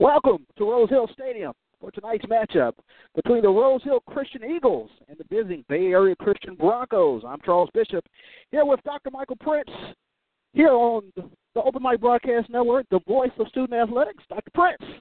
Welcome to Rose Hill Stadium for tonight's matchup between the Rose Hill Christian Eagles and the visiting Bay Area Christian Broncos. I'm Charles Bishop here with Dr. Michael Prince here on the Open Mic Broadcast Network, the voice of student athletics, Dr. Prince.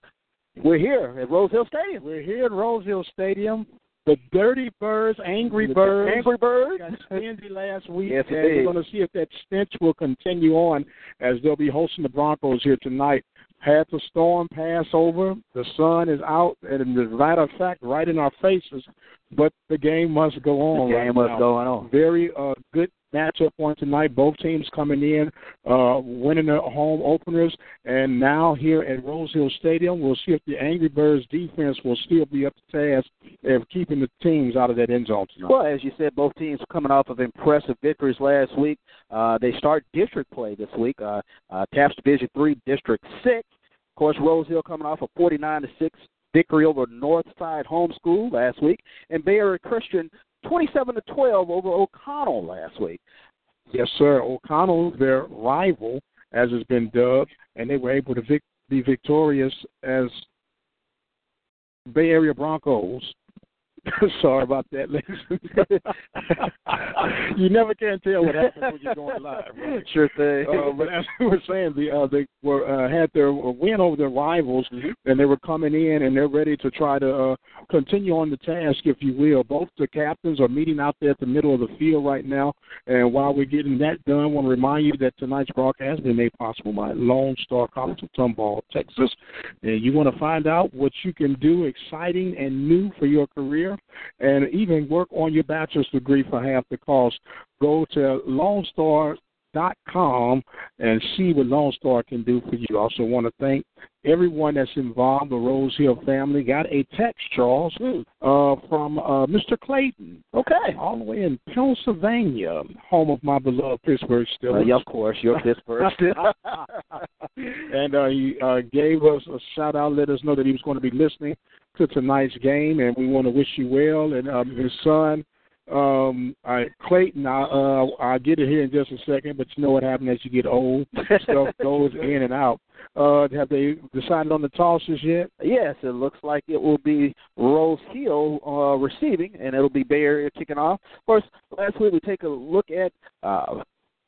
We're here at Rose Hill Stadium. We're here at Rose Hill Stadium. The Dirty Birds, Angry Birds. Angry Birds. Got stingy last week. Yes, and we're going to see if that stench will continue on as they'll be hosting the Broncos here tonight. Had the storm pass over. The sun is out, and as a matter of fact, right in our faces. But the game must go on. The game right must now. go on. Very uh, good matchup on tonight. Both teams coming in, uh, winning their home openers, and now here at Rose Hill Stadium, we'll see if the Angry Birds defense will still be up to task of keeping the teams out of that end zone tonight. Well, as you said, both teams coming off of impressive victories last week. Uh, they start district play this week. Uh, uh, TAPPS Division Three, District Six. Of course, Rose Hill coming off a 49 to six victory over Northside Homeschool last week, and Bay Area Christian 27 to 12 over O'Connell last week. Yes, sir. O'Connell, their rival, as has been dubbed, and they were able to vic- be victorious as Bay Area Broncos. Sorry about that, ladies. you never can tell what happens when you're going live. Right? Sure thing. Uh, but as we were saying, the uh, they were uh, had their win over their rivals, and they were coming in and they're ready to try to uh, continue on the task, if you will. Both the captains are meeting out there at the middle of the field right now, and while we're getting that done, I want to remind you that tonight's broadcast has been made possible by Lone Star College of Tomball, Texas. And you want to find out what you can do exciting and new for your career, and even work on your bachelor's degree for half the cost. Go to Lone Star dot com and see what Lone Star can do for you. Also want to thank everyone that's involved, the Rose Hill family. Got a text, Charles, uh, from uh, Mr. Clayton. Okay. All the way in Pennsylvania, home of my beloved Pittsburgh Uh, Steelers. yeah, of course, you're Pittsburgh. and uh, he uh, gave us a shout out, let us know that he was going to be listening to tonight's game, and we want to wish you well. And um, his son, um, I, Clayton, I, uh, I'll get it here in just a second, but you know what happens as you get old? Stuff goes in and out. Uh, have they decided on the tosses yet? Yes, it looks like it will be Rose Hill uh, receiving, and it'll be Bay Area kicking off. Of course, last week we take a look at uh,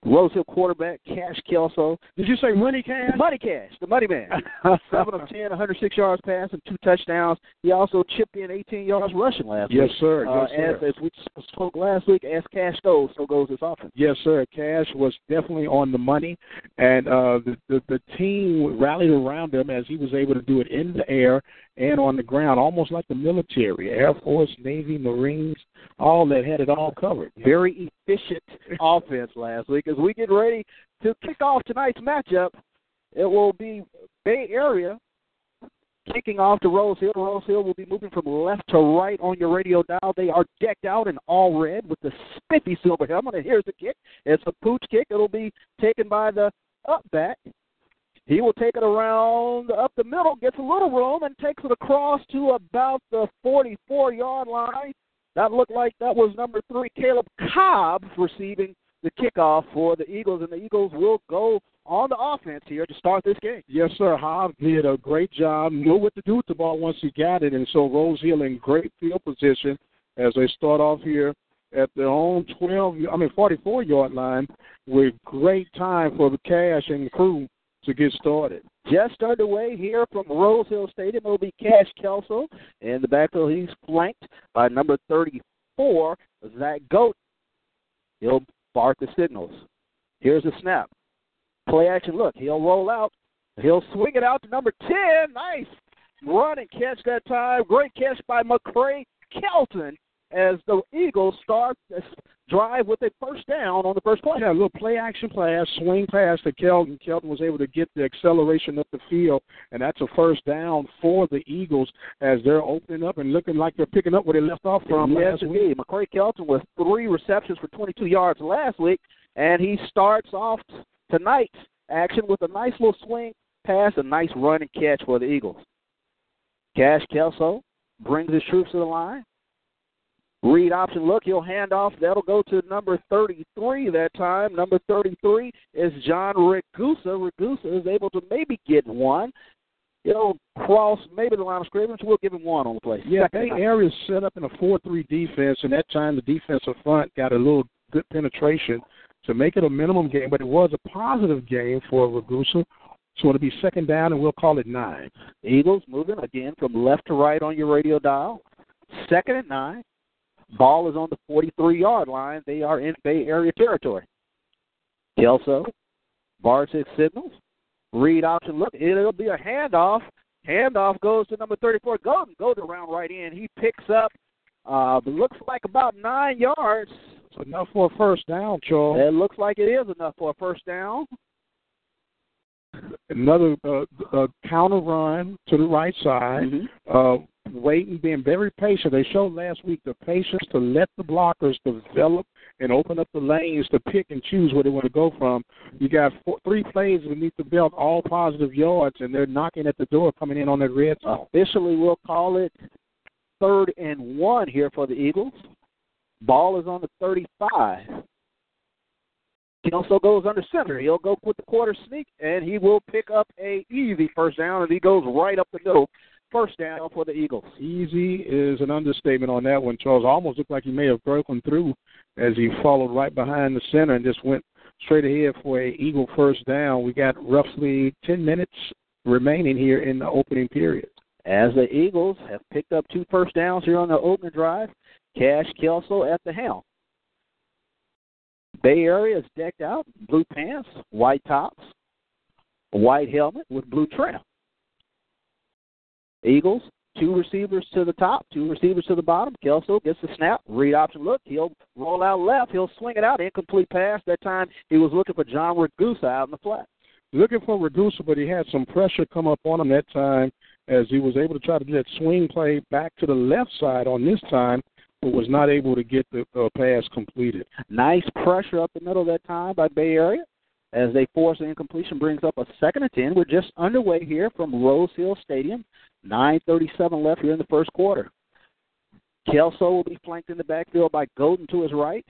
Rose Hill quarterback Cash Kelso. Did you say money cash? Money Cash, the money man. Seven of 10, 106 yards passing, two touchdowns. He also chipped in 18 yards rushing last Yes, week. sir. Uh, Yes, sir. as, as we spoke last week, as Cash goes, so goes his offense. Yes, sir. Cash was definitely on the money, and uh, the, the the team rallied around him as he was able to do it in the air and on the ground, almost like the military, Air Force, Navy, Marines, all that had it all covered. Very efficient offense last week. As we get ready to kick off tonight's matchup, it will be Bay Area kicking off to Rose Hill. Rose Hill will be moving from left to right on your radio dial. They are decked out in all red with the spiffy silver helmet. And here's the kick. It's a pooch kick. It'll be taken by the up back. He will take it around up the middle, gets a little room, and takes it across to about the 44 yard line. That looked like that was number three, Caleb Cobb, receiving the kickoff for the Eagles, and the Eagles will go on the offense here to start this game. Yes, sir. Hobbs did a great job, knew what to do with the ball once he got it, and so Rose Hill in great field position as they start off here at their own 12, I mean 44 yard line with great time for the Cash and crew to get started. Just underway here from Rose Hill Stadium. It'll be Cash Kelso. In the backfield, he's flanked by number 34, Zach Goat. He'll bark the signals. Here's a snap. Play action look. He'll roll out. He'll swing it out to number 10. Nice run and catch that time. Great catch by McCray Kelton as the Eagles start drive with a first down on the first play. Yeah, a little play action pass, swing pass to Kelton. Kelton was able to get the acceleration up the field, and that's a first down for the Eagles as they're opening up and looking like they're picking up where they left off from yes, last week. McCray Kelton with three receptions for 22 yards last week, and he starts off tonight's action with a nice little swing pass, a nice run and catch for the Eagles. Cash Kelso brings his troops to the line. Read option look. He'll hand off. That'll go to number 33 that time. Number 33 is John Ragusa. Ragusa is able to maybe get one. he'll cross maybe the line of scrimmage. We'll give him one on the play. Yeah, Second Bay. Area set up in a four-three defense, and that time the defensive front got a little good penetration to make it a minimum game, but it was a positive game for Ragusa. So it'll be second down, and we'll call it nine. Eagles moving again from left to right on your radio dial. Second and nine. Ball is on the 43 yard line. They are in Bay Area territory. Kelso, bar six signals. Read option look. It'll be a handoff. Handoff goes to number 34. Golden goes around right in. He picks up, uh, looks like about nine yards. So enough for a first down, Charles. It looks like it is enough for a first down. Another uh, uh, counter run to the right side. Mhm. Uh, waiting, being very patient. They showed last week the patience to let the blockers develop and open up the lanes to pick and choose where they want to go from. You got four, three plays beneath the belt, all positive yards, and they're knocking at the door coming in on that red zone. Officially, we'll call it third and one here for the Eagles. Ball is on the 35. Kelso goes under center. He'll go with the quarter sneak, and he will pick up a easy first down, and he goes right up the middle. First down for the Eagles. Easy is an understatement on that one, Charles. Almost looked like he may have broken through as he followed right behind the center and just went straight ahead for a Eagle first down. We got roughly 10 minutes remaining here in the opening period. As the Eagles have picked up two first downs here on the opening drive, Cash Kelso at the helm. Bay Area is decked out, blue pants, white tops, white helmet with blue trim. Eagles, two receivers to the top, two receivers to the bottom. Kelso gets the snap, read option look. He'll roll out left. He'll swing it out. Incomplete pass. That time he was looking for John Ragusa out in the flat. Looking for Ragusa, but he had some pressure come up on him that time as he was able to try to do that swing play back to the left side on this time, but was not able to get the uh, pass completed. Nice pressure up the middle that time by Bay Area as they force an incompletion, brings up a second and ten. We're just underway here from Rose Hill Stadium. 9.37 left here in the first quarter. Kelso will be flanked in the backfield by Golden to his right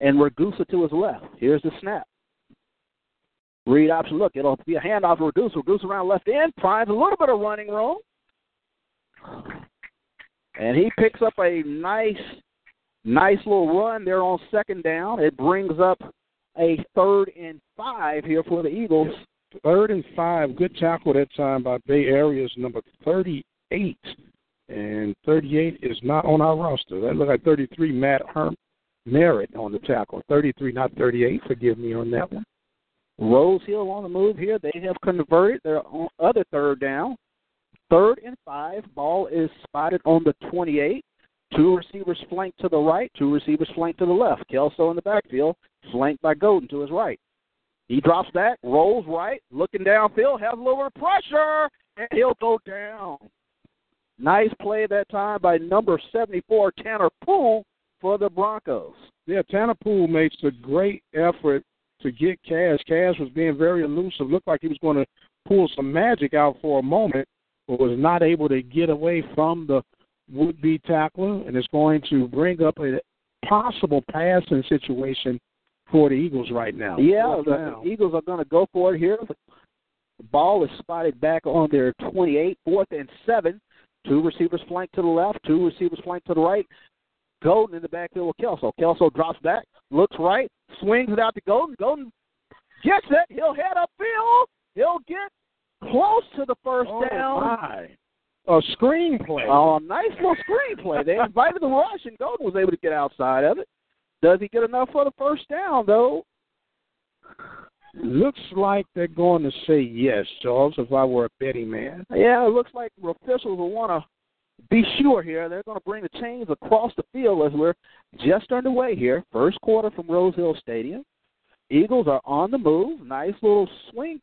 and Ragusa to his left. Here's the snap. Read option. Look, it'll be a handoff to Ragusa. Ragusa around left end, finds a little bit of running room. And he picks up a nice, nice little run there on second down. It brings up a third and five here for the Eagles. Third and five, good tackle that time by Bay Area's number 38. And 38 is not on our roster. That looked like 33, Matt Herm Merritt on the tackle. 33, not 38. Forgive me on that one. Rose Hill on the move here. They have converted their other third down. Third and five. Ball is spotted on the 28. Two receivers flanked to the right, two receivers flanked to the left. Kelso in the backfield, flanked by Golden to his right. He drops back, rolls right, looking downfield, has a little pressure, and he'll go down. Nice play that time by number 74, Tanner Poole, for the Broncos. Yeah, Tanner Poole makes a great effort to get Cash. Cash was being very elusive. Looked like he was going to pull some magic out for a moment, but was not able to get away from the would-be tackler, and it's going to bring up a possible passing situation for the Eagles right now. Yeah, the down. Eagles are going to go for it here. The ball is spotted back on their 28, fourth and seven. Two receivers flank to the left, two receivers flank to the right. Golden in the backfield with Kelso. Kelso drops back, looks right, swings it out to Golden. Golden gets it. He'll head upfield. He'll get close to the first Oh, down. my. A screenplay. Oh, nice little screenplay. They invited the rush, and Golden was able to get outside of it. Does he get enough for the first down, though? Looks like they're going to say yes, Charles, if I were a betting man. Yeah, it looks like officials will want to be sure here. They're going to bring the chains across the field as we're just underway here. First quarter from Rose Hill Stadium. Eagles are on the move. Nice little swing,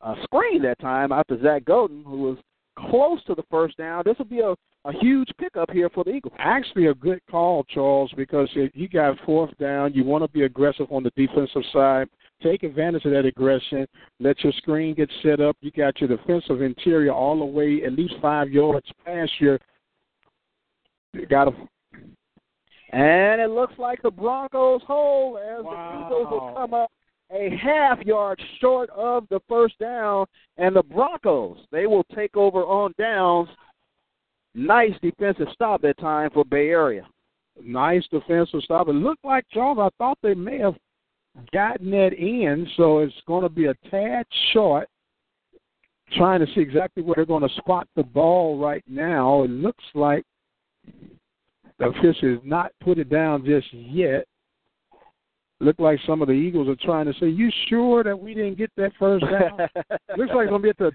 uh, screen that time out to Zach Golden, who was close to the first down. This will be a, a huge pickup here for the Eagles. Actually, a good call, Charles, because if you got fourth down. You want to be aggressive on the defensive side. Take advantage of that aggression. Let your screen get set up. You got your defensive interior all the way at least five yards past your. You got to. And it looks like the Broncos hold as Wow. the Eagles will come up a half yard short of the first down, and the Broncos they will take over on downs. Nice defensive stop that time for Bay Area. Nice defensive stop. It looked like Charles. I thought they may have gotten that in, so it's going to be a tad short. Trying to see exactly where they're going to spot the ball right now. It looks like the official has not put it down just yet. Look like some of the Eagles are trying to say, "You sure that we didn't get that first down?" Looks like to be at the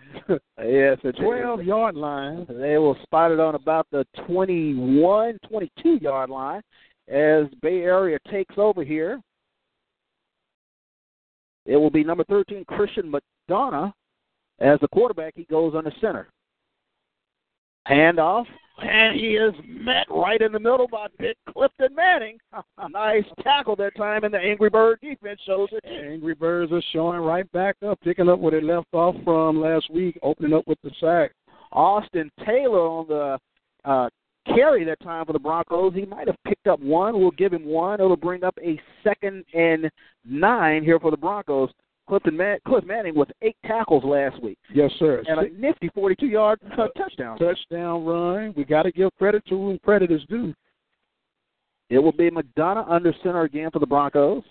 yes, the 12 yard line. They will spot it on about the 21, 22 yard line as Bay Area takes over here. It will be number 13, Christian McDonough. As the quarterback, he goes on the center. Handoff, and he is met right in the middle by Big Clifton Manning. nice tackle that time, and the Angry Bird defense shows it. Angry Birds are showing right back up, picking up where they left off from last week, opening up with the sack. Austin Taylor on the uh, carry that time for the Broncos. He might have picked up one. We'll give him one. It'll bring up a second and nine here for the Broncos. Clifton Man- Cliff Manning with eight tackles last week. Yes, sir. And a nifty 42-yard uh, touchdown. Touchdown run. We got to give credit to whom credit is due. It will be McDonough under center again for the Broncos.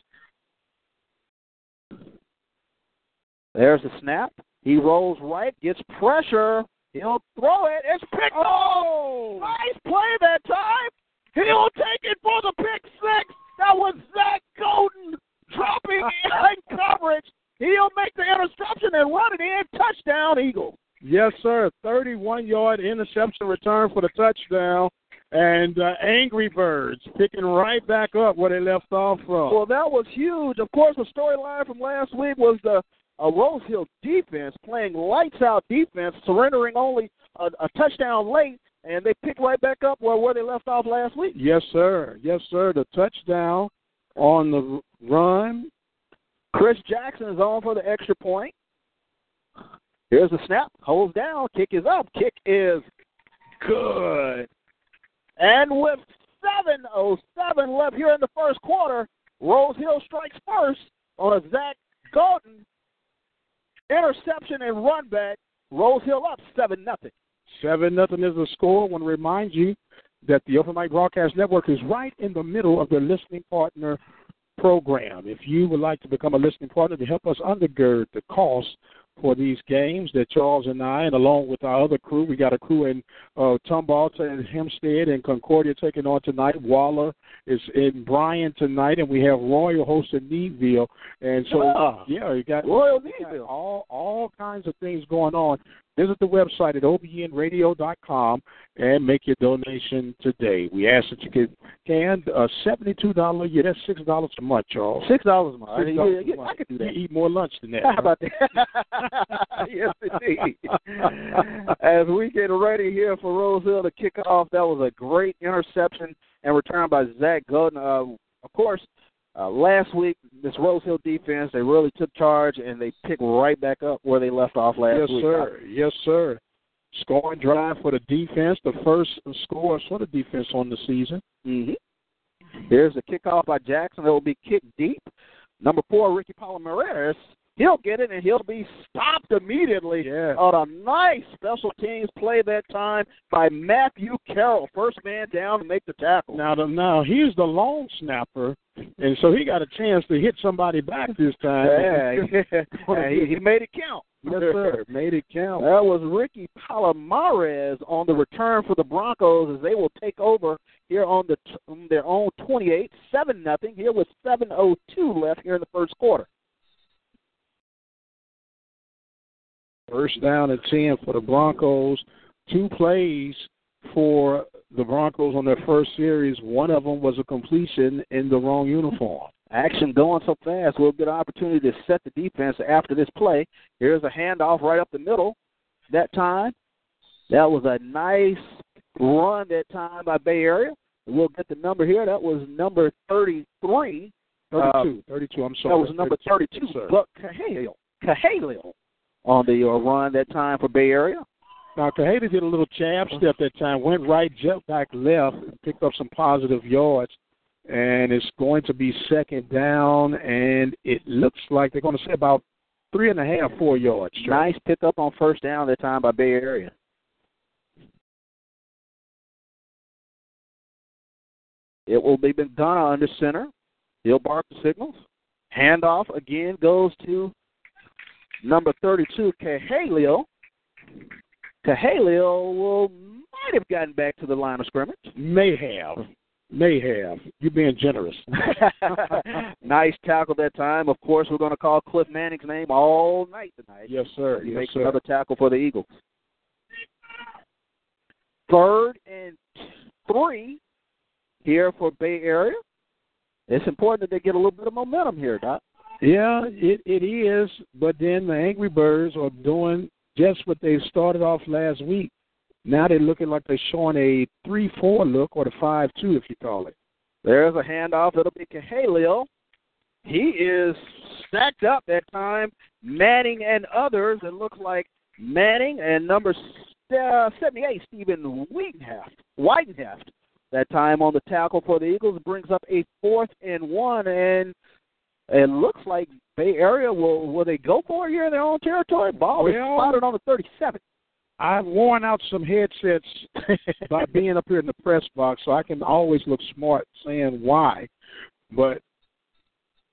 There's the snap. He rolls right, gets pressure. He'll throw it. It's picked oh! off. Nice play that time. He'll take it for the pick six. That was Zach Golden dropping in coverage. He'll make the interception and run it in. Touchdown, Eagles. Yes, sir. 31 yard interception return for the touchdown. And uh, Angry Birds picking right back up where they left off from. Well, that was huge. Of course, the storyline from last week was the uh, Rose Hill defense playing lights out defense, surrendering only a, a touchdown late, and they picked right back up where, where they left off last week. Yes, sir. Yes, sir. The touchdown on the run. Chris Jackson is on for the extra point. Here's the snap. Holds down. Kick is up. Kick is good. And with 7.07 left here in the first quarter, Rose Hill strikes first on a Zach Golden interception and run back. Rose Hill up 7 nothing. 7 nothing is the score. I want to remind you that the Open Mic Broadcast Network is right in the middle of their listening partner program. If you would like to become a listening partner to help us undergird the cost for these games that Charles and I, and along with our other crew, we got a crew in uh, Tumbalta and Hempstead and Concordia taking on tonight. Waller is in Bryan tonight, and we have Royal hosting Needville. And so, Ah. yeah, you got Royal got Needville. all all kinds of things going on. Visit the website at obnradio.com and make your donation today. We ask that you can can uh, seventy-two dollar. Yeah, that's six dollars a month, Charles. Six dollars a month. Yeah, yeah, a month. I could do You that. eat more lunch than that. How about that? yes, indeed. As we get ready here for Rose Hill to kick off, that was a great interception and return by Zach Golden. Uh, of course, uh, last week, this Rose Hill defense, they really took charge and they picked right back up where they left off last yes, week. Yes, sir. Yes, sir. Scoring drive for the defense, the first score for the defense on the season. Mm-hmm. Here's the kickoff by Jackson. It will be kicked deep. Number four, Ricky Palomares. He'll get it and he'll be stopped immediately Yeah. on a nice special teams play that time by Matthew Carroll. First man down to make the tackle. Now, the, now he's the long snapper, and so he got a chance to hit somebody back this time. yeah, yeah, he, he made it count. yes, sir. Made it count. That was Ricky Palomares on the return for the Broncos as they will take over here on the on their own 28, seven nothing. Here with 7:02 left here in the first quarter. First down and 10 for the Broncos. Two plays for the Broncos on their first series. One of them was a completion in the wrong uniform. Action going so fast, we'll get an opportunity to set the defense after this play. Here's a handoff right up the middle. That time, that was a nice run that time by Bay Area. We'll get the number here. That was number 33. 32. Uh, 32, I'm sorry. That was number 32, Yes, sir. Buck Cahalio. Cahalio on the uh, run that time for Bay Area. Now, Caheda did a little jab step that time, went right, jumped back left, and picked up some positive yards. and it's going to be second down, and it looks like they're going to say about three and a half, four yards. Nice pickup on first down that time by Bay Area. It will be McDonough under center. He'll bark the signals. Handoff again goes to number 32, Cahalio. Cahalio will might have gotten back to the line of scrimmage. May have. May have. You're being generous. nice tackle that time. Of course, we're going to call Cliff Manning's name all night tonight. Yes, sir. He yes, makes sir. another tackle for the Eagles. Third and three here for Bay Area. It's important that they get a little bit of momentum here, Doc. Yeah, it it is. But then the Angry Birds are doing just what they started off last week. Now they're looking like they're showing a three-four look or the five-two, if you call it. There's a handoff. It'll be Cahalio. He is stacked up that time. Manning and others. It looks like Manning and number uh, 78, Stephen Whitenheft. Whitenheft. That time on the tackle for the Eagles brings up a fourth and one, and it looks like Bay Area will will they go for it here in their own territory? Ball is Well- spotted on the 37. I've worn out some headsets by being up here in the press box, so I can always look smart saying why. But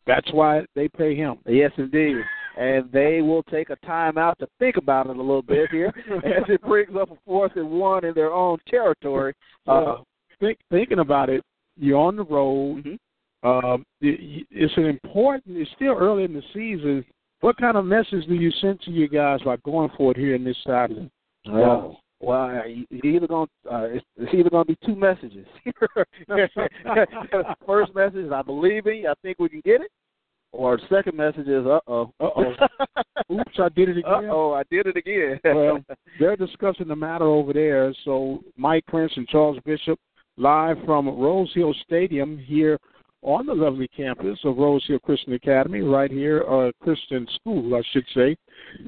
that's why they pay him. Yes, indeed. And they will take a timeout to think about it a little bit here as it brings up a fourth and one in their own territory. Uh, Uh, think, thinking about it, you're on the road. mhm. Um, it, it's an important. It's still early in the season. What kind of message do you send to you guys by going for it here in this the Well, well, you- you either going uh, it's, it's either going to be two messages. First message is I believe in you. I think we can get it. Or second message is uh oh. Uh-oh. Oops, I did it Uh again. oh, I did it again. well, they're discussing the matter over there. So Mike Prince and Charles Bishop, live from Rose Hill Stadium here on the lovely campus of Rose Hill Christian Academy, right here, uh, Christian School, I should say,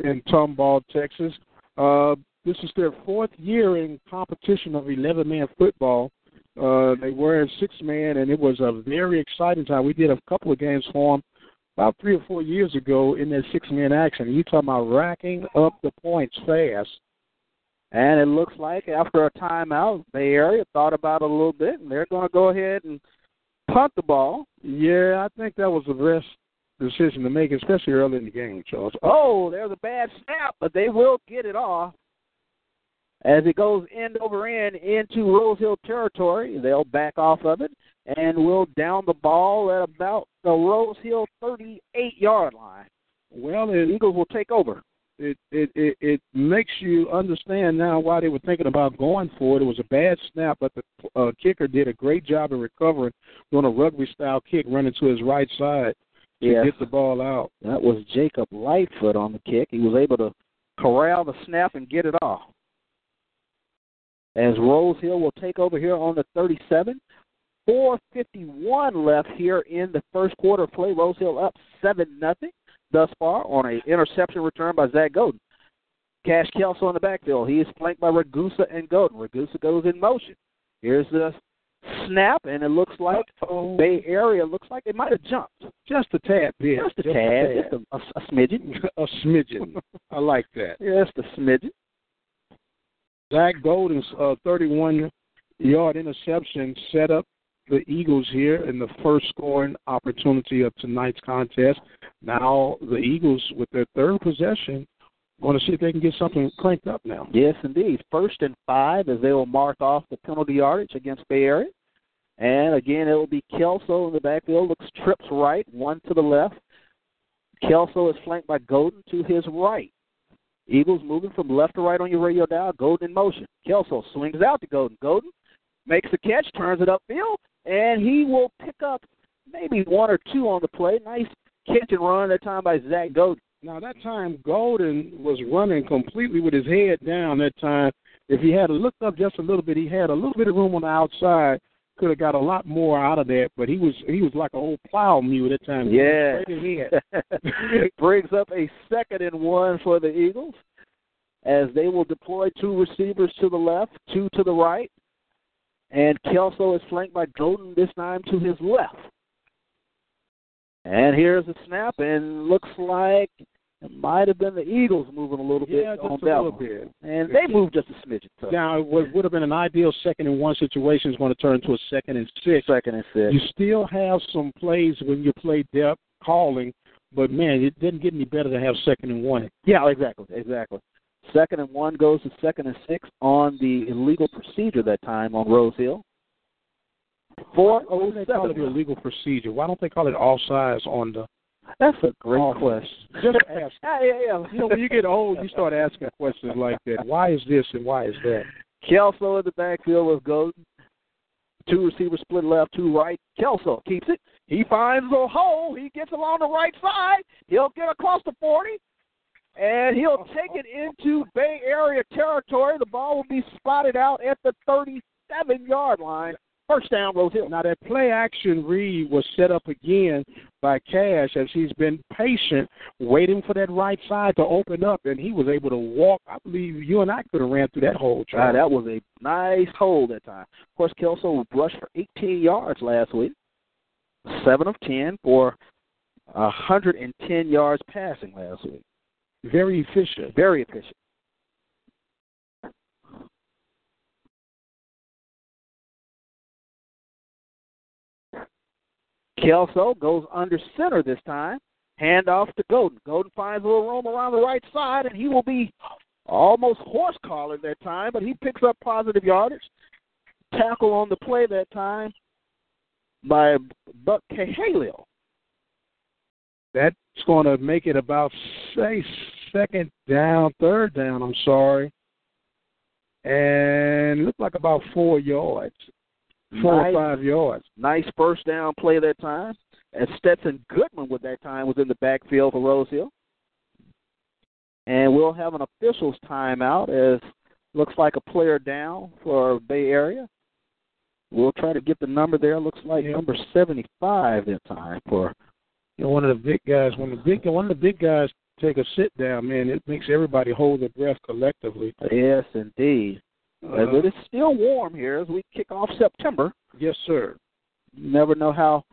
in Tomball, Texas. Uh, this is their fourth year in competition of 11-man football. Uh, they were in six-man, and it was a very exciting time. We did a couple of games for them about three or four years ago in that six-man action. You talking about racking up the points fast. And it looks like after a timeout, Bay Area thought about it a little bit, and they're going to go ahead and punt the ball. Yeah, I think that was the best decision to make, especially early in the game, Charles. Oh, there's a bad snap, but they will get it off. As it goes end over end into Rose Hill territory, they'll back off of it and will down the ball at about the Rose Hill 38 yard line. Well, The Eagles will take over. It it it it makes you understand now why they were thinking about going for it. It was a bad snap, but the uh, kicker did a great job of recovering, doing a rugby style kick, running to his right side to Yes. get the ball out. That was Jacob Lightfoot on the kick. He was able to corral the snap and get it off. As Rose Hill will take over here on the 37. 451 left here in the first quarter play. Rose Hill up 7 nothing thus far on an interception return by Zach Golden. Cash Kelso on the backfield. He is flanked by Ragusa and Golden. Ragusa goes in motion. Here's the snap, and it looks like Oh, Bay Area looks like they might have jumped. just a tad bit, Just a tad, just a, a, a smidgen. a smidgen. I like that. Just a smidgen. Zach Golden's uh, 31 yard interception set up the Eagles here in the first scoring opportunity of tonight's contest. Now the Eagles, with their third possession, going to see if they can get something cranked up now. Yes, indeed. First and five as they will mark off the penalty yardage against Bay Area. And again, it will be Kelso in the backfield. Looks trips right, one to the left. Kelso is flanked by Golden to his right. Eagles moving from left to right on your radio dial. Golden in motion. Kelso swings out to Golden. Golden makes the catch, turns it upfield, and he will pick up maybe one or two on the play. Nice catch and run that time by Zach Golden. Now that time Golden was running completely with his head down. That time, if he had looked up just a little bit, he had a little bit of room on the outside. Could have got a lot more out of that, but he was he was like an old plow mule that time. Yeah. Brings up a second and one for the Eagles as they will deploy two receivers to the left, two to the right. And Kelso is flanked by Golden this time to his left. And here's a snap, and looks like it might have been the Eagles moving a little Yeah, bit on that one. bit. And they moved just a smidgen. So Now, what would have been an ideal second and one situation is going to turn into a second and six. second and six. You still have some plays when you play depth calling, but man, it didn't get any better to have second and one. Yeah, exactly, exactly. Second and one goes to second and six on the illegal procedure that time on Rose Hill. Four oh they call it illegal procedure? Why don't they call it offsides on the? That's a great Oh. question. Just ask. Yeah, yeah, yeah. You know, when you get old, you start asking questions like that. Why is this and why is that? Kelso in the backfield with Golden. Two receivers split left, two right. Kelso keeps it. He finds a hole. He gets along the right side. He'll get across the 40, and he'll take it into Bay Area territory. The ball will be spotted out at the 37 yard line. First down, Rose Hill. Now that play action read was set up again by Cash as he's been patient, waiting for that right side to open up, and he was able to walk. I believe you and I could have ran through that hole. That was a nice hole that time. Of course, Kelso rushed for 18 yards last week, seven of 10 for 110 yards passing last week. Very efficient. Very efficient. Kelso goes under center this time. Hand off to Golden. Golden finds a little room around the right side, and he will be almost horse collared that time, but he picks up positive yardage. Tackle on the play that time by Buck Cahalio. That's going to make it about say second down, third down. I'm sorry, and look like about four yards, four Nice. or five yards. Nice first down play that time. And Stetson Goodman with that time was in the backfield for Rose Hill. And we'll have an official's timeout as looks like a player down for Bay Area. We'll try to get the number there. Looks like Yeah. number seventy five that time for You know, one of the big guys, when the big one of the big guys take a sit down, man, it makes everybody hold their breath collectively. yes indeed. Uh, it is still warm here as we kick off September. yes, sir. You never know how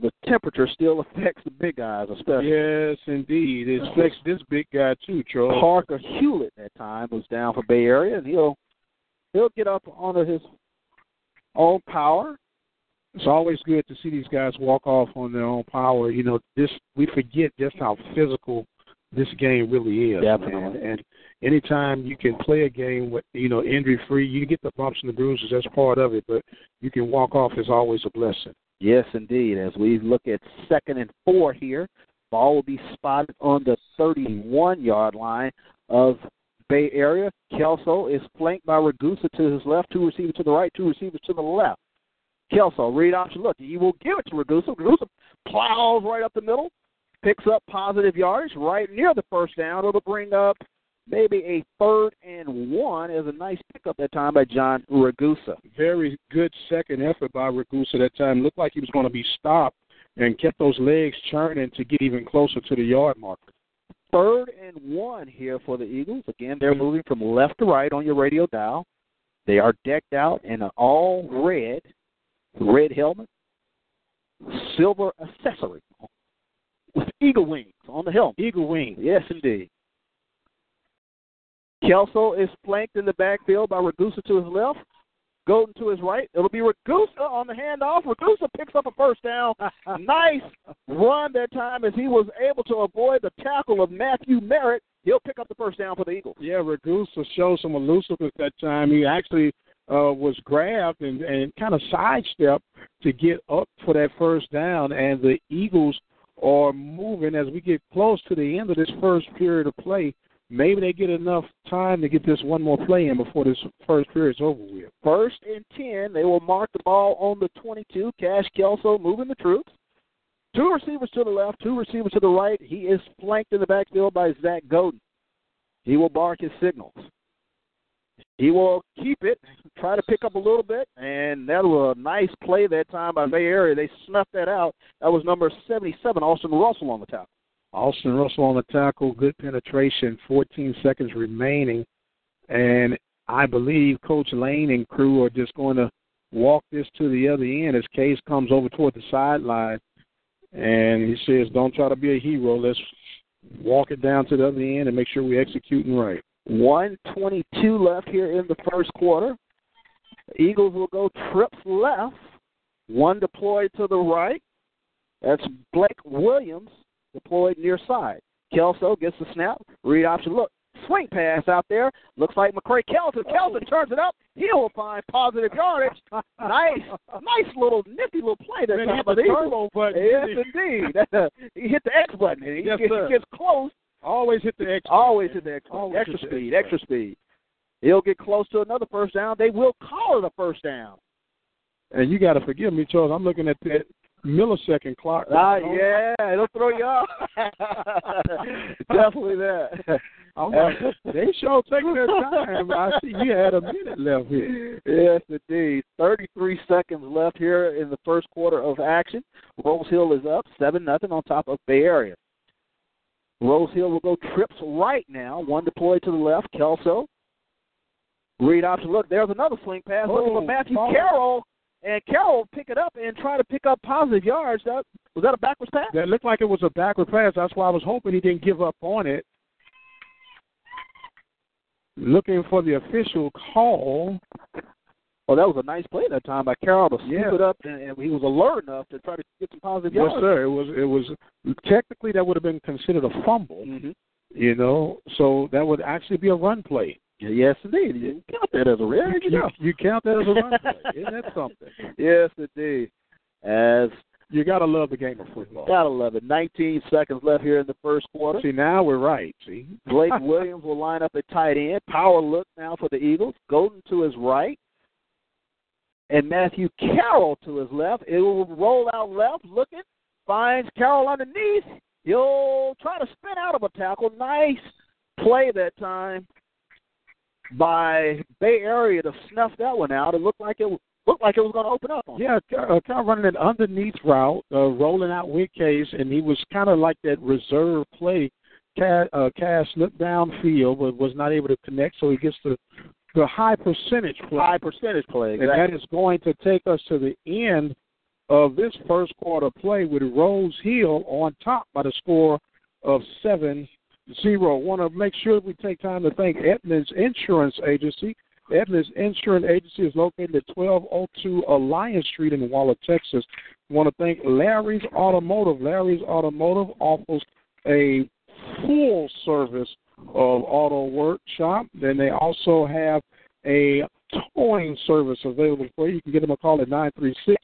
the temperature still affects the big guys, especially. Yes, indeed. It affects this big guy too, Charles. Parker Hewlett that time was down for Bay Area, and he'll he'll get up onto his own power. It's always good to see these guys walk off on their own power. You know, this we forget just how physical this game really is. Definitely. man. And anytime you can play a game with you know injury free, you get the bumps and the bruises. That's part of it, but you can walk off is always a blessing. Yes, indeed. As we look at second and four here, ball will be spotted on the 31 yard line of Bay Area. Kelso is flanked by Ragusa to his left, two receivers to the right, two receivers to the left. Kelso, read option. Look, he will give it to Ragusa. Ragusa plows right up the middle, picks up positive yardage right near the first down. It'll bring up maybe a third and one as a nice pickup that time by John Ragusa. Very good second effort by Ragusa that time. Looked like he was going to be stopped and kept those legs churning to get even closer to the yard marker. third and one here for the Eagles. Again, they're moving from left to right on your radio dial. They are decked out in an all red, red helmet, silver accessory with eagle wings on the helmet. Eagle wings, Yes, indeed. Kelso is flanked in the backfield by Ragusa to his left. Golden to his right. It'll be Ragusa on the handoff. Ragusa picks up a first down. nice run that time as he was able to avoid the tackle of Matthew Merritt. He'll pick up the first down for the Eagles. Yeah, Ragusa showed some elusiveness that time. He actually uh, was grabbed and, and kind of sidestepped to get up for that first down, and the Eagles are moving as we get close to the end of this first period of play. Maybe they get enough time to get this one more play in before this first period is over with. First and 10. They will mark the ball on the 22. Cash Kelso moving the troops. Two receivers to the left, two receivers to the right. He is flanked in the backfield by Zach Golden. He will bark his signals. He will keep it, try to pick up a little bit, and that was a nice play that time by Bay Area. They snuffed that out. That was number 77, Austin Russell on the tackle. Austin Russell on the tackle, good penetration, 14 seconds remaining. And I believe Coach Lane and crew are just going to walk this to the other end as Case comes over toward the sideline, and he says, "Don't try to be a hero. Let's walk it down to the other end and make sure we're executing right." 122 left here in the first quarter. Eagles will go trips left. One deployed to the right. That's Blake Williams deployed near side. Kelso gets the snap. Read option. Look, swing pass out there. Looks like McCray Kelson. Kelson oh. turns it up. He will find positive yardage. nice, nice little nifty little play that time hit the the Eagles. turbo button. Yes, indeed. he hit the X button. He, Yes, gets, sir. he gets close. Always hit the X. Always hit the X. Always Extra speed. X Extra speed. He'll get close to another first down. They will call it a first down. And you got to forgive me, Charles. I'm looking at that millisecond clock. Ah, yeah, it'll throw you off. Definitely that. I'm like, they sure taking their time. I see you had a minute left here. Yes, indeed. 33 seconds left here in the first quarter of action. Rose Hill is up 7 nothing on top of Bay Area. Rose Hill will go trips right now. One deployed to the left, Kelso. Read option. Look, there's another swing pass. Looking Oh, for Matthew oh. Carroll. And Carroll pick it up and try to pick up positive yards. That, was that a backwards pass? That looked like it was a backward pass. That's why I was hoping he didn't give up on it. Looking for the official call. Oh, that was a nice play that time by Carroll to scoop Yeah. it up, and, and he was alert enough to try to get some positive yards. Yes, sir. It was. It was technically that would have been considered a fumble. Mm-hmm. You know, so that would actually be a run play. Yes, indeed. You count that as a run. You, you, you count that as a run play. Isn't that something? Yes, indeed. As You gotta love the game of football. gotta love it. 19 seconds left here in the first quarter. See, now we're right. See, Blake Williams will line up at tight end. Power look now for the Eagles. Golden to his right. And Matthew Carroll to his left. It will roll out left, looking, finds Carroll underneath. He'll try to spin out of a tackle. Nice play that time by Bay Area to snuff that one out. It looked like it looked like it was going to open up on. Yeah, uh, kind of running an underneath route, uh, rolling out with Case, and he was kind of like that reserve play. Cash, uh, Cash looked downfield, but was not able to connect, so he gets the the high percentage play. high percentage play. and that is going to take us to the end of this first quarter play with Rose Hill on top by the score of seven zero. Want to make sure we take time to thank Edmonds Insurance Agency. Edmonds Insurance Agency is located at 1202 Alliance Street in Waller, Texas. Want to thank Larry's Automotive. Larry's Automotive offers a full service of auto workshop. Then they also have a towing service available for you. You can give them a call at 936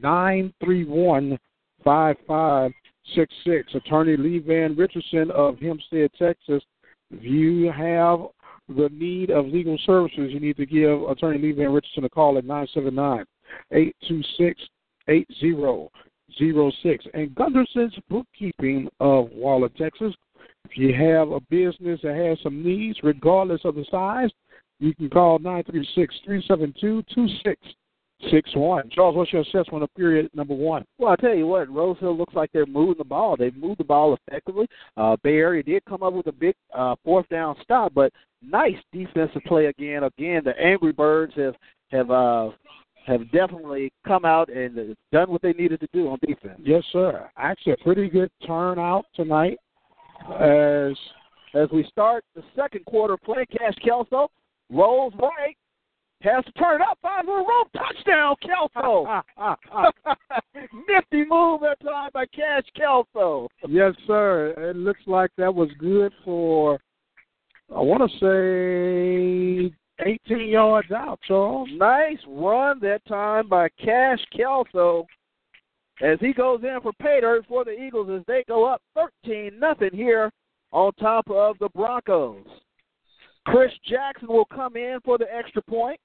931 5566. Attorney Lee Van Richardson of Hempstead, Texas. If you have the need of legal services, you need to give Attorney Lee Van Richardson a call at 979 826 8006. And Gunderson's Bookkeeping of Waller, Texas. If you have a business that has some needs, regardless of the size, you can call 936 372 2661. Charles, what's your assessment of period number one? Well, I tell you what, Rose Hill looks like they're moving the ball. They've moved the ball effectively. Uh, Bay Area did come up with a big uh, fourth down stop, but nice defensive play again. Again, the Angry Birds have have uh, have definitely come out and done what they needed to do on defense. Yes, sir. Actually, a pretty good turnout tonight. As As we start the second quarter play, Cash Kelso rolls right, has to turn it up, finds a rope, touchdown, Kelso. Nifty move that time by Cash Kelso. yes, sir. It looks like that was good for. I want to say 18 yards out, Charles. Nice run that time by Cash Kelso as he goes in for pay dirt for the Eagles as they go up 13 nothing here on top of the Broncos. Chris Jackson will come in for the extra point.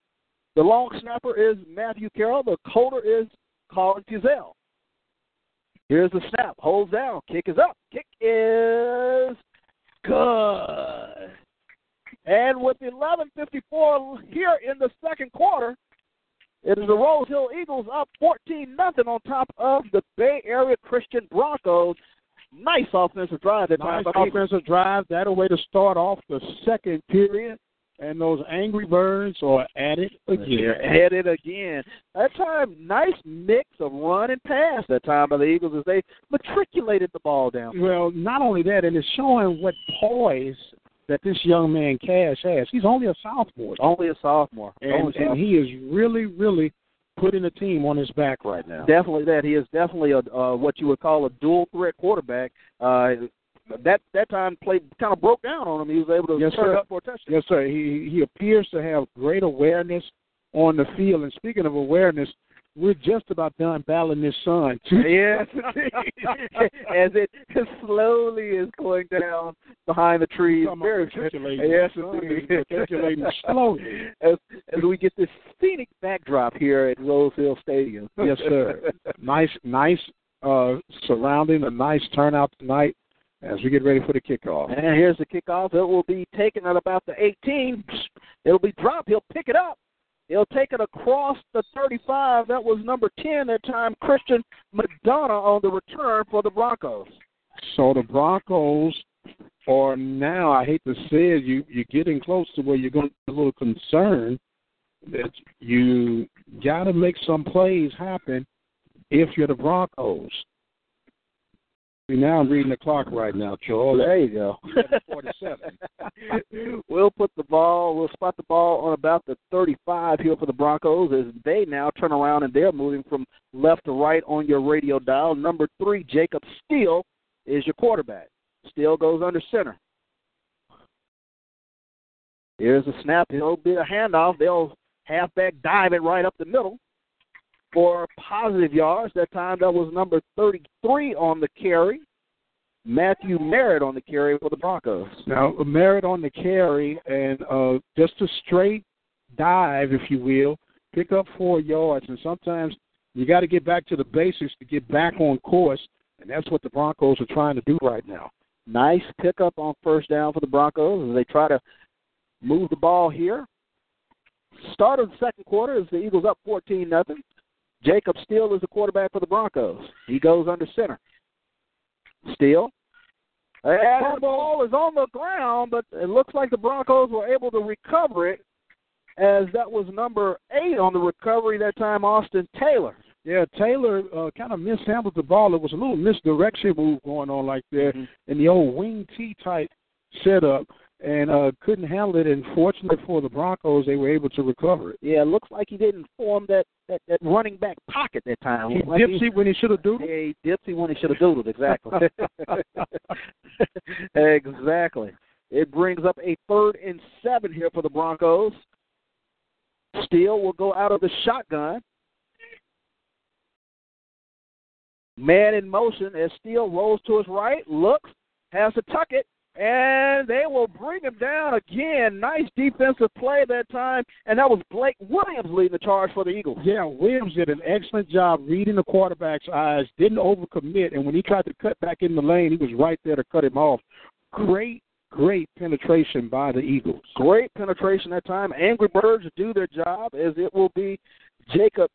The long snapper is Matthew Carroll. The coder is Colin Fuzell. Here's the snap. Holds down. Kick is up. Kick is good. And with 11:54 here in the second quarter, it is the Rose Hill Eagles up 14 nothing on top of the Bay Area Christian Broncos. Nice offensive drive that time Nice the Eagles. offensive drive. That a way to start off the second period. and those angry birds are at it again. They're at it again. That time, nice mix of run and pass that time by the Eagles as they matriculated the ball down. Well, not only that, and it's showing what poise that this young man Cash has. He's only a sophomore. Only a sophomore. And, Only a and he is really, really putting the team on his back right now. Definitely that. He is definitely a uh, what you would call a dual threat quarterback. Uh, that that time play kind of broke down on him. He was able to Yes, turn sir. up for a touchdown. Yes, sir. He he appears to have great awareness on the field. And speaking of awareness, we're just about done battling this sun. Yes, as it slowly is going down behind the trees. Very. Yes, Sun indeed. is matriculating slowly. As as we get this scenic backdrop here at Rose Hill Stadium. Yes, sir. nice, nice uh, surrounding, a nice turnout tonight as we get ready for the kickoff. And here's the kickoff. It will be taken at about the 18. It'll be dropped. He'll pick it up. He'll take it across the 35. That was number 10 that time, Christian McDonough on the return for the Broncos. So the Broncos are now, I hate to say it, you, you're getting close to where you're going to be a little concerned that you got to make some plays happen if you're the Broncos. See, now I'm reading the clock right now, Charles. There you go. 47. we'll put the ball, we'll spot the ball on about the 35 here for the Broncos as they now turn around and they're moving from left to right on your radio dial. Number three, Jacob Steele, is your quarterback. Steele goes under center. Here's a snap. It'll be a handoff. They'll halfback dive it right up the middle for positive yards. That time that was number 33 on the carry. Matthew Merritt on the carry for the Broncos. Now, Merritt on the carry and uh, just a straight dive, if you will, pick up four yards. And sometimes you got to get back to the basics to get back on course, and that's what the Broncos are trying to do right now. Nice pickup on first down for the Broncos as they try to move the ball here. Start of the second quarter is the Eagles up 14 nothing. Jacob Steele is the quarterback for the Broncos. He goes under center. Steele. And the ball is on the ground, but it looks like the Broncos were able to recover it as that was number eight on the recovery that time, Austin Taylor. Yeah, Taylor uh, kind of mishandled the ball. It was a little misdirection move going on like there Mhm. in the old wing T type setup, and uh, couldn't handle it. And fortunately for the Broncos, they were able to recover it. Yeah, it looks like he didn't form that, that, that running back pocket that time. He Like dipsy when he should have doodled. Yeah, he dipsy when he should have doodled, exactly. exactly. It brings up a third and seven here for the Broncos. Steele will go out of the shotgun. Man in motion as Steele rolls to his right, looks, has to tuck it, and they will bring him down again. Nice defensive play that time, and that was Blake Williams leading the charge for the Eagles. Yeah, Williams did an excellent job reading the quarterback's eyes, didn't overcommit, and when he tried to cut back in the lane, he was right there to cut him off. Great, great penetration by the Eagles. Great penetration that time. Angry Birds do their job as it will be Jacob.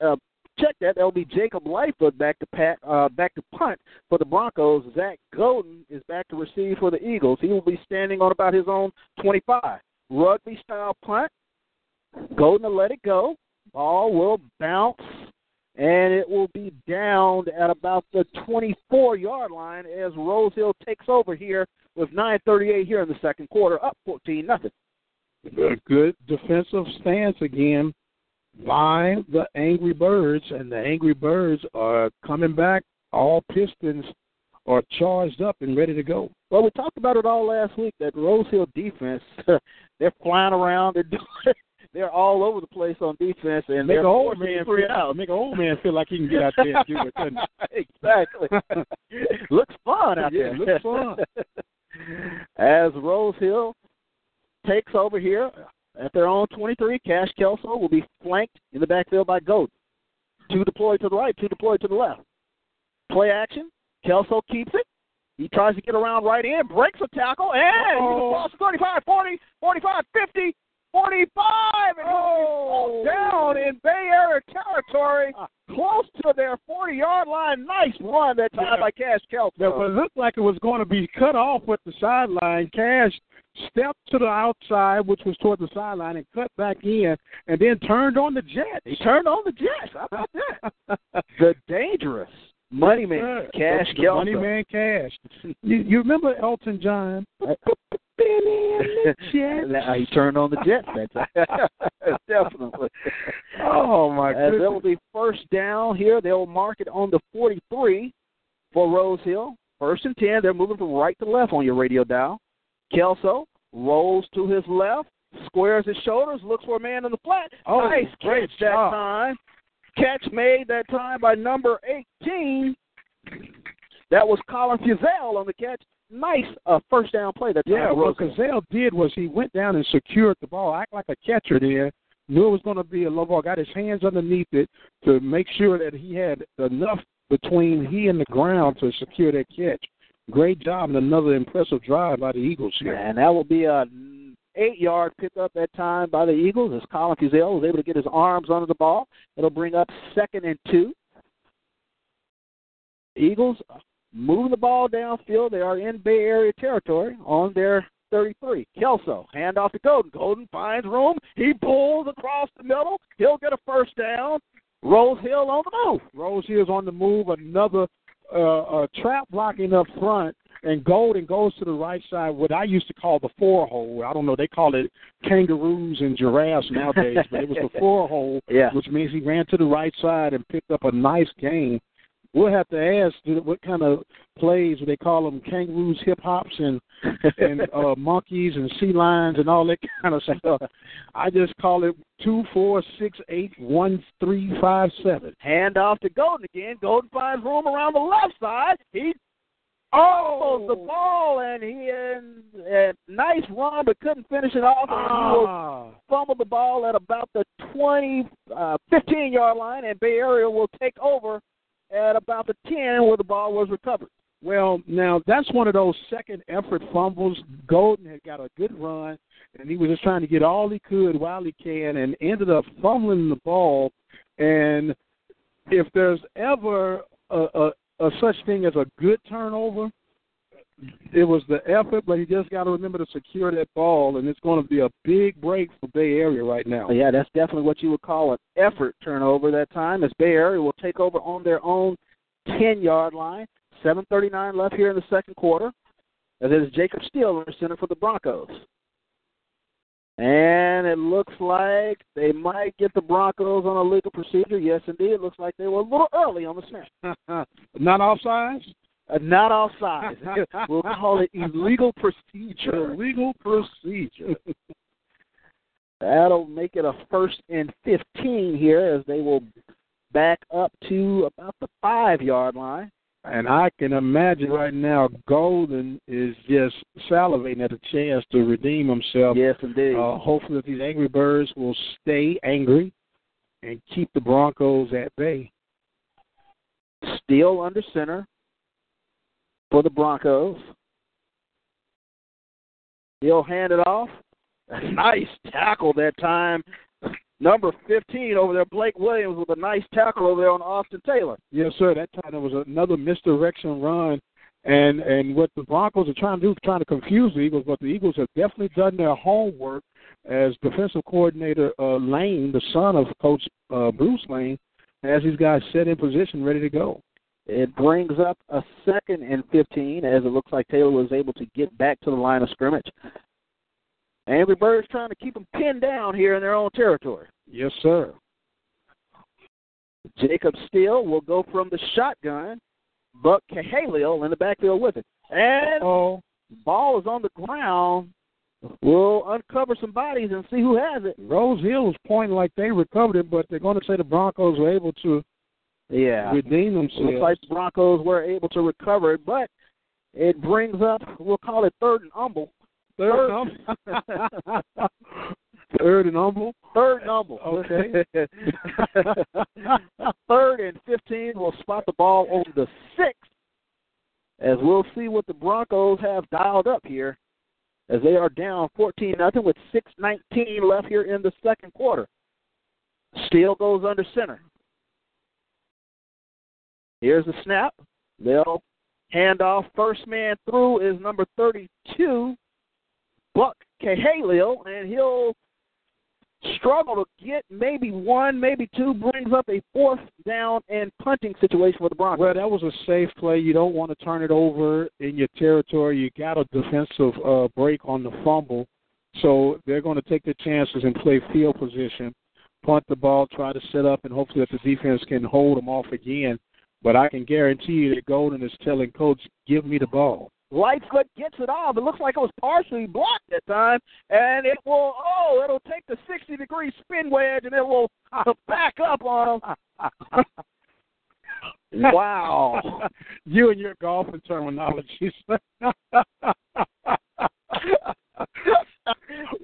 Uh, check that. That'll be Jacob Lightfoot back to pat, uh, back to punt for the Broncos. Zach Golden is back to receive for the Eagles. He will be standing on about his own 25. Rugby style punt. Golden to let it go. Ball will bounce and it will be downed at about the 24 yard line as Rose Hill takes over here with 9:38 here in the second quarter, up 14 nothing. Good defensive stance again by the Angry Birds, and the Angry Birds are coming back. All Pistons are charged up and ready to go. Well, we talked about it all last week. That Rose Hill defense, they're flying around. They're doing, they're all over the place on defense, and Make they're a old man feel, out. make a old man feel like he can get out there and do it. exactly. looks fun out Yeah, there. looks fun. As Rose Hill takes over here at their own 23, Cash Kelso will be flanked in the backfield by Goat. Two deployed to the right, two deployed to the left. Play action. Kelso keeps it. He tries to get around right in, breaks a tackle, and he's Uh-oh. across 35, 40, 45, 50, 45, and Oh. down in Bay Area territory, ah. close to their 40-yard line. Nice run that time Yeah. by Cash Kelso. Now, it looked like it was going to be cut off with the sideline. Cash stepped to the outside, which was toward the sideline, and cut back in, and then turned on the jet. He turned on the Jets. How about that? the dangerous money man, Cash Kelso. money man, Cash. You, you remember Elton John? Billy and the Jets. he turned on the Jets that time. Definitely. Oh my As it'll be first down here, they'll mark it on the 43 for Rose Hill. First and 10, they're moving from right to left on your radio dial. Kelso rolls to his left, squares his shoulders, looks for a man in the flat. Oh, nice great catch that job. time. Catch made that time by number 18. That was Colin Fuzell on the catch. Nice uh, first down play that. Yeah, what Rose did was he went down and secured the ball, act like a catcher there. Knew it was going to be a low ball, got his hands underneath it to make sure that he had enough between he and the ground to secure that catch. Great job and another impressive drive by the Eagles here. And that will be a eight yard pickup that time by the Eagles as Colin Fuzell was able to get his arms under the ball. It'll bring up second and two. Eagles moving the ball downfield. They are in Bay Area territory on their 33. Kelso, hand off to Golden. Golden finds room. He pulls across the middle. He'll get a first down. Rose Hill on the move. Rose Hill's on the move. Another uh, uh, trap blocking up front, and Golden goes to the right side. What I used to call the four hole. I don't know. They call it kangaroos and giraffes nowadays, but it was the four hole, Yeah. which means he ran to the right side and picked up a nice gain. We'll have to ask what kind of plays they call them kangaroos, hip hops, and and uh, monkeys and sea lions and all that kind of stuff. I just call it two, four, six, eight, one, three, five, seven. Hand off to Golden again. Golden finds room around the left side. He oh the ball and he and, and nice run but couldn't finish it off. And Ah, fumble the ball at about the 20, uh, 15 yard line, and Bay Area will take over at about the 10 where the ball was recovered. well, now that's one of those second effort fumbles. Golden had got a good run, and he was just trying to get all he could while he can, and ended up fumbling the ball. And if there's ever a, a, a such thing as a good turnover, it was the effort, but he just got to remember to secure that ball, and it's going to be a big break for Bay Area right now. Yeah, that's definitely what you would call an effort turnover that time, as Bay Area will take over on their own 10 yard line. 7.39 left here in the second quarter. As it is Jacob Steele in center for the Broncos. And it looks like they might get the Broncos on a legal procedure. Yes, indeed. It looks like they were a little early on the snap. Not offsides? Uh, not offside. we'll call it illegal procedure. Legal procedure. That'll make it a first and 15 here as they will back up to about the five yard line. And I can imagine right now Golden is just salivating at a chance to redeem himself. Yes, indeed. Uh, hopefully, that these angry birds will stay angry and keep the Broncos at bay. Steele under center for the Broncos. He'll hand it off. A nice tackle that time. Number 15 over there, Blake Williams, with a nice tackle over there on Austin Taylor. Yes, sir. That time there was another misdirection run, and and what the Broncos are trying to do is trying to confuse the Eagles, but the Eagles have definitely done their homework. As defensive coordinator uh, Lane, the son of Coach uh, Bruce Lane, has these guys set in position, ready to go. It brings up a second and 15 as it looks like Taylor was able to get back to the line of scrimmage. Angry Birds trying to keep them pinned down here in their own territory. Yes, sir. Jacob Steele will go from the shotgun. Buck Cahalio in the backfield with it. And Oh, ball is on the ground. We'll uncover some bodies and see who has it. Rose Hill was pointing like they recovered it, but they're going to say the Broncos were able to Yeah. redeem Looks themselves. like the Broncos were able to recover it, but it brings up, we'll call it third and humble. Third and humble. Third and humble. Third and humble. Okay. Third and 15 will spot the ball on the sixth as we'll see what the Broncos have dialed up here as they are down 14 nothing with 6:19 left here in the second quarter. Steele goes under center. Here's the snap. They'll hand off. First man through is number 32, Buck Cahalio, and he'll struggle to get maybe one, maybe two, brings up a fourth down and punting situation for the Broncos. Well, that was a safe play. You don't want to turn it over in your territory. You got a defensive uh, break on the fumble, so they're going to take their chances and play field position, punt the ball, try to set up, and hopefully that the defense can hold them off again. But I can guarantee you that Golden is telling coach, "Give me the ball." Lightfoot gets it off. It looks like it was partially blocked that time, and it will. Oh, it'll take the 60 degree spin wedge, and it will back up on him. wow! you and your golfing terminologies.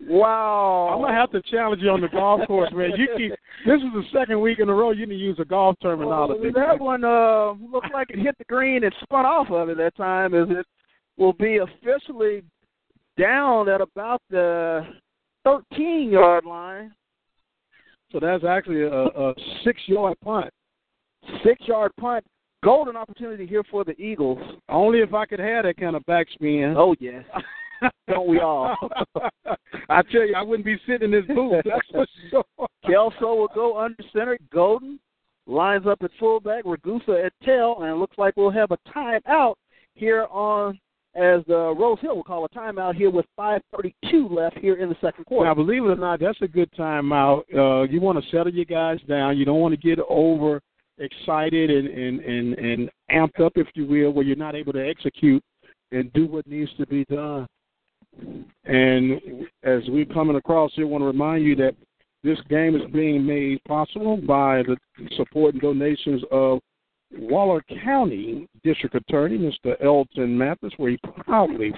wow! I'm gonna have to challenge you on the golf course, man. You keep. This is the second week in a row you need to use a golf terminology. Well, that one uh, looked like it hit the green and spun off of it that time. Is it will be officially down at about the 13 yard line. So that's actually a, a six yard punt. Six yard punt. Golden opportunity here for the Eagles. Only if I could have that kind of backspin. Oh, yes. Don't we all? I tell you, I wouldn't be sitting in this booth. That's for sure. Kelso will go under center. Golden lines up at fullback. Ragusa at tail, and it looks like we'll have a timeout here on as uh, Rose Hill will call a timeout here with 5:32 left here in the second quarter. Now, believe it or not, that's a good timeout. Uh, you want to settle your guys down. You don't want to get over excited and, and and and amped up, if you will, where you're not able to execute and do what needs to be done. And as we're coming across here, I want to remind you that this game is being made possible by the support and donations of Waller County District Attorney, Mr. Elton Mathis, where he proudly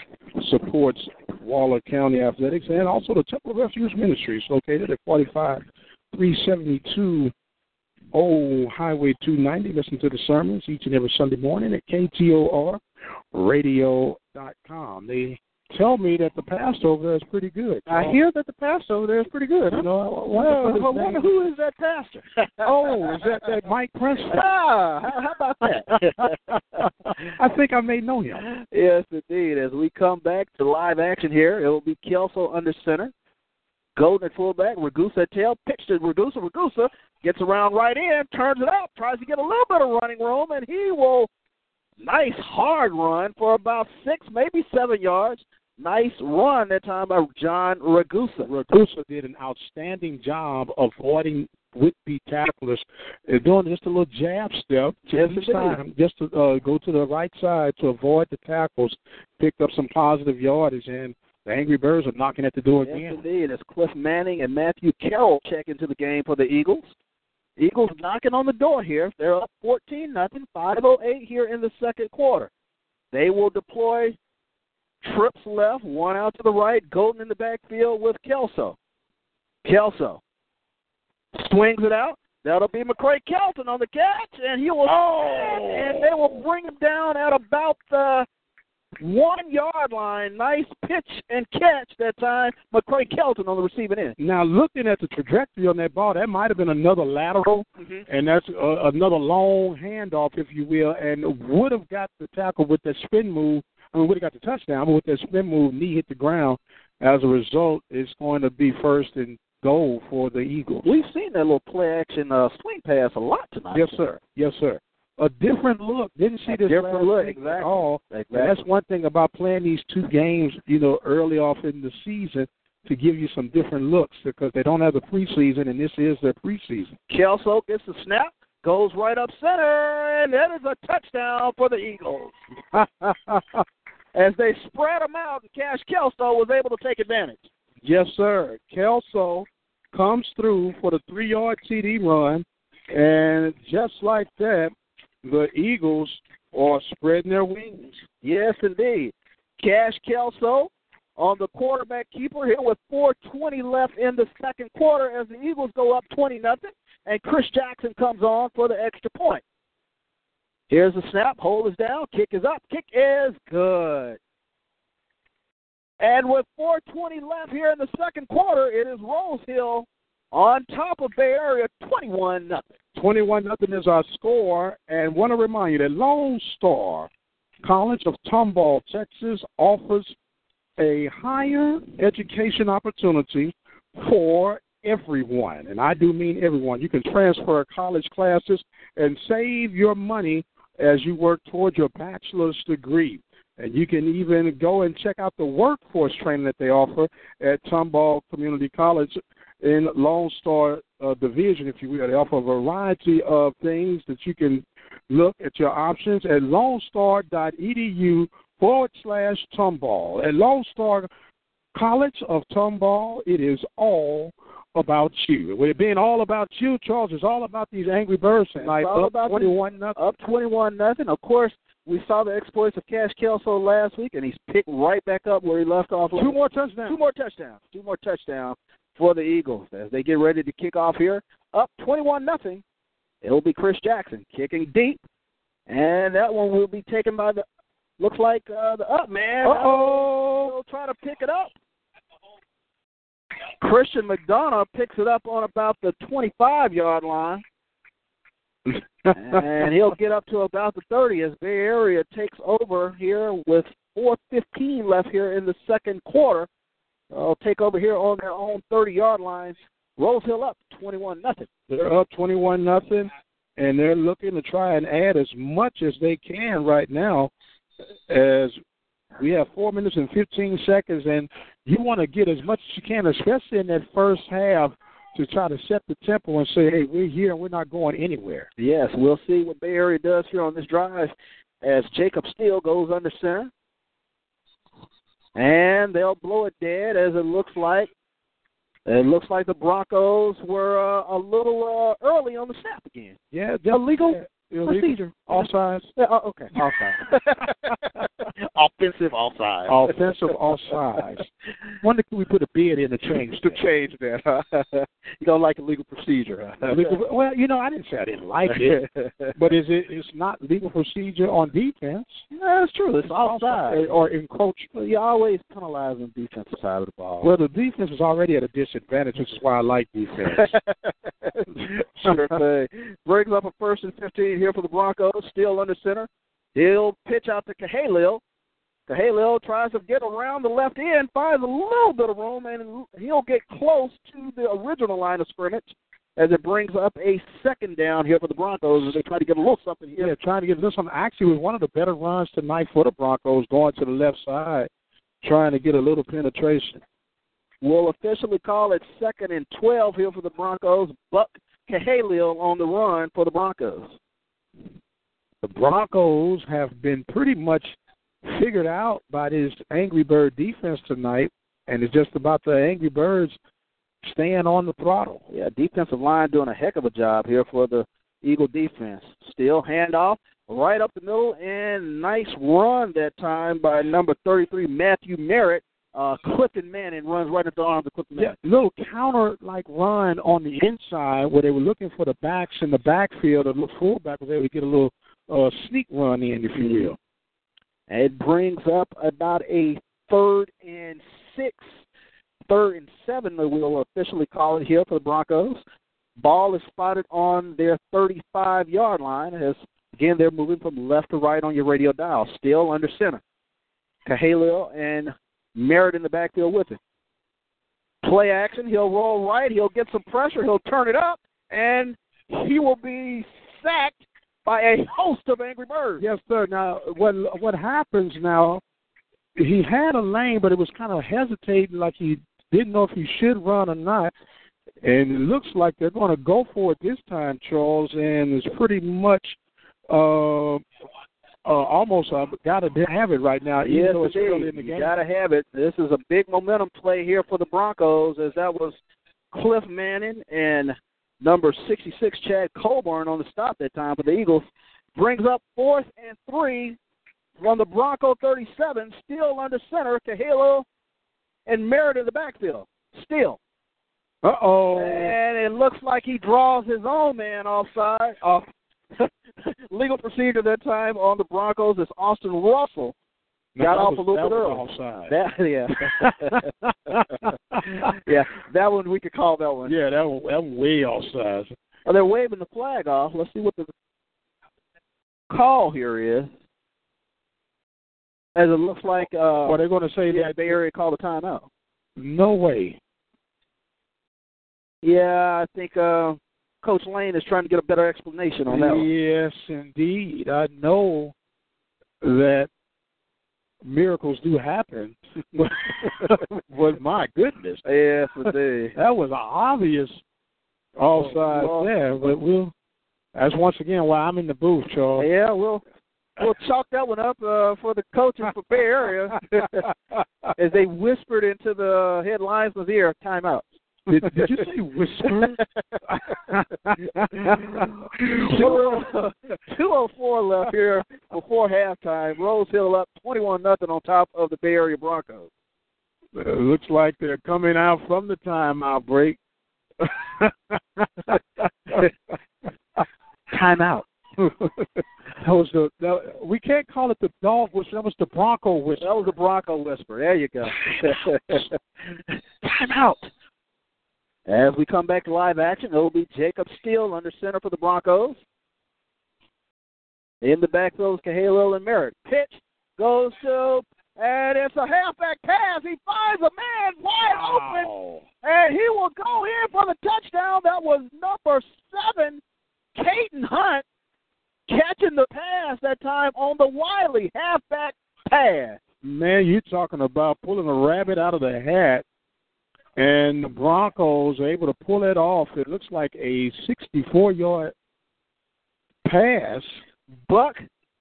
supports Waller County Athletics, and also the Temple of Refuge Ministries, located at 45372 Old Highway 290. Listen to the sermons each and every Sunday morning at KTORradio.com. They tell me that the pastor over there is pretty good. I hear that the pastor over there is pretty good. You know, I well, wonder, I wonder who is that pastor. oh, is that that Mike Princeton? Ah, how about that? I think I may know him. Yes, indeed. As we come back to live action here, it will be Kelso under center. Golden at fullback, Ragusa at tail, pitch to Ragusa. Ragusa gets around right in, turns it up, tries to get a little bit of running room, and he will nice hard run for about six, maybe seven yards. Nice run that time by John Ragusa. Ragusa did an outstanding job avoiding would-be tacklers, uh, doing just a little jab step to Yes, time, just to uh, go to the right side to avoid the tackles, picked up some positive yardage, and the Angry Birds are knocking at the door Yes, again. indeed. As Cliff Manning and Matthew Carroll check into the game for the Eagles. Eagles knocking on the door here. They're up 14 nothing, 5:08 here in the second quarter. They will deploy trips left, one out to the right, Golden in the backfield with Kelso. Kelso swings it out. That'll be McCray Kelton on the catch, and he will oh! and they will bring him down at about the one yard line. Nice pitch and catch that time. McCray Kelton on the receiving end. Now, looking at the trajectory on that ball, that might have been another lateral, and that's uh, another long handoff, if you will, and would have got the tackle with that spin move. I mean, would have got the touchdown, but with that spin move, knee hit the ground. As a result, it's going to be first and goal for the Eagles. We've seen that little play action uh, swing pass a lot tonight. Yes, sir. Yes, sir. A different look. Didn't see this different look, exactly. at all. Exactly. And that's one thing about playing these two games, you know, early off in the season to give you some different looks because they don't have the preseason, and this is their preseason. Kelso gets the snap, goes right up center, and that is a touchdown for the Eagles. As they spread them out, and Cash Kelso was able to take advantage. yes, sir. Kelso comes through for the three-yard TD run, and just like that, the Eagles are spreading their wings. Yes, indeed. Cash Kelso on the quarterback keeper here with 4:20 left in the second quarter as the Eagles go up 20 nothing, and Chris Jackson comes on for the extra point. Here's the snap. Hold is down. Kick is up. Kick is good. And with 4:20 left here in the second quarter, it is Rose Hill on top of Bay Area, 21 nothing. 21 nothing is our score. And want to remind you that Lone Star College of Tomball, Texas offers a higher education opportunity for everyone. And I do mean everyone. You can transfer college classes and save your money as you work towards your bachelor's degree. And you can even go and check out the workforce training that they offer at Tomball Community College in Lone Star uh, Division, if you will. They offer a variety of things that you can look at your options at lonestar.edu forward slash Tomball. At Lone Star College of Tomball, it is all about you. With it being all about you, Charles, it's all about these angry birds tonight. All up about twenty-one nothing. Up twenty-one nothing. Of course, we saw the exploits of Cash Kelso last week, and he's picked right back up where he left off. Two more touchdowns. Two more touchdowns. Two more touchdowns for the Eagles as they get ready to kick off here. Up twenty-one nothing. It'll be Chris Jackson kicking deep, and that one will be taken by the. Looks like uh, the up man. Uh oh. He'll try to pick it up. Christian McDonough picks it up on about the 25 yard line. and he'll get up to about the 30 as Bay Area takes over here with 4.15 left here in the second quarter. They'll take over here on their own 30 yard line. Rose Hill up 21 nothing. They're up 21 nothing, and they're looking to try and add as much as they can right now as we have four minutes and 15 seconds, and you want to get as much as you can, especially in that first half, to try to set the tempo and say, hey, we're here and we're not going anywhere. Yes, we'll see what Bay Area does here on this drive as Jacob Steele goes under center. And they'll blow it dead as it looks like. It looks like the Broncos were uh, a little uh, early on the snap again. Yeah, illegal illegal. procedure. Offsides. Yeah, oh, okay. Offside. Offensive offside. Offensive offsides. Wonder could we put a bid in to change to change that. Huh? you don't like a legal procedure. Huh? Legal, well, you know, I didn't say I didn't like it, but is it? It's not legal procedure on defense. Yeah, that's true. It's offside or encroachment. Well, you always penalize on the defensive side of the ball. Well, the defense is already at a disadvantage, which is why I like defense. sure thing. Brings up a first and fifteen here for the Broncos. Steele under center. He'll pitch out to Cahalil. Cahalil tries to get around the left end, finds a little bit of room, and he'll get close to the original line of scrimmage as it brings up a second down here for the Broncos as they try to get a little something here. Yeah, trying to get a little something. Actually, was one of the better runs tonight for the Broncos going to the left side, trying to get a little penetration. We'll officially call it second and 12 here for the Broncos. Buck Cahalil on the run for the Broncos. The Broncos have been pretty much figured out by this Angry Bird defense tonight, and it's just about the Angry Birds staying on the throttle. Yeah, defensive line doing a heck of a job here for the Eagle defense. Steele handoff right up the middle, and nice run that time by number 33, Matthew Merritt. Uh, Clifton Manning runs right into the arms of Clifton Manning. Yeah, little counter like run on the inside where they were looking for the backs in the backfield. The fullback was able to get a little uh, sneak run in, if you will. It brings up about a third and six, third and seven, we will officially call it here for the Broncos. Ball is spotted on their 35 yard line as, again, they're moving from left to right on your radio dial, Steele under center. Cahalil and Merritt in the backfield with it. Play action, he'll roll right, he'll get some pressure, he'll turn it up, and he will be sacked by a host of Angry Birds. Yes, sir. Now, what what happens now? He had a lane, but it was kind of hesitating, like he didn't know if he should run or not. And it looks like they're going to go for it this time, Charles. And it's pretty much uh, uh, almost uh, got to have it right now. Yes, though it's indeed. in the game. Got to have it. This is a big momentum play here for the Broncos, as that was Cliff Manning and number 66, Chad Colburn, on the stop that time for the Eagles. Brings up fourth and three from the Bronco 37, Steele under center to Halo and Merritt in the backfield. Still. Uh oh. And it looks like he draws his own man offside. Off. Legal procedure that time on the Broncos is Austin Russell. Got off was, a little bit early. Offside. That, yeah. yeah, that one we could call that one. Yeah, that one, that one way offside. Oh, they're waving the flag off. Let's see what the call here is. As it looks like, uh, Or they're going to say yeah, that Bay Area called a timeout. no way. Yeah, I think uh, Coach Lane is trying to get a better explanation on that one. Yes, indeed. I know that miracles do happen, but, but my goodness, Yes, indeed. that was an obvious offside Well- there. But we'll. That's once again why I'm in the booth, Charles. yeah, we'll we'll chalk that one up uh, for the coaches for Bay Area as they whispered into the head linesman's ear, timeout. Did, did you say whisper? Two oh four left here before halftime. Rose Hill up twenty one nothing on top of the Bay Area Broncos. It looks like they're coming out from the timeout break. Timeout. that was the that, we can't call it the dog whistle. That was the Bronco whistle. That was the Bronco whisper. There you go. Timeout. As we come back to live action, it'll be Jacob Steele under center for the Broncos. In the back throws Cahalil and Merritt. Pitch goes to, and it's a halfback pass. He finds a man wide open, and he will go in for the touchdown. That was number seven, Caden Hunt, catching the pass that time on the Wiley halfback pass. Man, you're talking about pulling a rabbit out of the hat, and the Broncos are able to pull it off. It looks like a 64 yard pass. Buck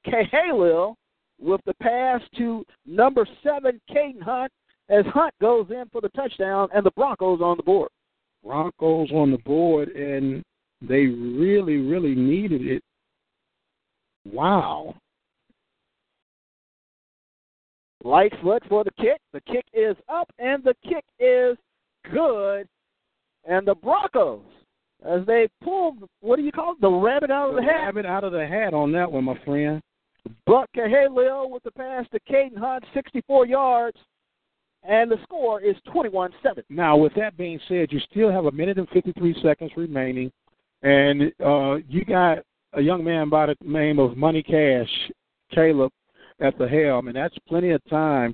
Cahalil with the pass to number seven, Caden Hunt, as Hunt goes in for the touchdown, and the Broncos on the board. Broncos on the board, and they really, really needed it. Wow. Lightfoot for the kick. The kick is up, and the kick is good. And the Broncos, as they pull, what do you call it, the rabbit out of the hat? Rabbit out of the hat on that one, my friend. Buck Cahalil with the pass to Caden Hunt, 64 yards, and the score is 21 7. Now, with that being said, you still have a minute and 53 seconds remaining, and uh, you got a young man by the name of Money Cash, Caleb, at the helm, and that's plenty of time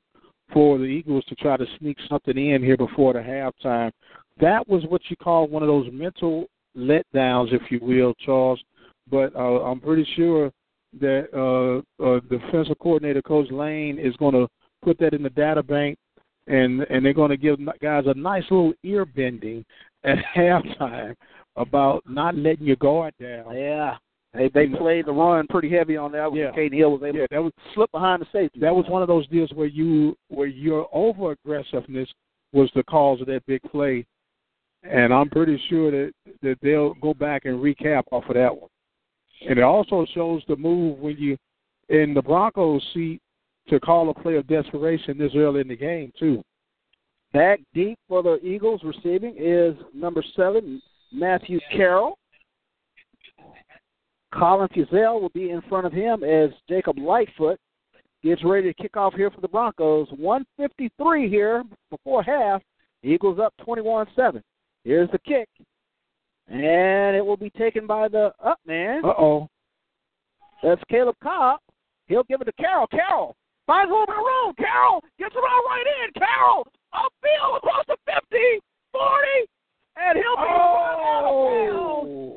for the Eagles to try to sneak something in here before the halftime. That was what you call one of those mental letdowns, if you will, Charles. But uh, I'm pretty sure that uh, uh, defensive coordinator Coach Lane is going to put that in the data bank, and and they're going to give guys a nice little ear bending at halftime about not letting your guard down. Yeah. They they played the run pretty heavy on that. Yeah. Caden Hill was able Yeah, to that was slip behind the safety. that was one of those deals where you where your over aggressiveness was the cause of that big play, and I'm pretty sure that that they'll go back and recap off of that one. And it also shows the move when you in the Broncos seat to call a play of desperation this early in the game too. Back deep for the Eagles receiving is number seven, Matthew Carroll. Colin Fuzell will be in front of him as Jacob Lightfoot gets ready to kick off here for the Broncos. 153 here before half. Eagles up 21 7. Here's the kick. And it will be taken by the up man. Uh oh. That's Caleb Cobb. He'll give it to Carroll. Carroll finds over the room. Carroll gets around right in. Carroll upfield across the 50, 40, and he'll be of bounds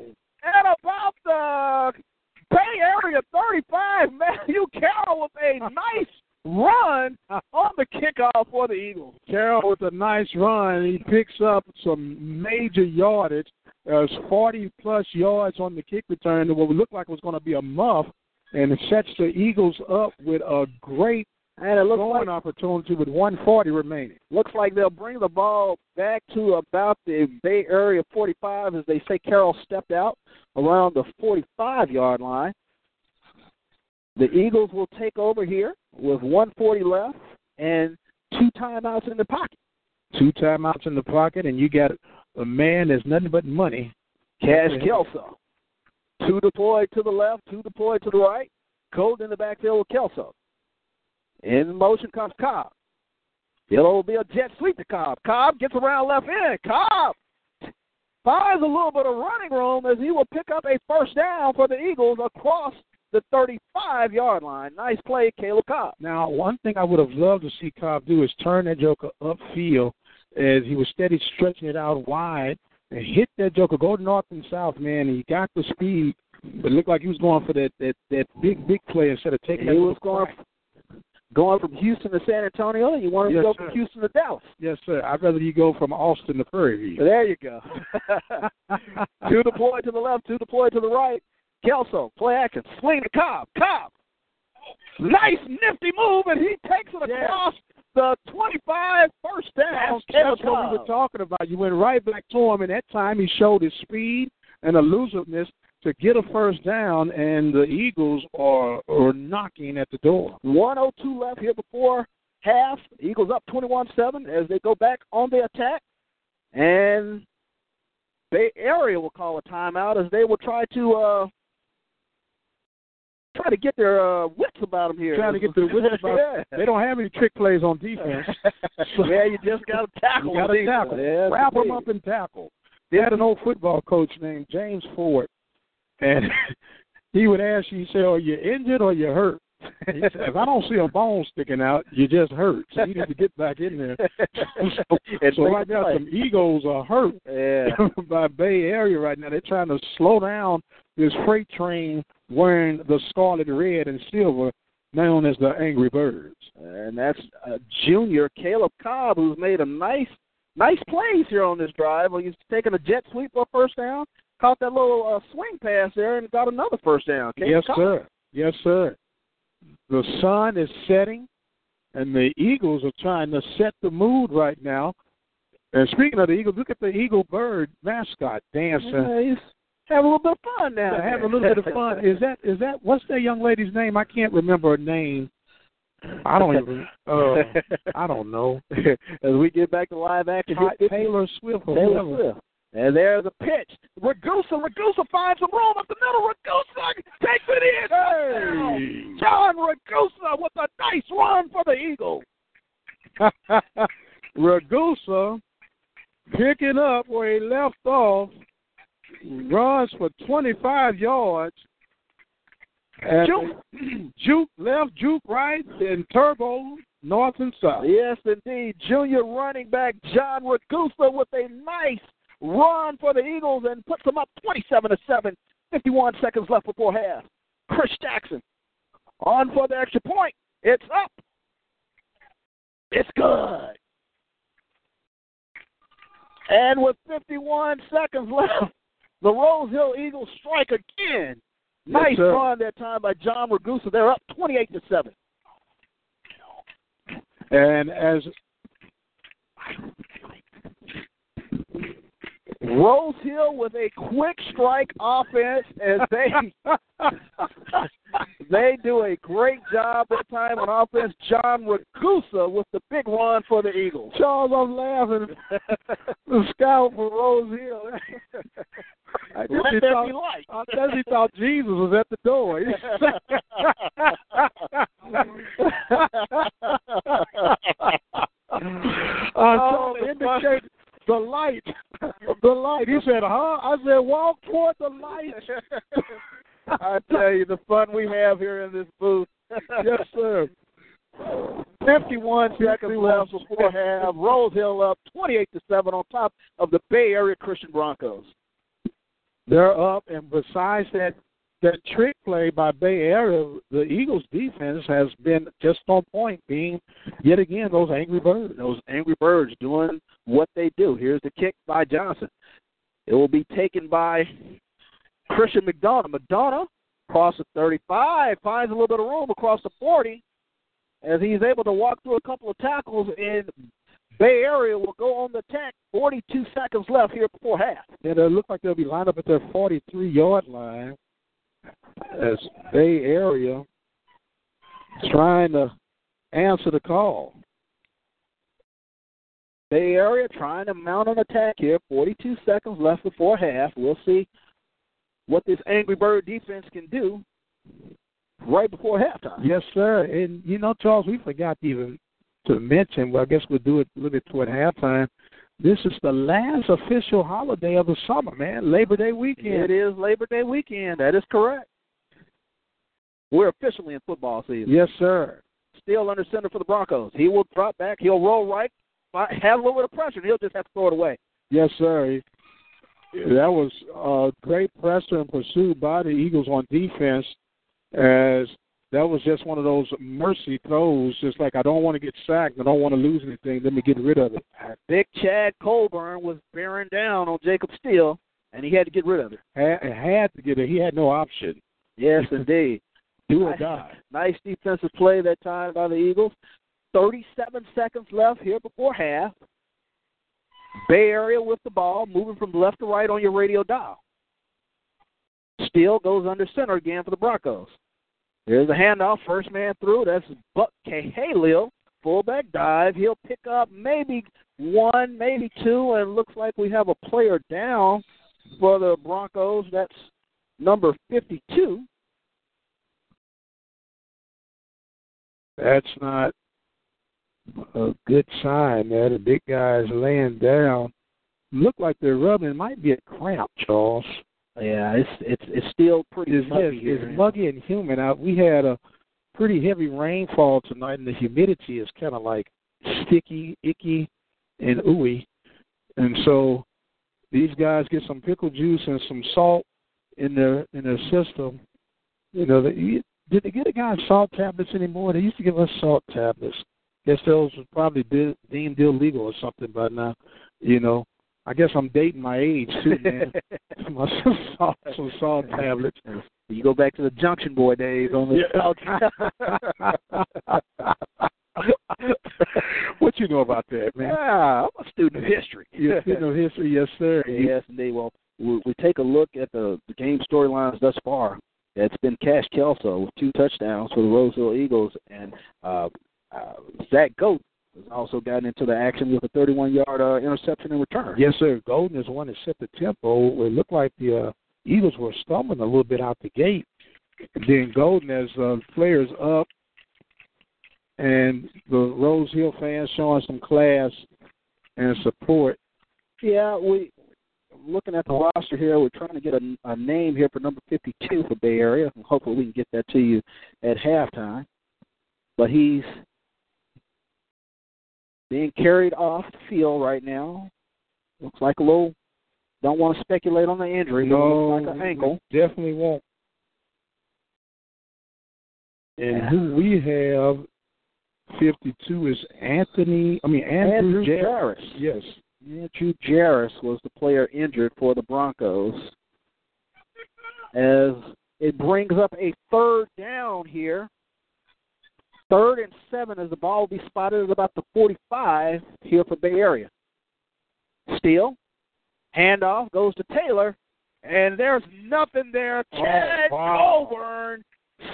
at about the Bay Area 35. Matthew Carroll with a nice run on the kickoff for the Eagles. Carroll with a nice run. He picks up some major yardage. Uh, There's 40 plus yards on the kick return to what would look like was going to be a muff, and it sets the Eagles up with a great And it looks throwing like opportunity with 140 remaining. looks like they'll bring the ball back to about the Bay Area 45 as they say Carroll stepped out around the 45 yard line. The Eagles will take over here with 140 left and two timeouts in the pocket. Two timeouts in the pocket, and you got a man that's nothing but money. Cash Kelso. Two deployed to the left, two deployed to the right. Cold in the backfield with Kelso. In motion comes Cobb. It'll be a jet sweep to Cobb. Cobb gets around left end. Cobb finds a little bit of running room as he will pick up a first down for the Eagles across the 35 yard line. Nice play, Caleb Cobb. Now, one thing I would have loved to see Cobb do is turn that joker upfield as he was steady stretching it out wide and hit that joker, go north and south, man. He got the speed, but it looked like he was going for that that that big big play instead of taking. He was going going from Houston to San Antonio. And you want him yes, to go sir. from Houston to Dallas. Yes, sir. I'd rather you go from Austin to Prairie View. There you go. two deployed to the left, two deployed to the right. Kelso, play action, swing to Cobb. Cobb, nice nifty move, and he takes it Yeah. across the 25, first down. That's, that's what we were talking about. You went right back to him, and that time he showed his speed and elusiveness to get a first down, and the Eagles are are knocking at the door. 102 left here before half. Eagles up 21-7 as they go back on the attack. And Bay Area will call a timeout as they will try to uh, try to get their uh, wits about them here. Trying to get their wits about yeah. They don't have any trick plays on defense. yeah, you just got to tackle. Got to tackle. Yeah, Wrap them up and tackle. They had an old football coach named James Ford, and he would ask you, he said, "Are you injured or you hurt?" He said, "If I don't see a bone sticking out, you just hurt. So you need to get back in there." so so right now, some Eagles are hurt Yeah. by Bay Area right now. They're trying to slow down this freight train wearing the scarlet red and silver, known as the Angry Birds. And that's uh, junior Caleb Cobb, who's made a nice, nice plays here on this drive. Well, he's taking a jet sweep for first down, caught that little uh, swing pass there, and got another first down. Caleb Yes, sir. Yes, sir. The sun is setting, and the Eagles are trying to set the mood right now. And speaking of the Eagles, look at the Eagle Bird mascot dancing. Having a little bit of fun now. Having a little bit of fun. Is that is that what's that young lady's name? I can't remember her name. I don't even. Uh, I don't know. As we get back to live action, Taylor Swift Taylor. Swift. And there's the pitch. Ragusa, Ragusa finds some room up the middle. Ragusa takes it in. Hey. John Ragusa with a nice run for the Eagles. Ragusa picking up where he left off, runs for 25 yards. And Juke. juke left, juke right, and turbo north and south. Yes, indeed. Junior running back John Ragusa with a nice run for the Eagles and puts them up 27 to 7. 51 seconds left before half. Chris Jackson on for the extra point. It's up. It's good. And with 51 seconds left, the Rose Hill Eagles strike again. Nice sir. run that time by John Ragusa. They're up 28 to 7. And as Rose Hill with a quick strike offense as they they do a great job that time on offense. John Ragusa with the big run for the Eagles. Charles, I'm laughing. The scout for Rose Hill. I guess Let he there thought- be light. I guess he thought Jesus was at the door. uh, Oh, so the indicate the light. The light. He said, huh? I said, walk toward the light. I tell you, the fun we have here in this booth. yes, sir. 51 seconds left before half. Rose Hill up 28 to 7 on top of the Bay Area Christian Broncos. They're up, and besides that, that trick play by Bay Area, the Eagles' defense has been just on point, being yet again those angry birds. Those Angry Birds doing what they do. Here's the kick by Johnson. It will be taken by Christian McDonough. McDonough across the 35, finds a little bit of room across the 40 as he's able to walk through a couple of tackles and Bay Area will go on the attack. 42 seconds left here before half. Yeah, they look like they'll be lined up at their 43 yard line as Bay Area trying to answer the call. Bay Area trying to mount an attack here. 42 seconds left before half. We'll see what this Angry Bird defense can do right before halftime. Yes, sir. And you know, Charles, we forgot even to mention. Well, I guess we'll do it a little bit toward halftime. This is the last official holiday of the summer, man. Labor Day weekend. It is Labor Day weekend. That is correct. We're officially in football season. Yes, sir. Still under center for the Broncos. He will drop back. He'll roll right, have a little bit of pressure. and He'll just have to throw it away. Yes, sir. That was a great pressure and pursuit by the Eagles on defense, as that was just one of those mercy throws. Just like I don't want to get sacked, I don't want to lose anything. Let me get rid of it. Big Chad Colburn was bearing down on Jacob Steele, and he had to get rid of it. Had, had to get it. He had no option. Yes, indeed. Do or die. Nice defensive play that time by the Eagles. 37 seconds left here before half. Bay Area with the ball, moving from left to right on your radio dial. Steele goes under center again for the Broncos. Here's a handoff, first man through. That's Buck Cahalil. Fullback dive. He'll pick up maybe one, maybe two, and looks like we have a player down for the Broncos. That's number 52. That's not a good sign, man. The big guys laying down. Look like they're rubbing. It might be a cramp, Charles. Yeah, it's it's it's still pretty it's, muggy. It's, it's muggy and humid out. We had a pretty heavy rainfall tonight, and the humidity is kind of like sticky, icky, and ooey. And so these guys get some pickle juice and some salt in their in their system. You know, they, did they get a guy salt tablets anymore? They used to give us salt tablets. Guess those were probably de- deemed illegal or something by now. You know, I guess I'm dating my age too, man. some salt, some salt tablets. You go back to the Junction Boy days on the yeah. what you know about that, man? Yeah, I'm a student of history. you student of history, yes, sir. Yes, indeed. Well, we, we take a look at the, the game storylines thus far. It's been Cash Kelso with two touchdowns for the Rose Hill Eagles, and uh, uh, Zach Goat has also gotten into the action with a 31-yard uh, interception in return. Yes, sir. Golden is one that set the tempo. It looked like the uh, Eagles were stumbling a little bit out the gate. Then Golden, as uh, players up, and the Rose Hill fans showing some class and support. Yeah, we looking at the roster here. We're trying to get a, a name here for number 52 for Bay Area. Hopefully, we can get that to you at halftime. But he's being carried off the field right now. Looks like a little. Don't want to speculate on the injury. No, like an ankle. Definitely won't. And who we have 52 is Anthony. I mean Andrew, Andrew Jarris. Yes, Andrew Jarris was the player injured for the Broncos. As it brings up a third down here. Third and seven as the ball will be spotted at about the 45 here for Bay Area. Steele, handoff goes to Taylor, and there's nothing there. Chad oh, wow. Colburn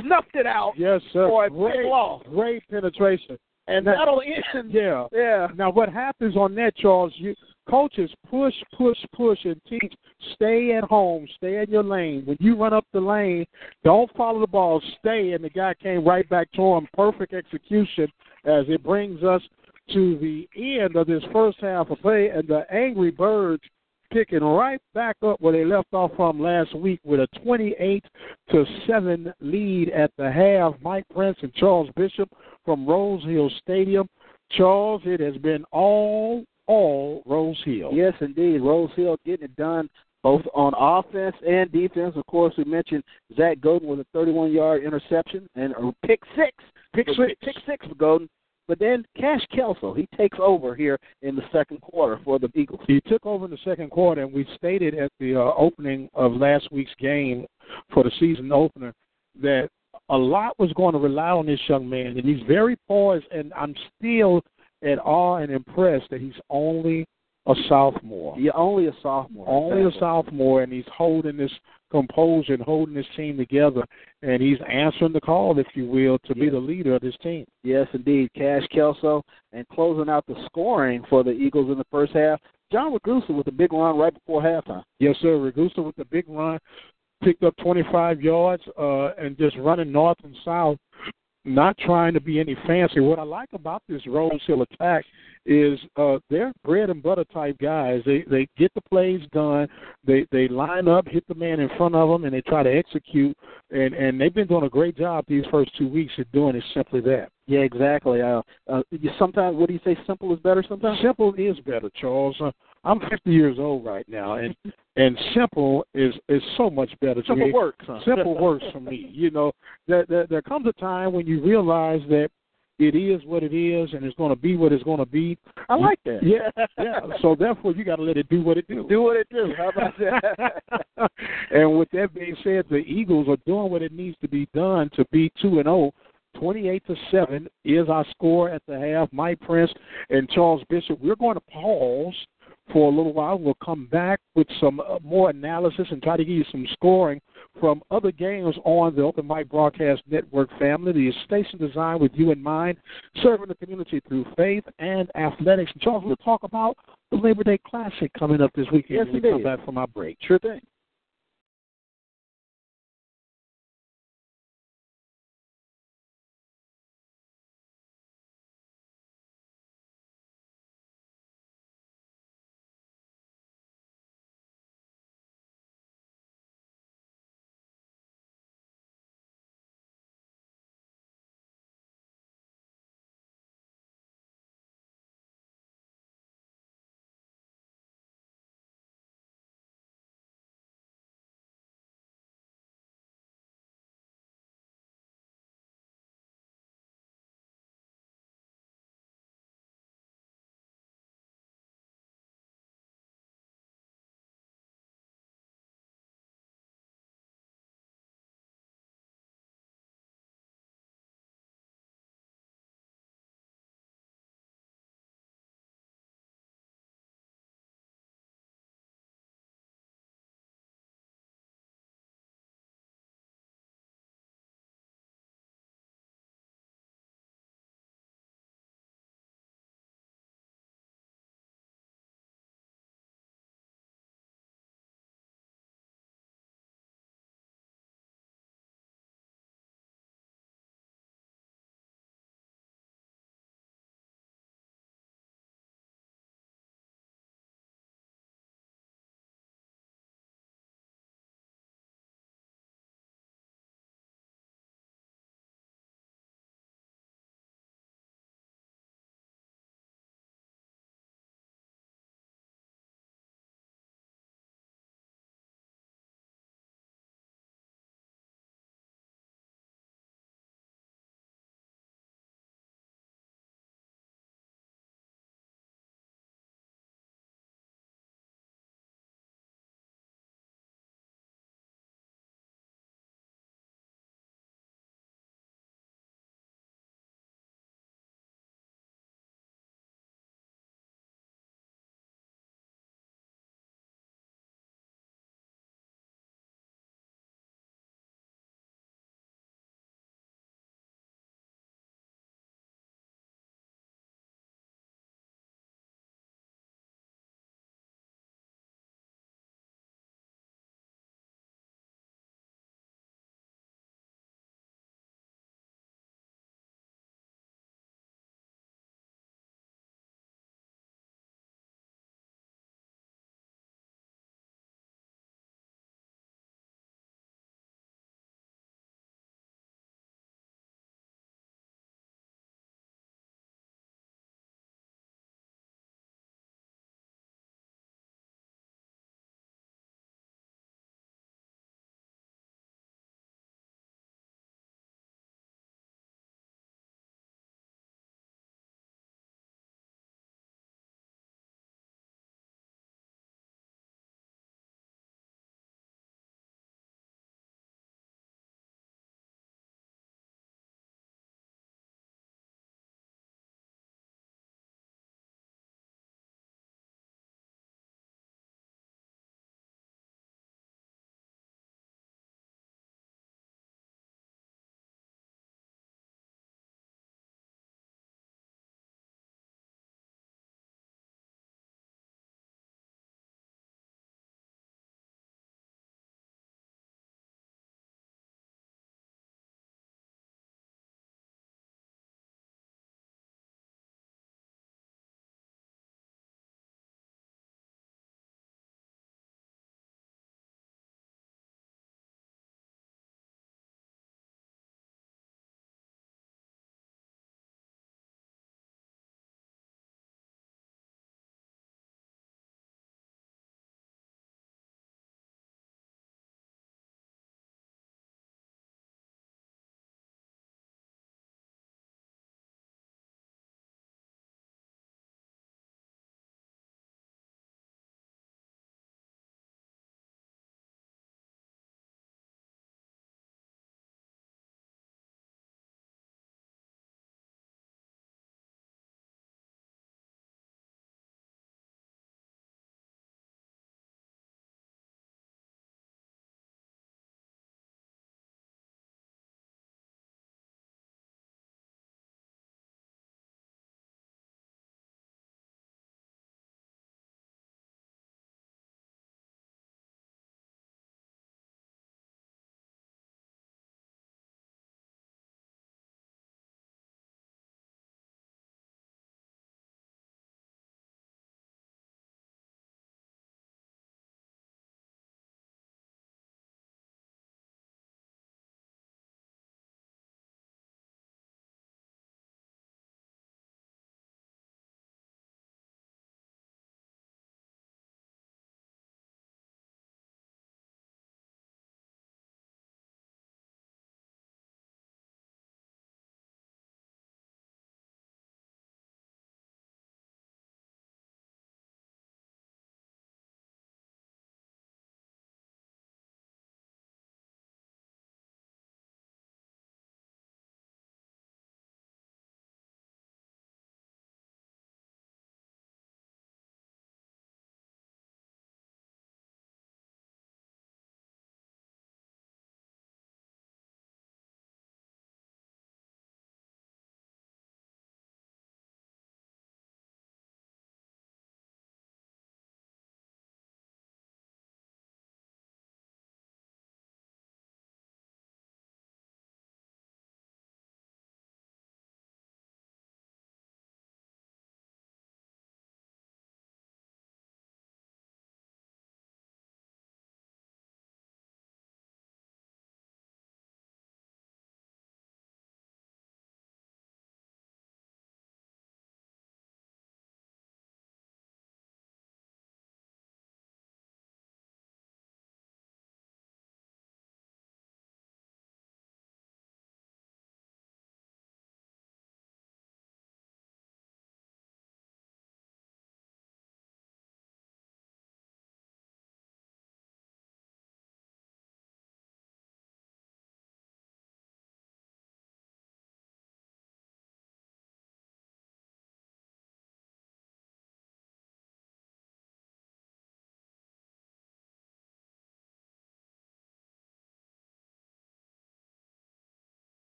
snuffed it out. Yes, sir. For a great, loss. great penetration. And That- that'll end. Yeah. Yeah. Now, what happens on that, Charles? You coaches push, push, push, and teach. Stay at home. Stay in your lane. When you run up the lane, don't follow the ball. Stay, and the guy came right back to him. Perfect execution. As it brings us to the end of this first half of play, and the Angry Birds picking right back up where they left off from last week with a 28 to 7 lead at the half. Mike Prince and Charles Bishop from Rose Hill Stadium. Charles, it has been all, all Rose Hill. Yes, indeed. Rose Hill getting it done both on offense and defense. Of course, we mentioned Zach Golden with a 31-yard interception and a pick six. Pick six. Pick six for Golden. But then Cash Kelso, he takes over here in the second quarter for the Eagles. He took over in the second quarter, and we stated at the uh, opening of last week's game for the season opener that a lot was going to rely on this young man, and he's very poised. And I'm still at awe and impressed that he's only a sophomore. You're only a sophomore. Only a sophomore, and he's holding this composure and holding this team together, and he's answering the call, if you will, to be the leader of this team. Yes, indeed. Cash Kelso and closing out the scoring for the Eagles in the first half. John Ragusa with a big run right before halftime. Yes, sir. Ragusa with the big run, picked up 25 yards, uh, and just running north and south, not trying to be any fancy. What I like about this Rose Hill attack is uh, they're bread and butter type guys. They they get the plays done. They they line up, hit the man in front of them, and they try to execute. And and they've been doing a great job these first two weeks at doing it simply that. Yeah, exactly. Uh, uh, you sometimes, what do you say? Simple is better. Sometimes simple is better, Charles. Uh, I'm 50 years old right now, and and simple is is so much better. Simple me. works. Huh? Simple works for me. You know, there, there there comes a time when you realize that it is what it is, and it's going to be what it's going to be. I like that. Yeah, yeah. So therefore, you got to let it do what it do. Do what it do. How about that? and with that being said, the Eagles are doing what it needs to be done to be two and zero. 28 to 7 is our score at the half. Mike Prince and Charles Bishop. We're going to pause for a little while. We'll come back with some uh, more analysis and try to give you some scoring from other games on the Open Mic Broadcast Network family. The station designed with you in mind, serving the community through faith and athletics. And Charles, we'll talk about the Labor Day Classic coming up this weekend yes, when we come back from our break. Sure thing.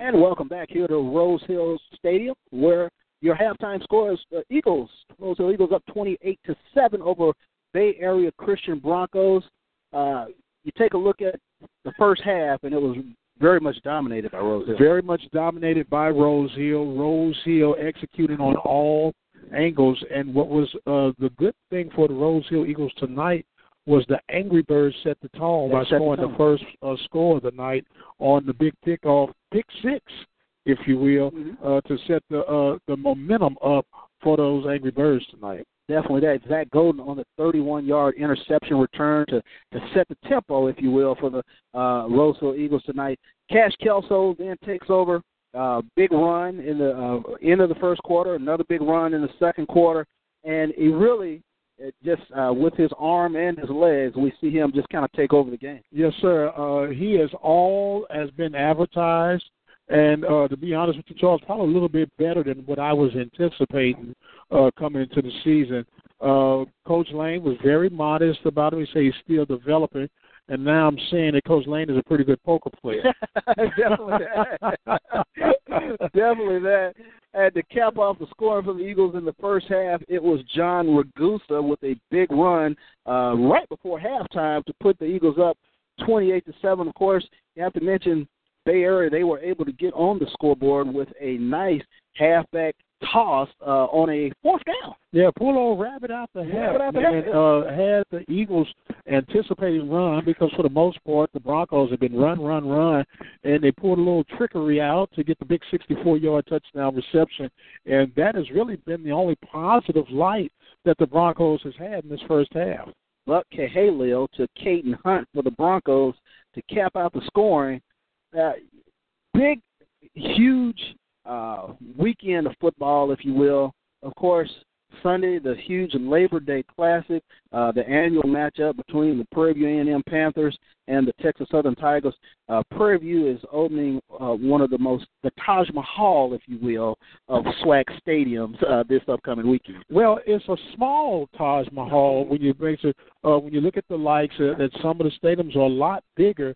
And welcome back here to Rose Hills Stadium, where your halftime score is the Eagles. Rose Hill Eagles up 28 to seven over Bay Area Christian Broncos. Uh, you take a look at the first half, and it was very much dominated by Rose Hill. Very much dominated by Rose Hill. Rose Hill executing on all angles. And what was uh, the good thing for the Rose Hill Eagles tonight was the Angry Birds set the tone by scoring the, the first uh, score of the night on the big kickoff, pick six, if you will, mm-hmm. uh, to set the uh, the momentum up for those Angry Birds tonight. Definitely that. Zach Golden on the 31-yard interception return to to set the tempo, if you will, for the uh, Rose Hill Eagles tonight. Cash Kelso then takes over. Uh, big run in the uh, end of the first quarter, another big run in the second quarter, and he really it just uh, with his arm and his legs, we see him just kind of take over the game. Yes, sir. Uh, he is all has been advertised, and uh, to be honest with you, Charles, probably a little bit better than what I was anticipating uh, coming into the season. Uh, Coach Lane was very modest about him. He said he's still developing. And now I'm saying that Coach Lane is a pretty good poker player. Definitely that. Definitely that. And to cap off the scoring for the Eagles in the first half, it was John Ragusa with a big run uh, right before halftime to put the Eagles up 28 to seven. Of course, you have to mention Bay Area. They were able to get on the scoreboard with a nice halfback tossed uh, on a fourth down. Yeah, pull old rabbit out the hat and uh, had the Eagles anticipating run because for the most part the Broncos have been run, run, run, and they pulled a little trickery out to get the big 64-yard touchdown reception, and that has really been the only positive light that the Broncos has had in this first half. Buck Cahalil to Caden Hunt for the Broncos to cap out the scoring. Uh, big, huge uh, weekend of football, if you will. Of course, Sunday, the huge Labor Day Classic, uh, the annual matchup between the Prairie View A&M Panthers and the Texas Southern Tigers. Uh, Prairie View is opening uh, one of the most, the Taj Mahal, if you will, of SWAC stadiums uh, this upcoming weekend. Well, it's a small Taj Mahal when you bring it, uh, when you look at the likes uh, that some of the stadiums are a lot bigger.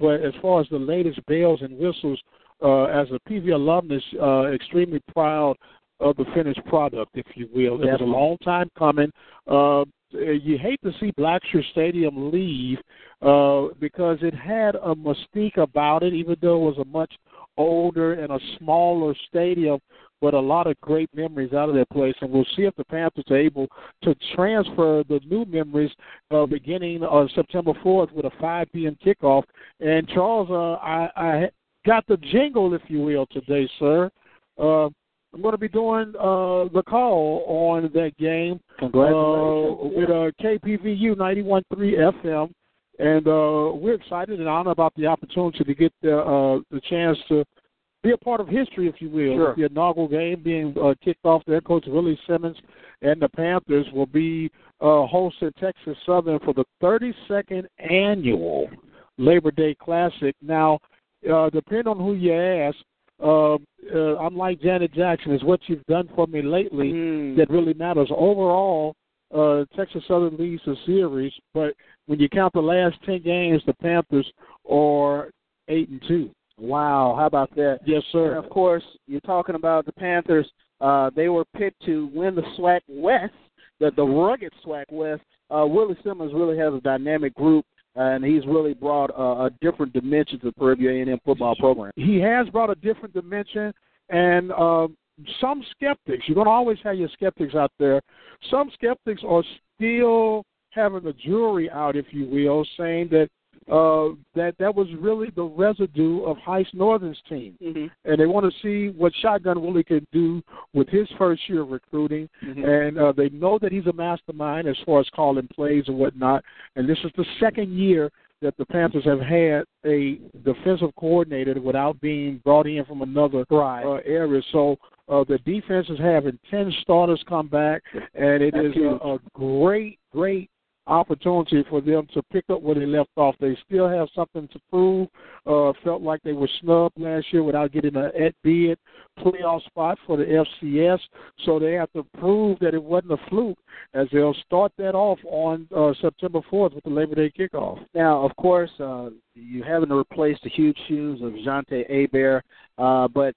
But as far as the latest bells and whistles, uh, as a PV alumnus, uh, extremely proud of the finished product, if you will. It was a long time coming. Uh, you hate to see Blackshear Stadium leave uh, because it had a mystique about it, even though it was a much older and a smaller stadium, but a lot of great memories out of that place. And we'll see if the Panthers are able to transfer the new memories uh, beginning on September 4th with a 5 p.m. kickoff. And Charles, uh, I, I got the jingle, if you will, today, sir. Uh, I'm going to be doing uh, the call on that game Congratulations. Uh, with uh, KPVU 91.3 FM. And uh, we're excited and honored about the opportunity to get the, uh, the chance to be a part of history, if you will. Sure. The inaugural game being uh, kicked off there. Coach Willie Simmons and the Panthers will be uh, hosting Texas Southern for the 32nd annual Labor Day Classic. Now, uh, depending on who you ask, uh, uh, I'm like Janet Jackson. Is what you've done for me lately mm. that really matters. Overall, uh, Texas Southern leads the series, but when you count the last ten games, the Panthers are eight and two. Wow, how about that? Yes, sir. And of course, you're talking about the Panthers. Uh, they were picked to win the SWAC West, the the rugged SWAC West. Uh, Willie Simmons really has a dynamic group and he's really brought a, a different dimension to the View A&M football program. He has brought a different dimension, and uh, some skeptics. You're going to always have your skeptics out there. Some skeptics are still having the jury out, if you will, saying that uh, that that was really the residue of Heishma Northern's team, mm-hmm. and they want to see what Shotgun Willie can do with his first year of recruiting, mm-hmm. and uh, they know that he's a mastermind as far as calling plays and whatnot. And this is the second year that the Panthers have had a defensive coordinator without being brought in from another right. uh, area. So uh, the defense is having ten starters come back, and it That's is a, a great, great opportunity for them to pick up where they left off. They still have something to prove. Uh, felt like they were snubbed last year without getting an at bid playoff spot for the FCS, so they have to prove that it wasn't a fluke as they'll start that off on uh, September 4th with the Labor Day kickoff. Now, of course, uh, you haven't replaced the huge shoes of Jante Abair, uh, but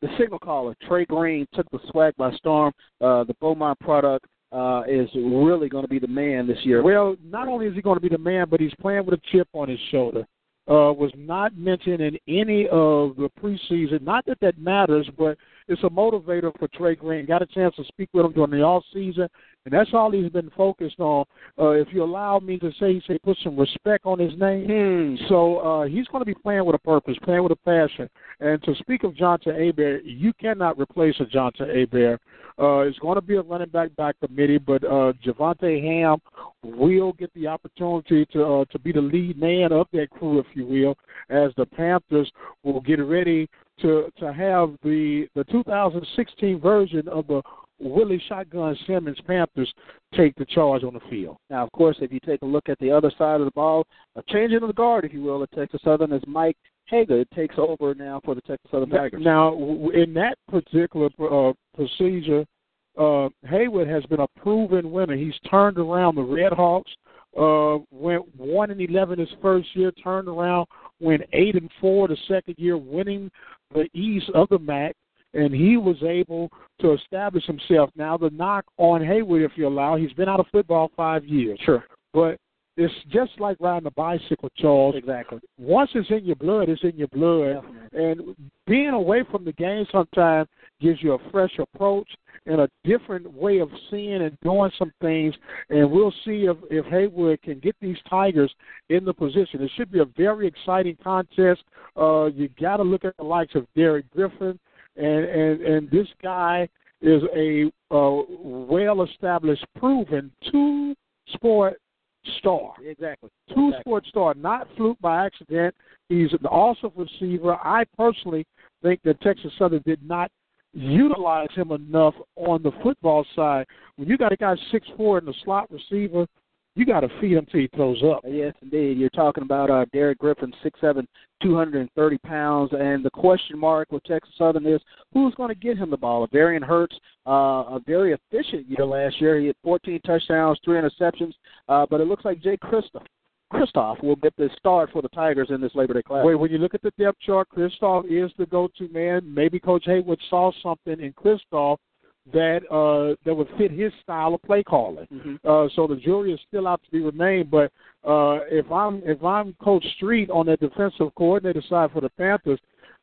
the signal caller, Trey Green, took the SWAC by storm. Uh, the Beaumont product uh, is really going to be the man this year. Well, not only is he going to be the man, but he's playing with a chip on his shoulder. Uh, was not mentioned in any of the preseason. Not that that matters, but it's a motivator for Trey Green. Got a chance to speak with him during the off season, and that's all he's been focused on. Uh, if you allow me to say, say put some respect on his name. Hmm. So uh, he's going to be playing with a purpose, playing with a passion. And to speak of Jonte Abair, you cannot replace a Jonte Abair. Uh, it's going to be a running back back committee, but uh, Javante Ham will get the opportunity to uh, to be the lead man of that crew, if you will, as the Panthers will get ready to to have the the 2016 version of the Willie Shotgun Simmons Panthers take the charge on the field. Now, of course, if you take a look at the other side of the ball, a change in the guard, if you will, at Texas Southern as Mike Haywood takes over now for the Texas Southern Tigers. Now, in that particular uh, procedure, uh, Haywood has been a proven winner. He's turned around the Red Hawks. Uh, went one and eleven his first year. Turned around, went eight and four the second year, winning the East of the MAC and he was able to establish himself. Now, the knock on Haywood, if you allow, he's been out of football five years. Sure. But it's just like riding a bicycle, Charles. Exactly. Once it's in your blood, it's in your blood. Definitely. And being away from the game sometimes gives you a fresh approach and a different way of seeing and doing some things. And we'll see if, if Haywood can get these Tigers in the position. It should be a very exciting contest. Uh, you got to look at the likes of Derek Griffin and and and this guy is a uh, well-established, proven two-sport star. Exactly. Two-sport star, not fluke by accident. He's an awesome receiver. I personally think that Texas Southern did not utilize him enough on the football side. When you got a guy six four in the slot receiver, you got to feed him till he throws up. Yes, indeed. You're talking about uh, Derek Griffin, six seven, two hundred and thirty pounds, and the question mark with Texas Southern is who's going to get him the ball. Averion Hurts, uh, a very efficient year last year. He had 14 touchdowns, three interceptions, uh, but it looks like Jay Christoph. Christoph will get the start for the Tigers in this Labor Day class. Wait, when you look at the depth chart, Christoph is the go-to man. Maybe Coach Haywood saw something in Christoph that uh, that would fit his style of play calling. Mm-hmm. Uh, so the jury is still out to be remained. But uh, if I'm if I'm Coach Street on the defensive coordinator side for the Panthers,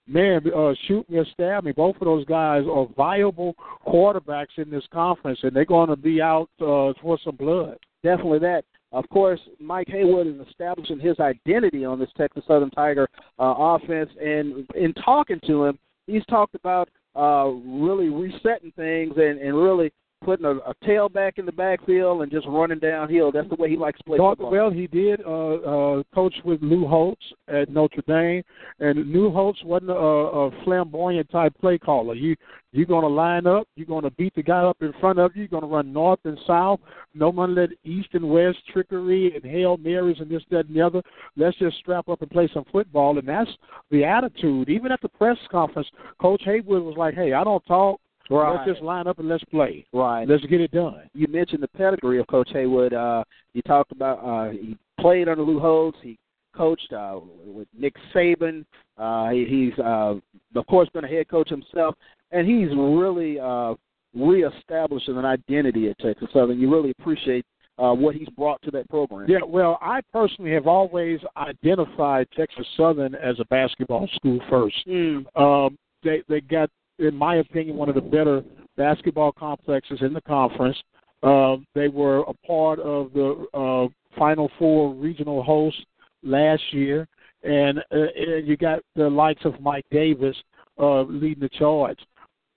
man, uh, shoot me or stab me. Both of those guys are viable quarterbacks in this conference, and they're going to be out uh, for some blood. Definitely that. Of course, Mike Haywood is establishing his identity on this Texas Southern Tiger uh, offense, and in talking to him, he's talked about uh, really resetting things and, and really putting a, a tail back in the backfield and just running downhill. That's the way he likes to play football. Well, he did uh, uh, coach with Lou Holtz at Notre Dame, and Lou Holtz wasn't a, a flamboyant type play caller. You you're going to line up, you're going to beat the guy up in front of you, you're going to run north and south. No one let east and west trickery and hail marys and this that and the other. Let's just strap up and play some football, and that's the attitude. Even at the press conference, Coach Haywood was like, "Hey, I don't talk." Right. Let's just line up and let's play. Right. Let's get it done. you mentioned the pedigree of Coach Haywood. Uh, you talked about uh, he played under Lou Holtz. He coached uh, with Nick Saban. Uh, he, he's uh, of course been a head coach himself, and he's really uh, reestablishing an identity at Texas Southern. You really appreciate uh, what he's brought to that program. Yeah, well, I personally have always identified Texas Southern as a basketball school first. Mm. Um, they they got, in my opinion, one of the better basketball complexes in the conference. Um, they were a part of the uh, Final Four regional host last year, and, uh, and you got the likes of Mike Davis uh, leading the charge.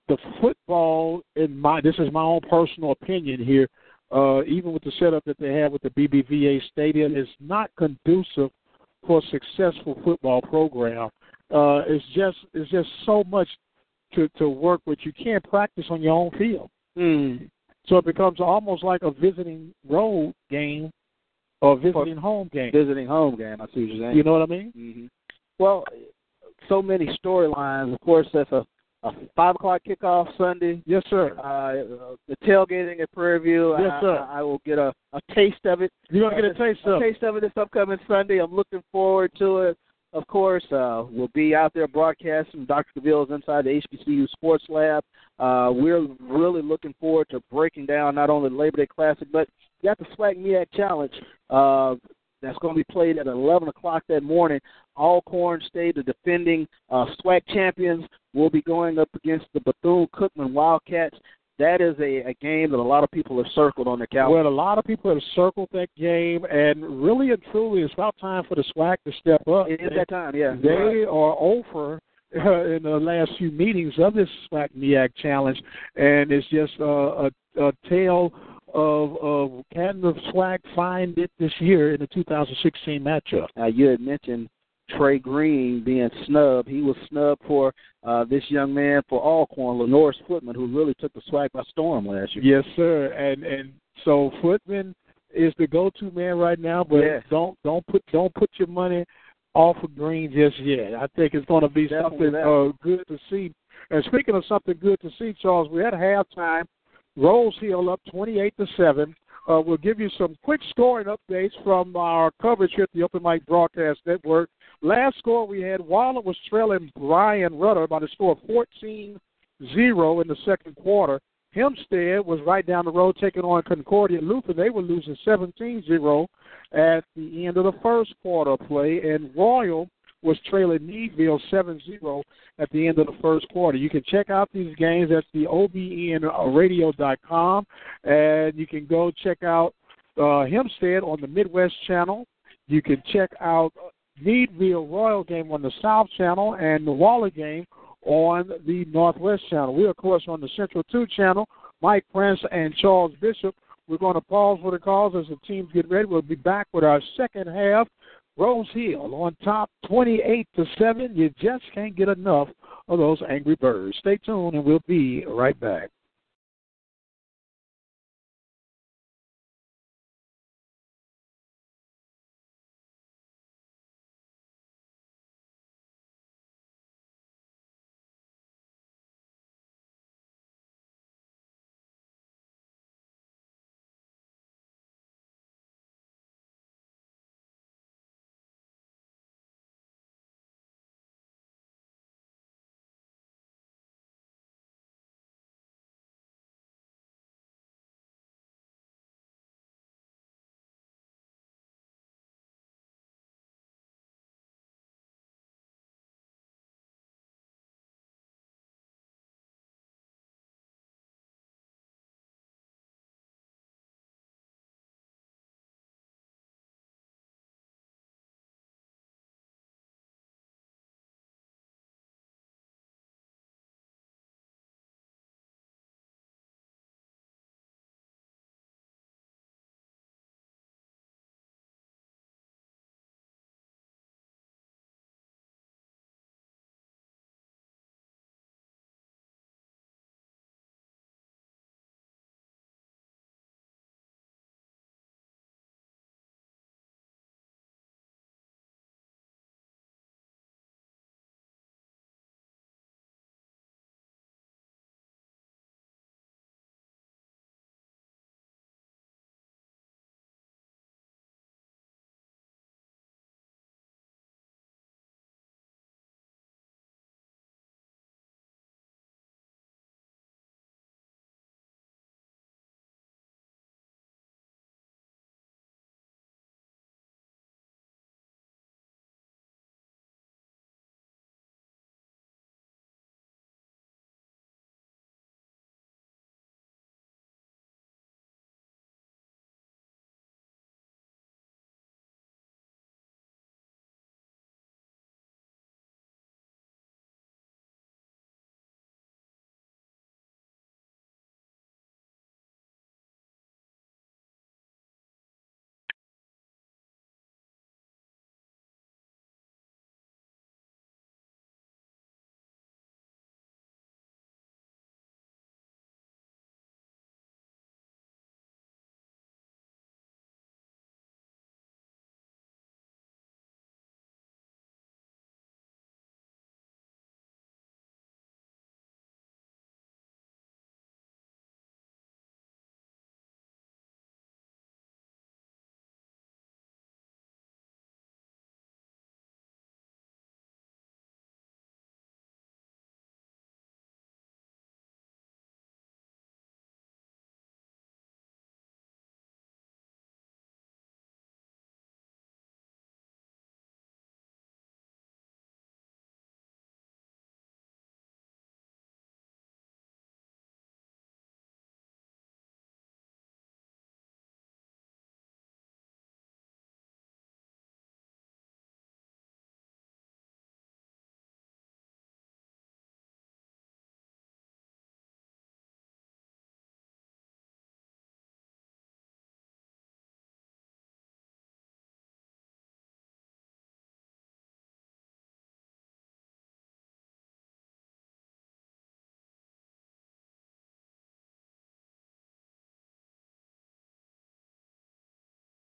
The football, in my this is my own personal opinion here, uh, even with the setup that they have with the BBVA Stadium, is not conducive for a successful football program. Uh, it's just it's just so much to to work with. You can't practice on your own field, Mm. so it becomes almost like a visiting road game or visiting home game. Visiting home game. I see what you're saying. You know what I mean? Mm-hmm. Well, so many storylines. Of course, that's a a five o'clock kickoff Sunday. Yes, sir. Uh, the tailgating at Prairie View. Yes, sir. I, I will get a, a taste of it. You're gonna get a taste a of taste of it this upcoming Sunday. I'm looking forward to it. Of course, uh, we'll be out there broadcasting Dr. DeVille's inside the HBCU Sports Lab. Uh, we're really looking forward to breaking down not only the Labor Day Classic, but you got the SWAC MEAC Challenge. Uh, that's going to be played at 11 o'clock that morning. Alcorn State, the defending uh, champions, will be going up against the Bethune Cookman Wildcats. That is a, a game that a lot of people have circled on their calendar. Well, a lot of people have circled that game, and really and truly, it's about time for the SWAC to step up. It is that time, yeah. They right. are over uh, in the last few meetings of this SWAC MEAC challenge, and it's just uh, a, a tale of, of can the SWAC find it this year in the 2016 matchup? Uh, you had mentioned Trey Green being snubbed. He was snubbed for uh, this young man for Alcorn, Lenorris Footman, who really took the SWAC by storm last year. Yes, sir. And and so Footman is the go-to man right now, but yes. don't don't put don't put your money off of Green just yet. I think it's going to be Definitely something uh, good to see. And speaking of something good to see, Charles, we had halftime. Rose Hill up 28 to seven. Uh, we'll give you some quick scoring updates from our coverage here at the Open Mic Broadcast Network. Last score we had, Waller was trailing Bryan Rudder by the score of 14 0 in the second quarter. Hempstead was right down the road taking on Concordia Lutheran. They were losing 17 0 at the end of the first quarter play, and Royal was trailing Needville 7-0 at the end of the first quarter. You can check out these games at the obnradio.com, and you can go check out uh, Hempstead on the Midwest Channel. You can check out Needville Royal game on the South Channel and the Waller game on the Northwest Channel. We, of course, on the Central 2 Channel. Mike Prince and Charles Bishop. We're going to pause for the calls as the teams get ready. We'll be back with our second half. Rose Hill on top 28 to 7. You just can't get enough of those angry birds. Stay tuned and we'll be right back.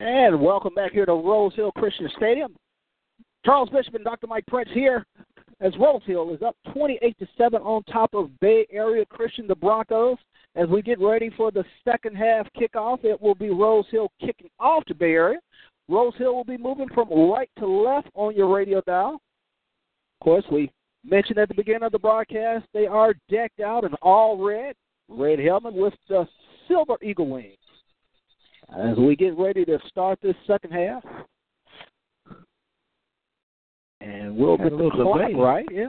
And welcome back here to Rose Hill Christian Stadium. Charles Bishop and Dr. Mike Prince here as Rose Hill is up 28 to 7 on top of Bay Area Christian, the Broncos. As we get ready for the second half kickoff, it will be Rose Hill kicking off to Bay Area. Rose Hill will be moving from right to left on your radio dial. Of course, we mentioned at the beginning of the broadcast they are decked out in all red, red helmet with the silver eagle wings. As we get ready to start this second half, and we'll get the clock right. Yeah.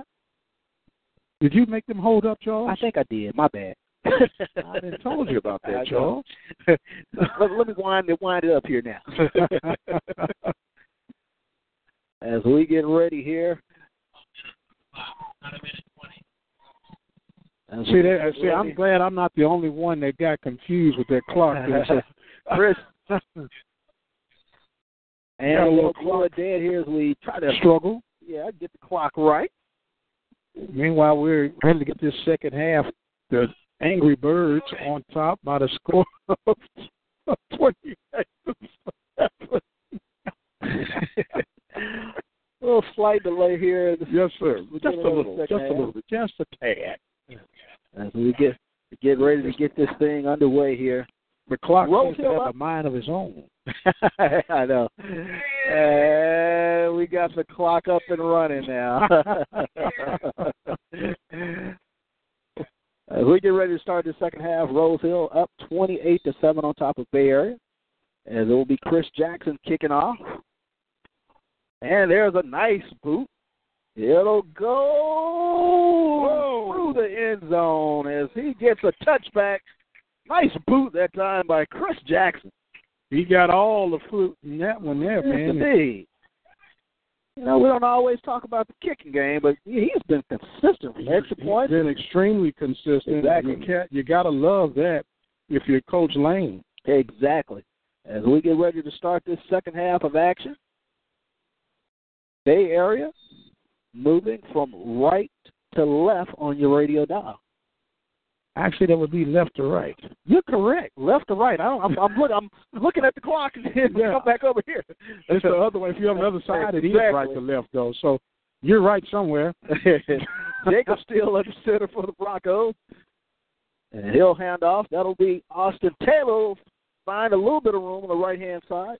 Did you make them hold up, Charles? I think I did. My bad. I didn't told you about that, Charles. let, let me wind it wind it up here now. As we get ready here. As See, that, see, I'm glad I'm not the only one that got confused with that clock. Chris. and a little clock dead here as we try to struggle. Yeah, get the clock right. Meanwhile, we're ready to get this second half. The Angry Birds on top by the score of 28 a little slight delay here. Yes, sir. Just a little, just a little bit, just a tad. As we get get ready to get this thing underway here. The clock Roll seems to have a mind of its own. I know. And we got the clock up and running now. As uh, we get ready to start the second half, Rose Hill up 28 to 7 on top of Bay Area. As it will be Chris Jackson kicking off. And there's a nice boot. It'll go Whoa. through the end zone as he gets a touchback. Nice boot that time by Chris Jackson. He got all the fruit in that one there, Yes, man. indeed. You know, we don't always talk about the kicking game, but he's been consistent from extra He's points. been extremely consistent. Exactly. You, can't, you got to love that if you're Coach Lane. Exactly. As we get ready to start this second half of action, Bay Area moving from right to left on your radio dial. Actually, that would be left to right. You're correct. Left to right. I don't. I'm, I'm, look, I'm looking at the clock and then Yeah. come back over here. It's the other way. If you're on the other side, it is right to left, though. So you're right somewhere. Jacob still at the center for the Broncos. And he'll hand off. That'll be Austin Taylor. Find a little bit of room on the right hand side.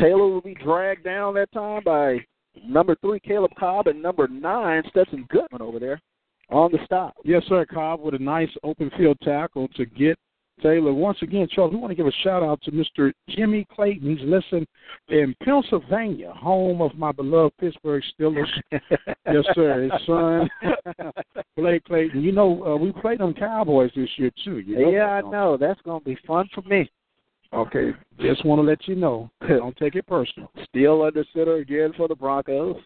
Taylor will be dragged down that time by number three Caleb Cobb and number nine Stetson Goodman over there on the stop. Yes, sir, Cobb, with a nice open field tackle to get Taylor. Once again, Charles, we want to give a shout out to Mr. Jimmy Clayton. He's listening in Pennsylvania, home of my beloved Pittsburgh Steelers. yes, sir. His son, Blake Clayton. You know, uh, we played them Cowboys this year, too. You know yeah, I know. That's going to be fun for me. Okay, just want to let you know. Don't take it personal. Steele under center again for the Broncos.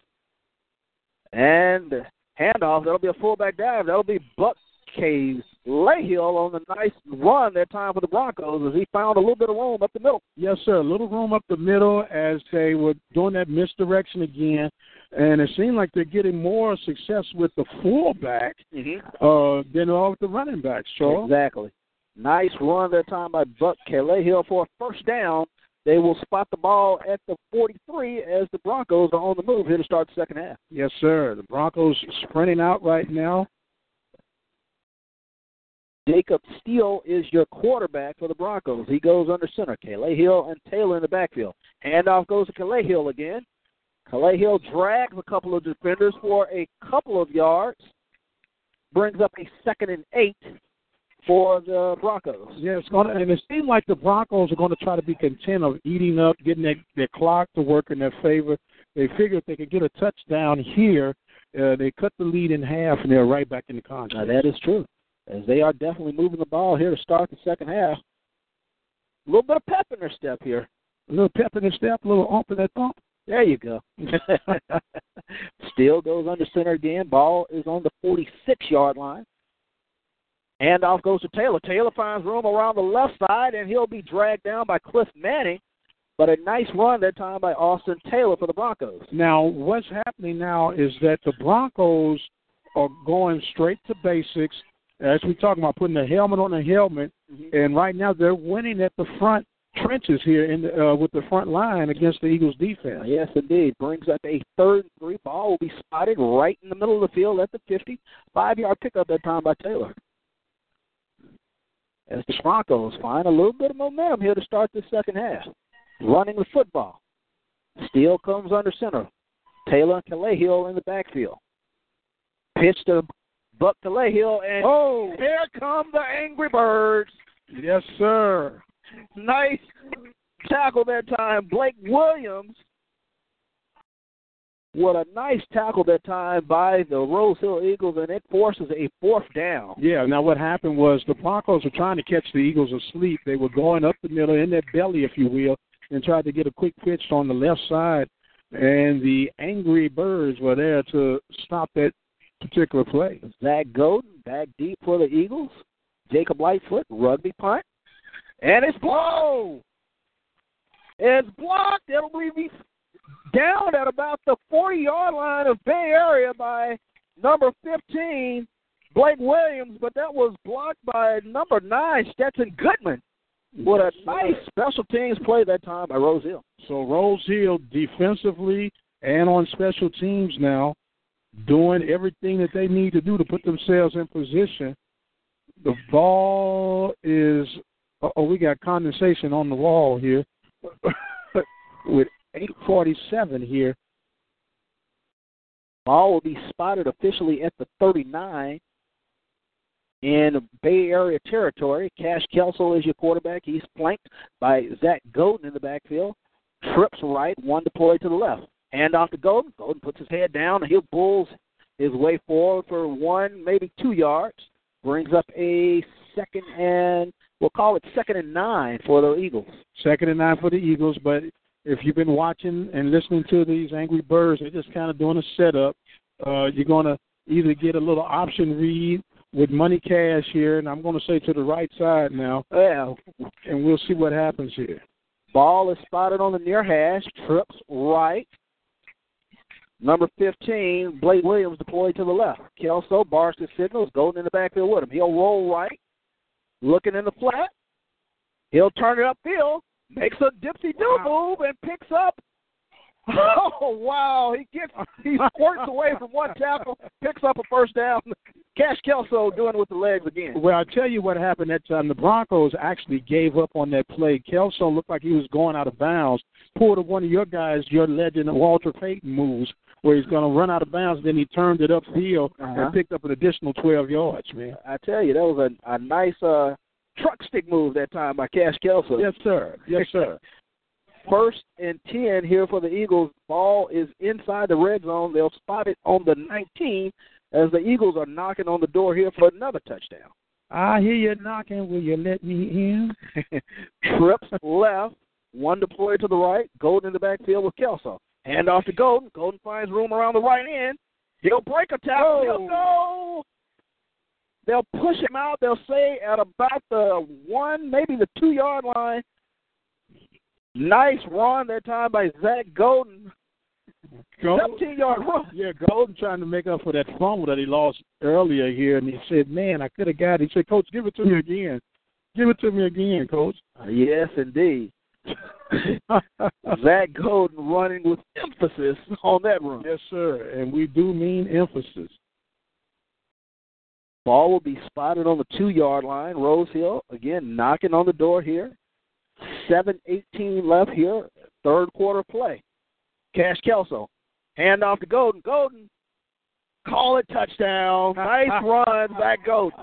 And handoff. That'll be a fullback dive. That'll be Buck Caves Layhill on the nice run that time for the Broncos as he found a little bit of room up the middle. Yes, sir. A little room up the middle as they were doing that misdirection again. And it seemed like they're getting more success with the fullback Mm-hmm. uh, than all with the running backs, Charles. Exactly. Nice run that time by Buck Cahill for a first down. They will spot the ball at the 43 as the Broncos are on the move here to start the second half. Yes, sir. The Broncos sprinting out right now. Jacob Steele is your quarterback for the Broncos. He goes under center. Calais Hill and Taylor in the backfield. Handoff goes to Calais Hill again. Calais Hill drags a couple of defenders for a couple of yards. Brings up a second and eight for the Broncos. Yeah, it's gonna, and it seems like the Broncos are going to try to be content of eating up, getting their, their clock to work in their favor. They figure if they could get a touchdown here, uh, they cut the lead in half, and they're right back in the contest. Now, that is true, as they are definitely moving the ball here to start the second half. A little bit of pep in their step here. a little pep in their step, a little ump in that thump. There you go. Steele goes under center again. Ball is on the 46 yard line. Handoff goes to Taylor. Taylor finds room around the left side, and he'll be dragged down by Cliff Manning. But a nice run that time by Austin Taylor for the Broncos. Now, what's happening now is that the Broncos are going straight to basics. As we talking about putting the helmet on the helmet, and right now they're winning at the front, trenches here in the, uh, with the front line against the Eagles defense. Yes, indeed. Brings up a third and three. Ball will be spotted right in the middle of the field at the 50. Five yard pickup that time by Taylor. As the Broncos find a little bit of momentum here to start the second half. Running the football. Steele comes under center. Taylor and Calahill in the backfield. Pitch to Buck Calahill, and Oh, here come the Angry Birds. yes, sir. Nice tackle that time. Blake Williams. What a nice tackle that time by the Rose Hill Eagles, and it forces a fourth down. Yeah. Now what happened was the Broncos were trying to catch the Eagles asleep. They were going up the middle in their belly, if you will, and tried to get a quick pitch on the left side. And the Angry Birds were there to stop that particular play. Zach Golden back deep for the Eagles. Jacob Lightfoot, rugby punt. And it's blown. It's blocked. It'll be down at about the 40 yard line of Bay Area by number 15, Blake Williams, but that was blocked by number nine, Stetson Goodman. What a nice special teams play that time by Rose Hill. So Rose Hill defensively and on special teams now doing everything that they need to do to put themselves in position. The ball is oh we got condensation on the wall here with 847 here. Ball will be spotted officially at the 39 in Bay Area territory. Cash Kelso is your quarterback. He's flanked by Zach Golden in the backfield. Trips right, one deployed to the left. Hand off to Golden. Golden puts his head down. and He bulls his way forward for one, maybe two yards. Brings up a second and we'll call it second and nine for the Eagles. Second and nine for the Eagles, but if you've been watching and listening to these Angry Birds, they're just kind of doing a setup. Uh, you're going to either get a little option read with money cash here, and I'm going to say to the right side now, Yeah, and we'll see what happens here. Ball is spotted on the near hash. Trips right. Number 15, Blake Williams deployed to the left. Kelso bars the signals, going in the backfield with him. He'll roll right, looking in the flat. He'll turn it upfield, makes a dipsy do move, and picks up. Oh wow! He gets he squirts away from one tackle, picks up a first down. Cash Kelso doing it with the legs again. Well, I'll tell you what happened that time. The Broncos actually gave up on that play. Kelso looked like he was going out of bounds. Pulled one of your guys, your legend, Walter Payton moves, where he's going to run out of bounds. Then he turned it upfield Uh-huh. and picked up an additional 12 yards, man. I tell you, that was a, a nice uh, truck stick move that time by Cash Kelso. Yes, sir. Yes, sir. First and 10 here for the Eagles. Ball is inside the red zone. They'll spot it on the 19 as the Eagles are knocking on the door here for another touchdown. I hear you knocking. Will you let me in? Trips left, one deployed to the right, Golden in the backfield with Kelso. Hand off to Golden. Golden finds room around the right end. He'll break a tackle. He'll oh. go. They'll push him out. They'll say at about the one, maybe the two yard line. Nice run that time by Zach Golden. Golden, 17 yard run. yeah, Golden trying to make up for that fumble that he lost earlier here, and he said, "Man, I could have got." it." He said, "Coach, give it to me again. Give it to me again, Coach." Uh, yes, indeed. Zach Golden running with emphasis on that run. yes, sir, and we do mean emphasis. Ball will be spotted on the two yard line. Rose Hill again knocking on the door here. Seven eighteen left here. Third quarter play. Cash Kelso. Hand off to Golden. Golden. Call it touchdown. Nice run, Zach Golden.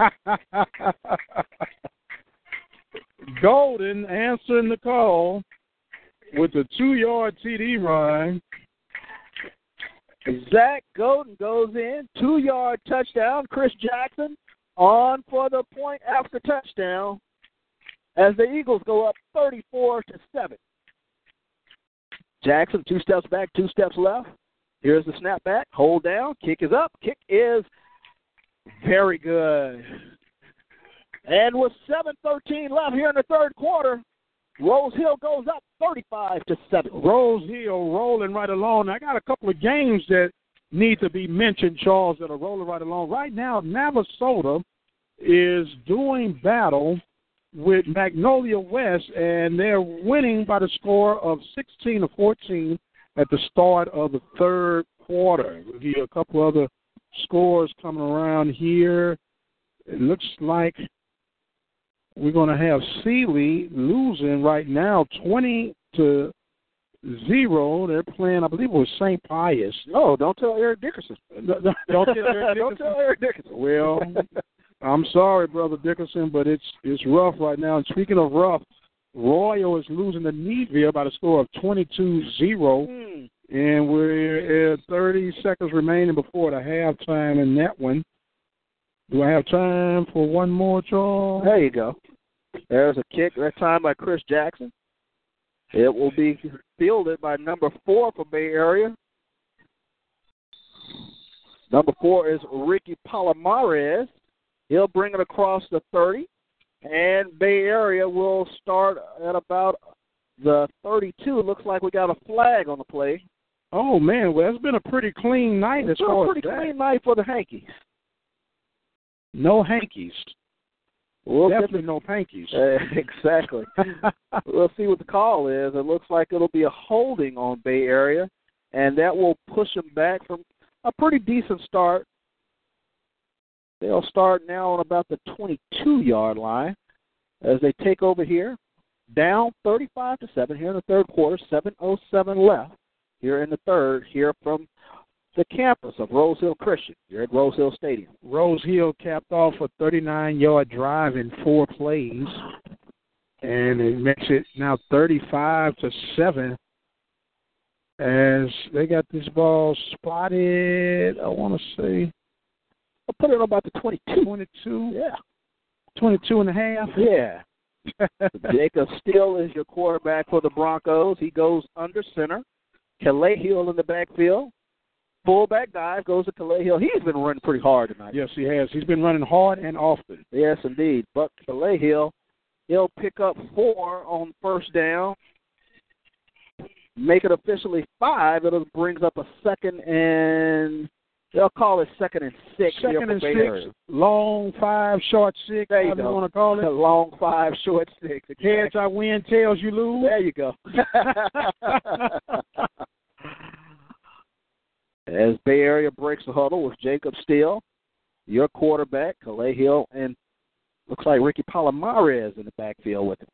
Golden answering the call with a two-yard TD run. Zach Golden goes in. Two yard touchdown. Chris Jackson on for the point after touchdown as the Eagles go up 34 to 7. Jackson, two steps back, two steps left. Here's the snap back. Hold down. Kick is up. Kick is very good. And with 7.13 left here in the third quarter, Rose Hill goes up 35 to 7. Rose Hill rolling right along. I got a couple of games that need to be mentioned, Charles, that are rolling right along. Right now, Navasota is doing battle with Magnolia West, and they're winning by the score of 16 to 14 at the start of the third quarter. We'll give you a couple other scores coming around here. It looks like we're going to have Sealy losing right now 20 to zero. They're playing, I believe it was St. Pius. No, don't tell Eric Dickerson. don't tell Eric Dickerson. don't tell Eric Dickerson. Well, I'm sorry, brother Dickerson, but it's it's rough right now. And speaking of rough, Royal is losing to Needville by the score of 22-0, Mm. and we're at 30 seconds remaining before the halftime in that one. Do I have time for one more, Charles? There you go. There's a kick that time by Chris Jackson. It will be fielded by number four for Bay Area. Number four is Ricky Palomares. He'll bring it across the 30. And Bay Area will start at about the 32. Looks like we got a flag on the play. Oh man, well it's been a pretty clean night It's been a pretty clean night for the Hankies. No hankies. We'll Definitely no hankies. Uh, exactly. we'll see what the call is. It looks like it'll be a holding on Bay Area, and that will push them back from a pretty decent start. They'll start now on about the 22 yard line as they take over here, down 35 to 7 here in the third quarter, 7:07 left here in the third. Here from the campus of Rose Hill Christian You're at Rose Hill Stadium. Rose Hill capped off a 39 yard drive in four plays, and it makes it now 35 to 7 as they got this ball spotted, I want to say I'll put it on about the 22. 22, Yeah. 22 and a half. Yeah. Jacob Steele is your quarterback for the Broncos. He goes under center. Calais Hill in the backfield. Fullback dive goes to Calais Hill. He's been running pretty hard tonight. Yes, he has. He's been running hard and often. Yes, indeed. But Calais Hill, he'll pick up four on first down. Make it officially five. It'll brings up a second and they'll call it second and six. Second and six, long five, short six, There you you want to call it. Long five, short six. Heads I win, tails you lose. There you go. As Bay Area breaks the huddle with Jacob Steele, your quarterback, Calais Hill, and looks like Ricky Palomares in the backfield with him.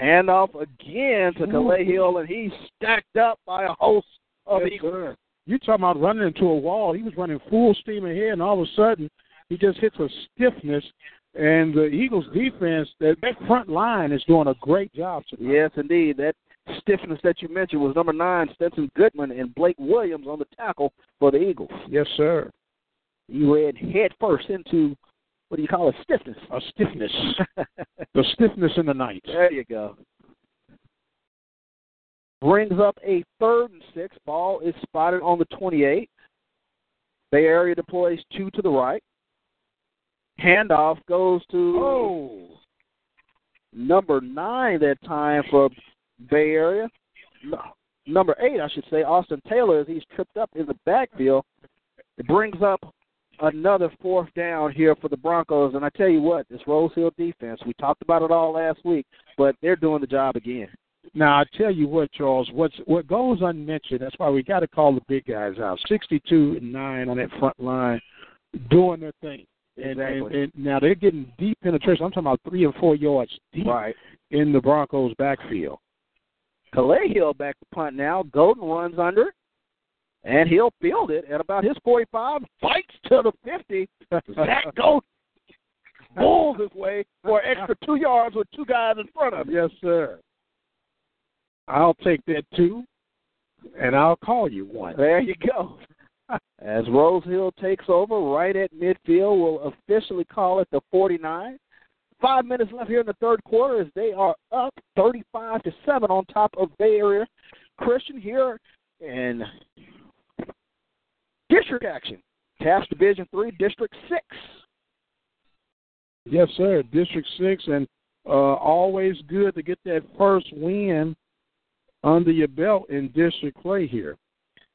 Handoff again to Calais Hill, and he's stacked up by a host of Yes, Eagles. sir. You talking about running into a wall? He was running full steam ahead, and all of a sudden, he just hits a stiffness. And the Eagles' defense, that, that front line is doing a great job tonight. Yes, indeed. That stiffness that you mentioned was number nine, Stetson Goodman, and Blake Williams on the tackle for the Eagles. Yes, sir. You ran head first into what do you call it? Stiffness. A stiffness. the stiffness in the night. there you go. Brings up a third and six. Ball is spotted on the 28. Bay Area deploys two to the right. Handoff goes to Oh, number nine that time for Bay Area. No, number eight, I should say, Austin Taylor, as he's tripped up in the backfield. It brings up another fourth down here for the Broncos. And I tell you what, this Rose Hill defense, we talked about it all last week, but they're doing the job again. Now I tell you what, Charles. What's what goes unmentioned. That's why we got to call the big guys out. Sixty-two and nine on that front line, doing their thing. And, and, Exactly. and now they're getting deep penetration. I'm talking about three and four yards deep Right. in the Broncos' backfield. Calais Hill back to punt now. Golden runs under, and he'll field it at about his 45. Fights to the 50. Zach Golden bulls his way for an extra two yards with two guys in front of him. Yes, sir. I'll take that too, and I'll call you one. There you go. As Rose Hill takes over right at midfield, we'll officially call it the 49. Five minutes left here in the third quarter as they are up 35 to 7 on top of Bay Area Christian here in district action. TAPPS Division 3, District 6. Yes, sir. District six, and uh, always good to get that first win under your belt in district play here.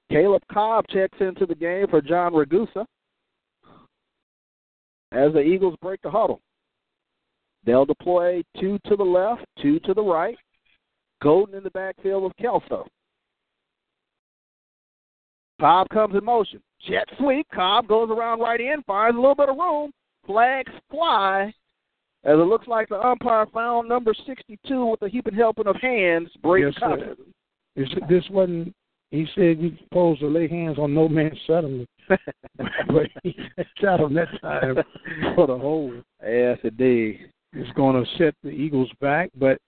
Caleb Cobb checks into the game for John Ragusa as the Eagles break the huddle. They'll deploy two to the left, two to the right. Golden in the backfield with Kelso. Cobb comes in motion. Jet sweep. Cobb goes around right in, finds a little bit of room. Flags fly. As it looks like the umpire found number 62 with a heaping helping of hands, Brady Yes, sir. This, this wasn't. He said we supposed to lay hands on no man's settlement, but he shot him that time for the hole. Yes, indeed. It's going to set the Eagles back, but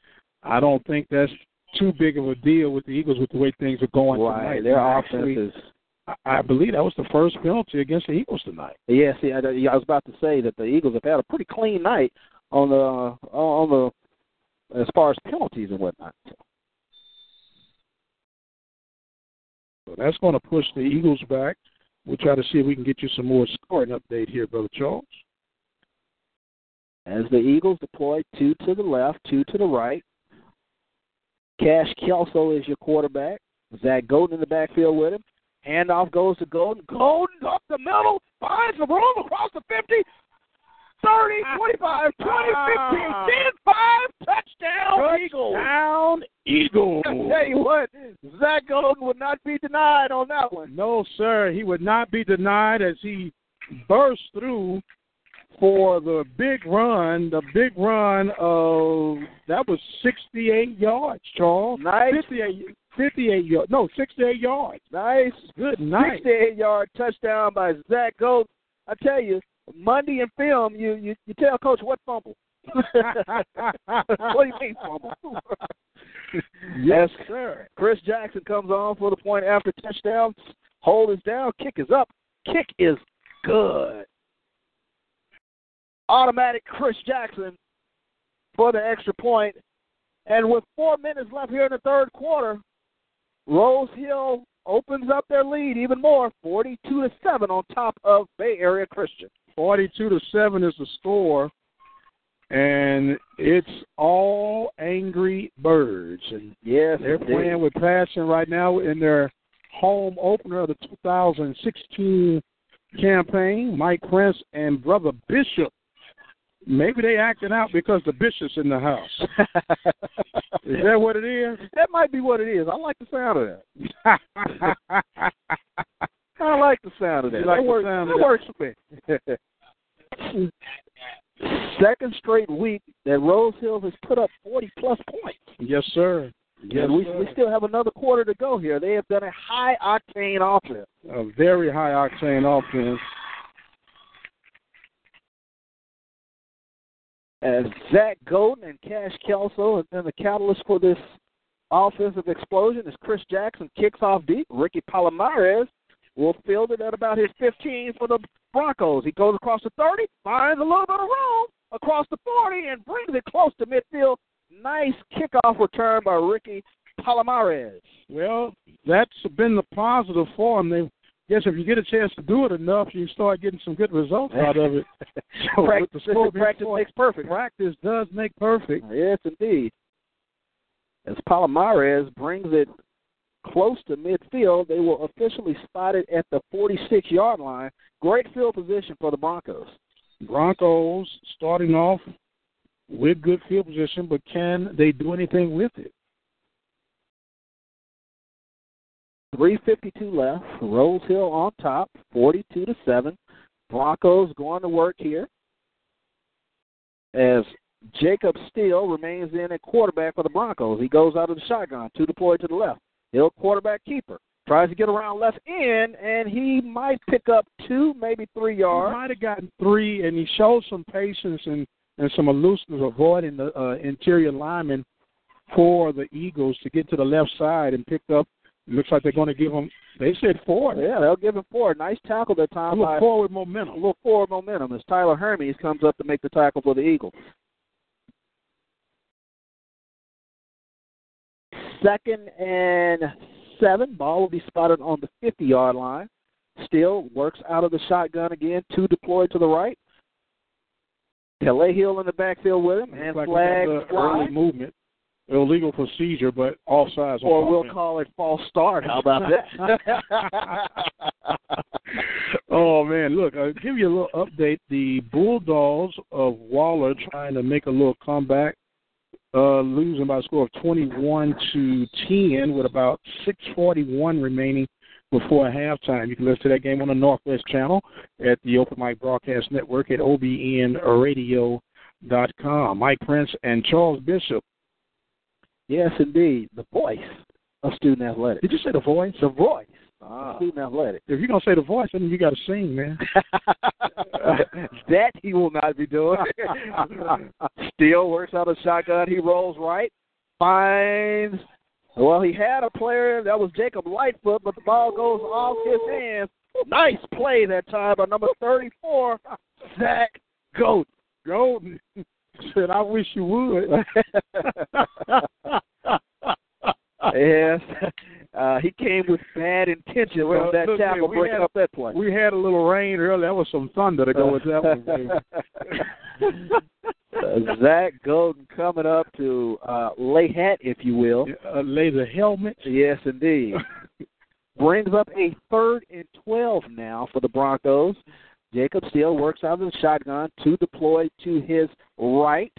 I don't think that's too big of a deal with the Eagles with the way things are going Right. tonight. Their Actually, offense is. I- I believe that was the first penalty against the Eagles tonight. Yeah, see, I, I was about to say that the Eagles have had a pretty clean night on the uh, on the as far as penalties and whatnot. So that's going to push the Eagles back. We'll try to see if we can get you some more scoring update here, Brother Charles. As the Eagles deploy two to the left, two to the right. Cash Kelso is your quarterback. Zach Golden in the backfield with him. Handoff goes to Golden. Golden up the middle, finds the room across the 50, 30, ah. 25, 20, 15, ah. 10, 5, touchdown Eagles. Touchdown Eagles. I tell you what, Zach Golden would not be denied on that one. No, sir. He would not be denied as he burst through for the big run. The big run of that was 68 yards, Charles. Nice, 58, 58 yards. No, 68 yards. nice, Good night. 68 yard touchdown by Zach Golden. I tell you, Monday in film, you you, you tell Coach what fumble. what do you mean fumble? yes, sir. Chris Jackson comes on for the point after touchdown. Hold is down. Kick is up. Kick is good. Automatic Chris Jackson for the extra point. And with four minutes left here in the third quarter, Rose Hill opens up their lead even more, 42 to 7 on top of Bay Area Christian. 42 to 7 is the score. And it's all angry birds. And Yes, They're playing with passion right now in their home opener of the 2016 campaign. Mike Prince and Brother Bishop. Maybe they acting out because the Bishop's in the house. Is that what it is? that might be what it is. I like the sound of that. I like the sound of that. You like that the works, sound that of that? works for me. Second straight week that Rose Hill has put up 40 plus points. yes, sir. Yes, and we, sir. we still have another quarter to go here. They have done a high octane offense. a very high octane offense. As Zach Golden and Cash Kelso have been the catalyst for this offensive explosion as Chris Jackson kicks off deep. Ricky Palomares will field it at about his 15 for the Broncos. He goes across the 30, finds a little bit of room across the 40, and brings it close to midfield. Nice kickoff return by Ricky Palomares. Well, that's been the positive for them. They guess if you get a chance to do it enough, you start getting some good results out of it. So practice, the practice makes perfect. practice does make perfect. Yes, indeed. As Palomares brings it close to midfield, they will officially spot it at the 46 yard line. Great field position for the Broncos. Broncos starting off with good field position, but can they do anything with it? 352 left. Rose Hill on top, 42 to 7. Broncos going to work here. As Jacob Steele remains in at quarterback for the Broncos. He goes out of the shotgun, two deployed to the left. Hill quarterback keeper. Tries to get around left end, and he might pick up two, maybe three He yards. might have gotten three, and he showed some patience and, and some aloofness, avoiding the uh, interior lineman for the Eagles to get to the left side and picked up. Looks like they're going to give him. They said four. Yeah, they'll give him four. Nice tackle that time. A little by forward a momentum. little forward momentum as Tyler Hermes comes up to make the tackle for the Eagles. Second and seven. Ball will be spotted on the 50 yard line. Steele works out of the shotgun again. Two deployed to the right. Calais Hill in the backfield with him, and Looks like flag got the fly. early movement, illegal procedure, but offsides. Or on we'll offense. call it false start. How about that? Oh man, look, I'll give you a little update. The Bulldogs of Waller trying to make a little comeback, uh, losing by a score of twenty-one to ten with about six forty-one remaining before halftime. You can listen to that game on the Northwest Channel at the Open Mic Broadcast Network at obnradio.com. Mike Prince and Charles Bishop. Yes, indeed. The voice of student athletics. Did you say the voice? The voice Ah. student athletics. If you're gonna say the voice, then you got to sing, man. that he will not be doing. Steele works out a shotgun. He rolls right, finds. Well, he had a player that was Jacob Lightfoot, but the ball goes off his hands. Nice play that time by number 34, Zach Goat. Golden said, "I wish you would." yes, uh, he came with bad intentions Well, that look, tackle, man, we had- up that play. we had a little rain earlier. That was some thunder to go with that one. Uh, Zach Golden coming up to uh, lay hat, if you will. uh, lay the helmet. Yes, indeed. Brings up a third and 12 now for the Broncos. Jacob Steele works out of the shotgun, to deploy to his right.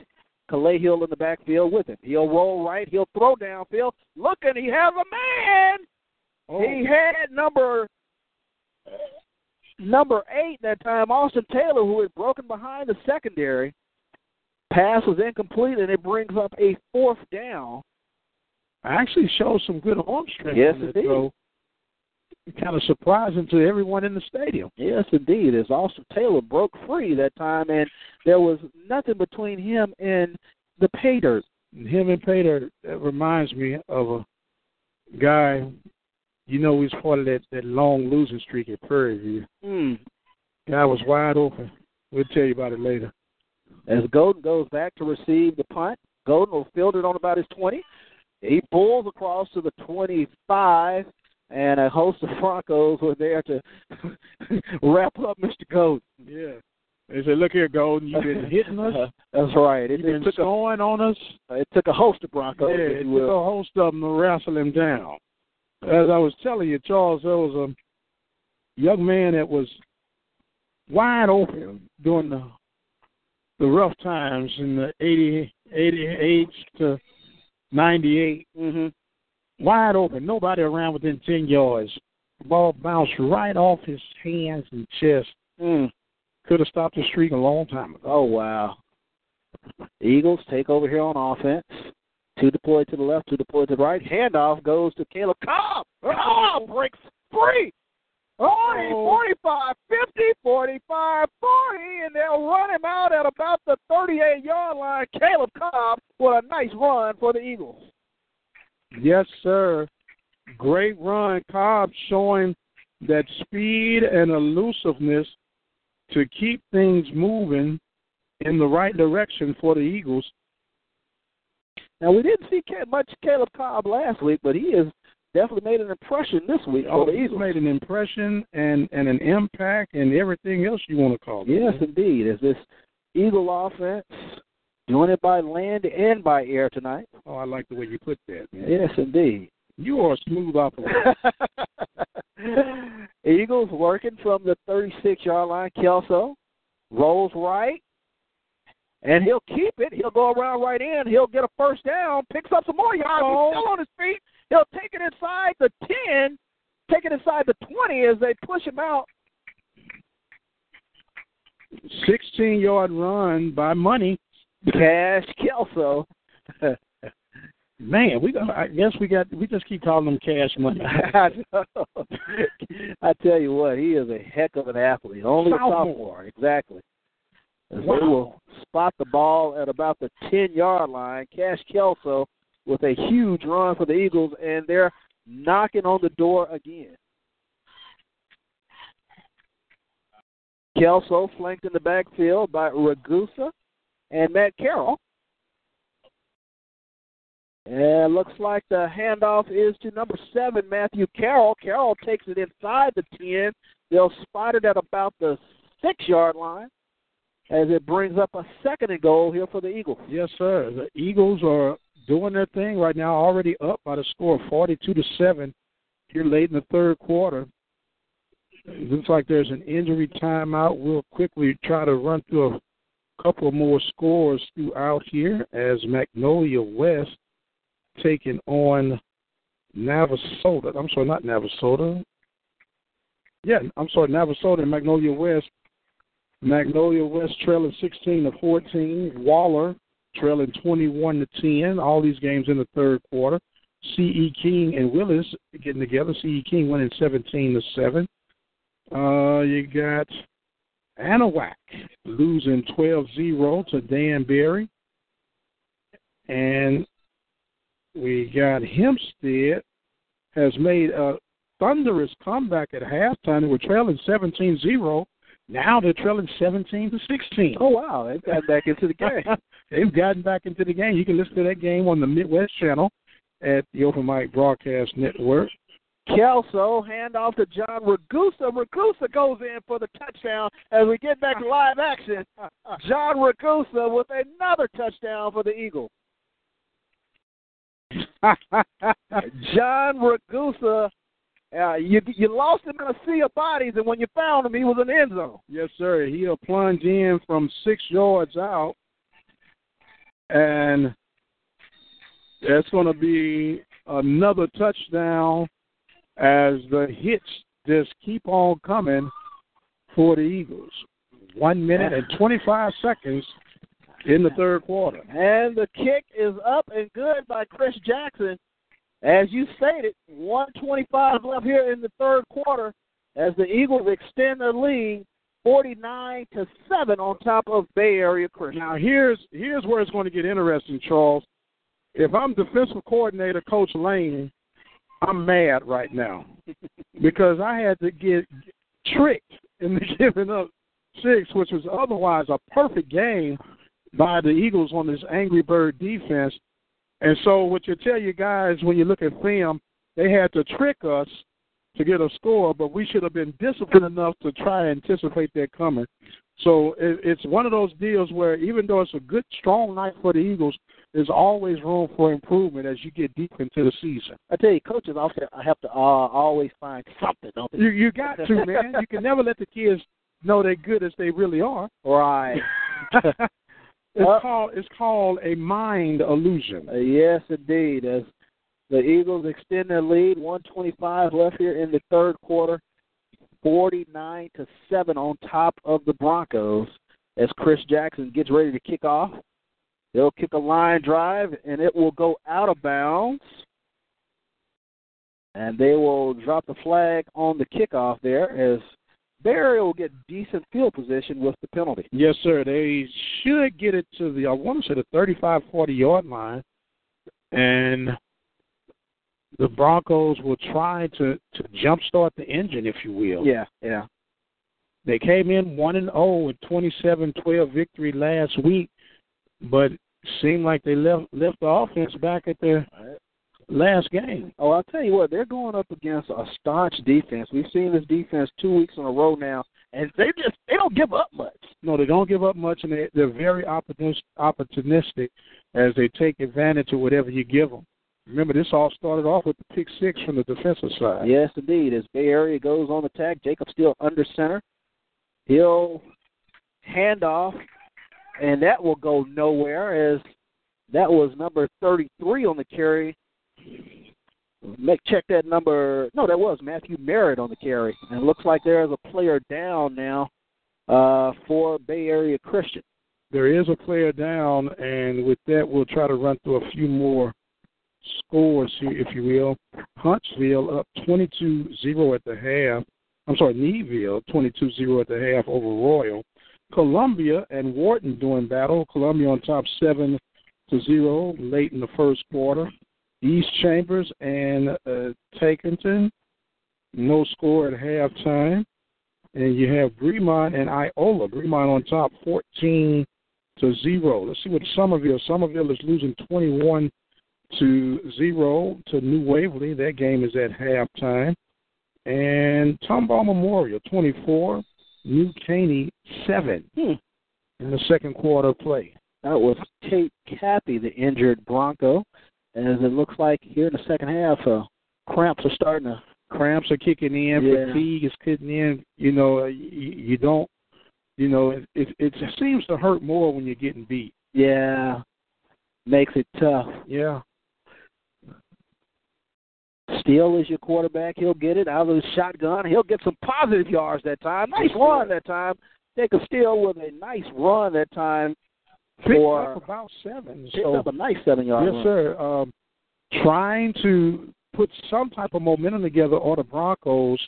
Calais Hill in the backfield with him. He'll roll right. He'll throw downfield. Looking, he has a man. Oh, He had number number eight that time, Austin Taylor, who had broken behind the secondary. Pass was incomplete, and it brings up a fourth down. actually showed some good arm strength. Yes, indeed. throw. Kind of surprising to everyone in the stadium. Yes, indeed. As Austin Taylor broke free that time, and there was nothing between him and the pay dirt. Him and Pater, that reminds me of a guy. You know, he's part of that that long losing streak at Prairie View. Mm. Guy was wide open. We'll tell you about it later. As Golden goes back to receive the punt, Golden will field it on about his 20. He pulls across to the 25, and a host of Broncos were there to wrap up Mr. Golden. Yeah. They said, "Look here, Golden. You've been hitting us. That's right. It, You've it been took a, on us. it took a host of Broncos, yeah, it took a host of them to wrestle him down. As I was telling you, Charles, there was a young man that was wide open during the the rough times in the 80, 88 to 98. hmm Wide open, nobody around within 10 yards. The ball bounced right off his hands and chest. Mm. Could have stopped the streak a long time ago. Oh wow. Eagles take over here on offense. Two deployed to the left, two deployed to the right. Handoff goes to Caleb Cobb. Oh, breaks free. Oh, 45, 50, 45, 40, and they'll run him out at about the 38 yard line. Caleb Cobb with a nice run for the Eagles. Yes, sir. Great run. Cobb showing that speed and elusiveness to keep things moving in the right direction for the Eagles. Now, we didn't see much Caleb Cobb last week, but he has definitely made an impression this week Oh, he's made an impression and, and an impact and everything else you want to call it. Yes, indeed. As this Eagle offense doing it by land and by air tonight. Oh, I like the way you put that, man. Yes, indeed. You are a smooth operator. Eagles working from the 36 yard line. Kelso rolls right, and he'll keep it. He'll go around right in. He'll get a first down, picks up some more yards. He's still on his feet. He'll take it inside the 10, take it inside the 20 as they push him out. 16 yard run by Money. Cash Kelso. Man, we got, I guess we got we just keep calling him cash money. I. I tell you what, he is a heck of an athlete. Only a Sophomore. sophomore, exactly. As Wow. They will spot the ball at about the ten yard line. Cash Kelso with a huge run for the Eagles, and they're knocking on the door again. Kelso flanked in the backfield by Ragusa and Matt Carroll. And looks like the handoff is to number seven, Matthew Carroll. Carroll takes it inside the 10. They'll spot it at about the six yard line as it brings up a second and goal here for the Eagles. Yes, sir. The Eagles are doing their thing right now, already up by the score of 42 to 7 here late in the third quarter. It looks like there's an injury timeout. We'll quickly try to run through a couple more scores throughout here as Magnolia West taking on Navasota. I'm sorry, not Navasota. Yeah, I'm sorry, Navasota and Magnolia West. Magnolia West trailing 16 to 14. Waller trailing 21 to 10. All these games in the third quarter. C.E. King and Willis getting together. C.E. King winning 17 to 7. Uh, you got Anahuac losing 12-0 to Danbury. And we got Hempstead has made a thunderous comeback at halftime. They were trailing 17-0. Now they're trailing 17 to 16. Oh wow, they've gotten back into the game. they've gotten back into the game. You can listen to that game on the Midwest channel at the Open Mic Broadcast Network. Kelso, hand off to John Ragusa. Ragusa goes in for the touchdown as we get back to live action. John Ragusa with another touchdown for the Eagles. John Ragusa, uh, you you lost him in a sea of bodies, and when you found him, he was in the end zone. Yes, sir. He'll plunge in from six yards out, and that's going to be another touchdown as the hits just keep on coming for the Eagles. One minute and 25 seconds in the third quarter. And the kick is up and good by Chris Jackson. As you stated, 125 left here in the third quarter as the Eagles extend their lead 49 to 7 on top of Bay Area Christian. Now here's here's where it's going to get interesting, Charles. If I'm defensive coordinator Coach Lane, I'm mad right now because I had to get tricked into giving up six, which was otherwise a perfect game by the Eagles on this Angry Bird defense. And so, what you tell you guys when you look at film, they had to trick us to get a score, but we should have been disciplined enough to try and anticipate that coming. So it, it's one of those deals where even though it's a good, strong night for the Eagles, there's always room for improvement as you get deep into the season. I tell you, coaches also have to uh, always find something. Don't they? You you got to, man. you can never let the kids know they're good as they really are. Right. It's Uh, called it's called a mind illusion. Uh, yes, indeed. As the Eagles extend their lead, 125 left here in the third quarter, 49 to seven on top of the Broncos. As Chris Jackson gets ready to kick off, they'll kick a line drive and it will go out of bounds. And they will drop the flag on the kickoff there as Barry will get decent field position with the penalty. Yes, sir. They should get it to the I want to say the 35 40 yard line, and the Broncos will try to to jumpstart the engine, if you will. Yeah, yeah. They came in one and zero with 27-12 victory last week, but seemed like they left left the offense back at their last game. Oh, I'll tell you what, they're going up against a staunch defense. We've seen this defense two weeks in a row now, and they just they don't give up much. No, they don't give up much, and they, they're very opportunis- opportunistic as they take advantage of whatever you give them. Remember, this all started off with the pick six from the defensive side. Yes, indeed. As Bay Area goes on attack, Jacob still under center. He'll hand off, and that will go nowhere as that was number 33 on the carry. Check that number. No, that was Matthew Merritt on the carry, and it looks like there's a player down now uh, for Bay Area Christian. There is a player down, and with that, we'll try to run through a few more scores here, if you will. Huntsville up 22-0 at the half. I'm sorry, Needville 22-0 at the half over Royal. Columbia and Wharton doing battle. Columbia on top seven to zero late in the first quarter. East Chambers and uh, Tarkington, no score at halftime. And you have Bremond and Iola. Bremond on top 14 to zero. Let's see what Somerville. Somerville is losing 21 to zero to New Waverly. That game is at halftime. And Tomball Memorial 24, New Caney 7 Hmm. in the second quarter of play. That was Tate Cappy, the injured Bronco. As it looks like here in the second half, uh, cramps are starting to cramps are kicking in, Yeah. fatigue is kicking in. You know, you, you don't. You know, it, it it seems to hurt more when you're getting beat. Yeah, makes it tough. Yeah. Steele is your quarterback. He'll get it out of the shotgun. He'll get some positive yards that time. Nice run that time. Jacob Steele with a nice run that time. Picked For- up about seven. Picked So up a nice seven yard yes, run. sir. Um, trying to put some type of momentum together on the Broncos,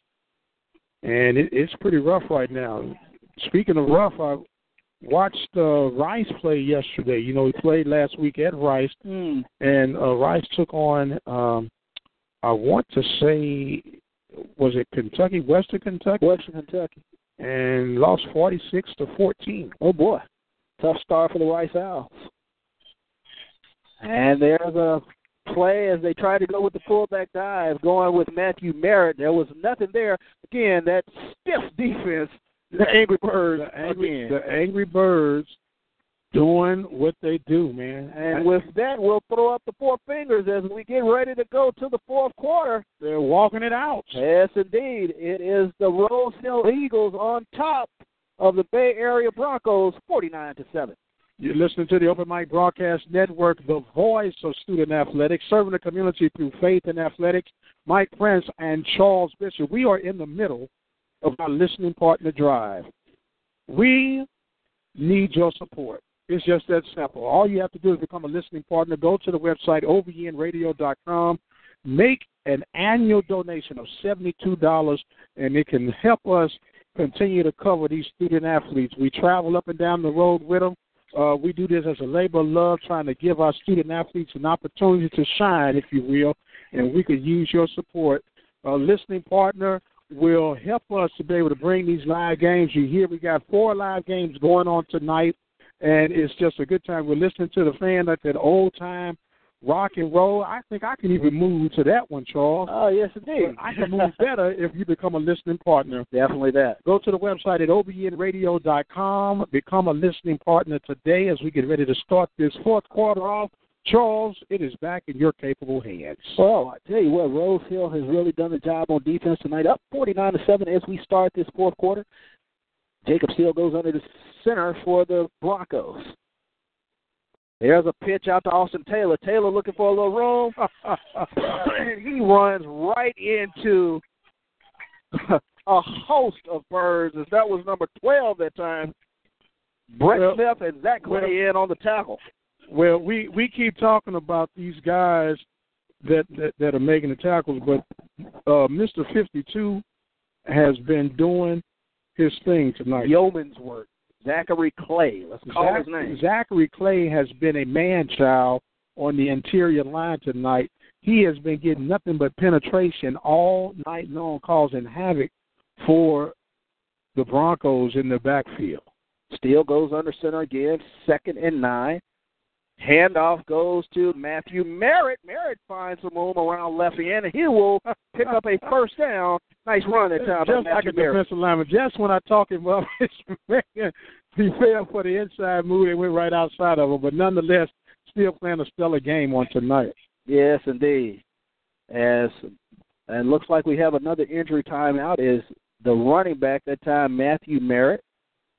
and it, it's pretty rough right now. Speaking of rough, I watched uh, Rice play yesterday. You know, he played last week at Rice, Hmm. and uh, Rice took on, um, I want to say, was it Kentucky, Western Kentucky, Western Kentucky. and lost forty six to fourteen. Oh boy, tough start for the Rice Owls. And there's a play as they try to go with the fullback dive, going with Matthew Merritt. There was nothing there. Again, that stiff defense. The Angry Birds The angry, again. the Angry Birds doing what they do, man. And with that, we'll throw up the four fingers as we get ready to go to the fourth quarter. they're walking it out. Yes, indeed. It is the Rose Hill Eagles on top of the Bay Area Broncos, 49 to 7. You're listening to the Open Mic Broadcast Network, the voice of student athletics, serving the community through faith and athletics. Mike Prince and Charles Bishop. We are in the middle of our listening partner drive. We need your support. It's just that simple. All you have to do is become a listening partner. Go to the website, obnradio.com, make an annual donation of $72, and it can help us continue to cover these student athletes. We travel up and down the road with them. Uh, we do this as a labor of love, trying to give our student athletes an opportunity to shine, if you will, and we could use your support. A listening partner will help us to be able to bring these live games. You hear we got four live games going on tonight, and it's just a good time. We're listening to the fan at that old time rock and roll. I think I can even move to that one, Charles. Oh, yes, indeed. I can move better if you become a listening partner. Definitely that. Go to the website at obnradio.com. Become a listening partner today as we get ready to start this fourth quarter off. Charles, it is back in your capable hands. Well, I tell you what, Rose Hill has really done the job on defense tonight. Up 49 to 7 as we start this fourth quarter. Jacob Steele goes under the center for the Broncos. There's a pitch out to Austin Taylor. Taylor looking for a little room. and he runs right into a host of birds. As that was number 12 that time. Brett Well- Smith and Zach Clay in on the tackle. Well, we we keep talking about these guys that that, that are making the tackles, but uh, Mr. 52 has been doing his thing tonight. Yeoman's work. Zachary Clay. Let's call Zach- his name. Zachary Clay has been a man child on the interior line tonight. He has been getting nothing but penetration all night long, causing havoc for the Broncos in the backfield. Steele goes under center again, second and nine. Handoff goes to Matthew Merritt. Merritt finds some room around left end, and he will pick up a first down. Nice run that time just like a defensive lineman. Just when I talk him up, he fell for the inside move and went right outside of him. But nonetheless, still playing a stellar game on tonight. Yes, indeed. As and looks like we have another injury timeout is the running back that time, Matthew Merritt.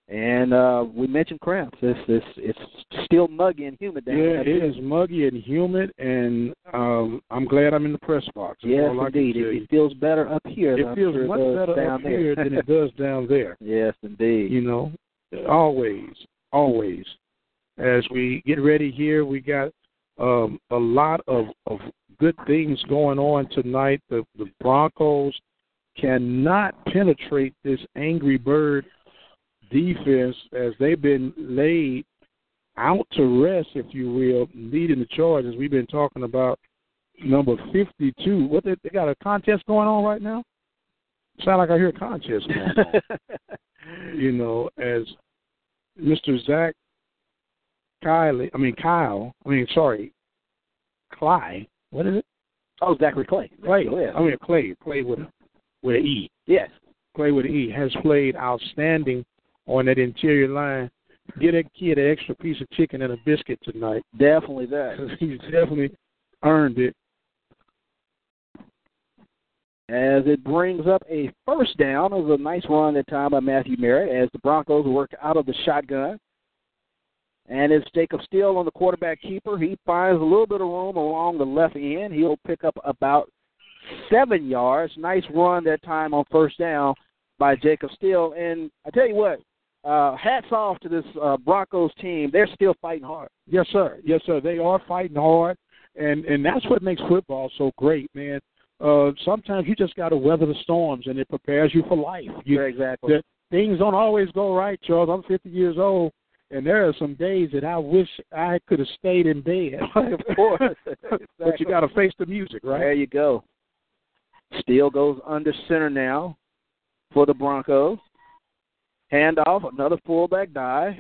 And uh we mentioned cramps. It's it's it's still muggy and humid down here. Yeah, there. it is muggy and humid, and um, I'm glad I'm in the press box. That's Yes, all I can indeed. It, it feels better up here. It feels sure much does better down up there. here than it does down there. yes, indeed. You know, always, always. As we get ready here, we got um, a lot of, of good things going on tonight. The, the Broncos cannot penetrate this Angry Bird defense as they've been laid out to rest, if you will, leading the charge as we've been talking about number 52. What they, they got a contest going on right now? Sound like I hear a contest going on you know, as Mr. Zach Kiley, I mean Kyle, I mean sorry, Cly. What is it? oh, Zachary Clay. Clay. Yes. I mean Clay. Clay with a with an E. yes. Clay with an E has played outstanding on that interior line. Get that kid an extra piece of chicken and a biscuit tonight. Definitely that. He's definitely earned it. as it brings up a first down. It was a nice run that time by Matthew Merritt as the Broncos work out of the shotgun. And it's Jacob Steele on the quarterback keeper. He finds a little bit of room along the left end. He'll pick up about seven yards. Nice run that time on first down by Jacob Steele. And I tell you what, uh, hats off to this uh, Broncos team. They're still fighting hard. Yes, sir. Yes, sir. They are fighting hard, and and that's what makes football so great, man. Uh, sometimes you just got to weather the storms, and it prepares you for life. You, yeah, exactly. The, things don't always go right, Charles. I'm 50 years old, and there are some days that I wish I could have stayed in bed. of course. exactly. But you got to face the music, right? There you go. Steele goes under center now for the Broncos. Handoff, another fullback dive,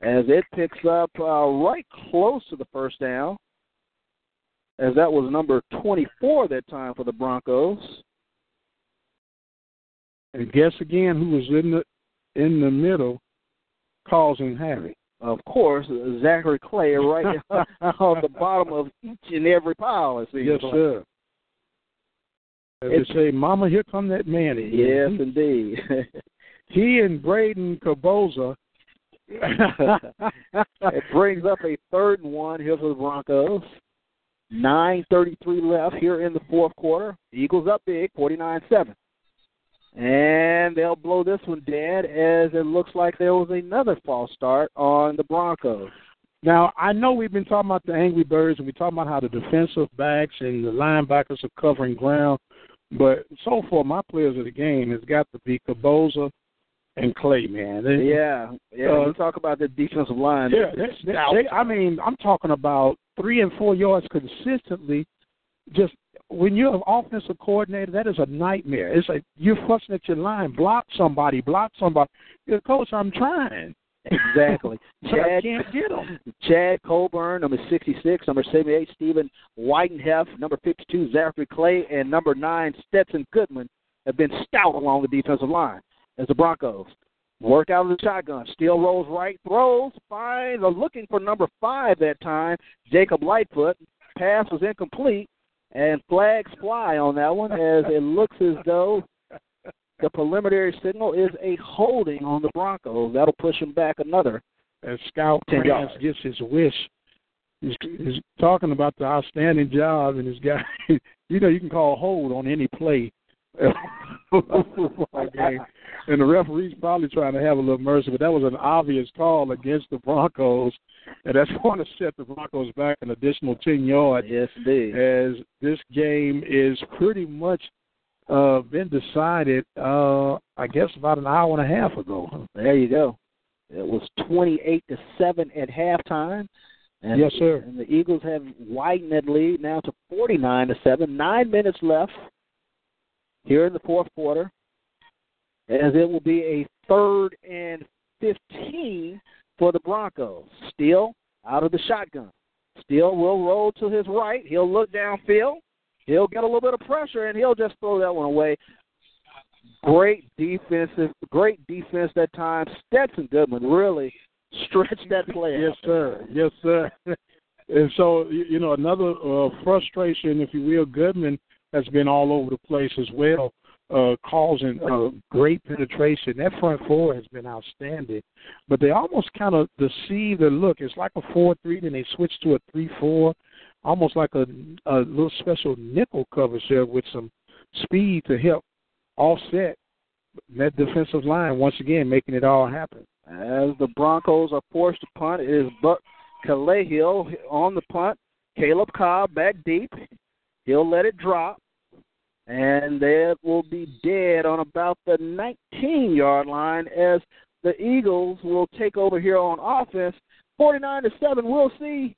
as it picks up uh, right close to the first down as that was number 24 that time for the Broncos. And guess again who was in the in the middle causing havoc. Of course, Zachary Clay right on the bottom of each and every pile. It yes, like. sir. As It's- they say, "Mama, here come that man." Yes, indeed. he and Braden Caboza. it brings up a third and one here for the Broncos. 9.33 left here in the fourth quarter. Eagles up big, 49-7. And they'll blow this one dead as it looks like there was another false start on the Broncos. Now I know we've been talking about the Angry Birds and we talking about how the defensive backs and the linebackers are covering ground, but so far my players of the game has got to be Caboza and Clay, man. They, Yeah, yeah. Uh, talk about the defensive line. Yeah, they, they, I mean, I'm talking about three and four yards consistently. Just when you're an offensive coordinator, that is a nightmare. It's like you're fussing at your line. Block somebody. Block somebody. You're coach. I'm trying. Exactly. But I Chad can't get them. Chad Colburn, number 66, number 78, Stephen Whitenheft, number 52, Zachary Clay, and number 9, Stetson Goodman have been stout along the defensive line as the Broncos work out of the shotgun. Steele rolls right, throws, finds, are looking for number 5 that time, Jacob Lightfoot. Pass was incomplete, and flags fly on that one as it looks as though the preliminary signal is a holding on the Broncos. That'll push them back another As Scout 10 France yards. gets his wish. He's, he's talking about the outstanding job, and his guy, you know, you can call hold on any play. football game. And the referee's probably trying to have a little mercy, but that was an obvious call against the Broncos, and that's going to set the Broncos back an additional ten yards Yes, indeed. as this game is pretty much uh been decided uh I guess about an hour and a half ago. There you go. It was twenty-eight to seven at halftime. And, Yes, sir. And the Eagles have widened that lead now to forty-nine to seven. Nine minutes left here in the fourth quarter, as it will be a third and fifteen for the Broncos. Steele out of the shotgun. Steele will roll to his right. He'll look downfield. He'll get a little bit of pressure, and he'll just throw that one away. Great defensive, great defense that time. Stetson Goodman really stretched that play. Yes, sir. Yes, sir. and so, you you know, another uh, frustration, if you will, Goodman has been all over the place as well, uh, causing uh, great penetration. That front four has been outstanding, but they almost kind of deceive the look. It's like a four-three, then they switch to a three-four, almost like a, a little special nickel coverage there with some speed to help offset that defensive line once again, making it all happen. As the Broncos are forced to punt, it is Buck Calehill on the punt. Caleb Cobb back deep. He'll let it drop. And that will be dead on about the 19 yard line as the Eagles will take over here on offense. 49 to 7. We'll see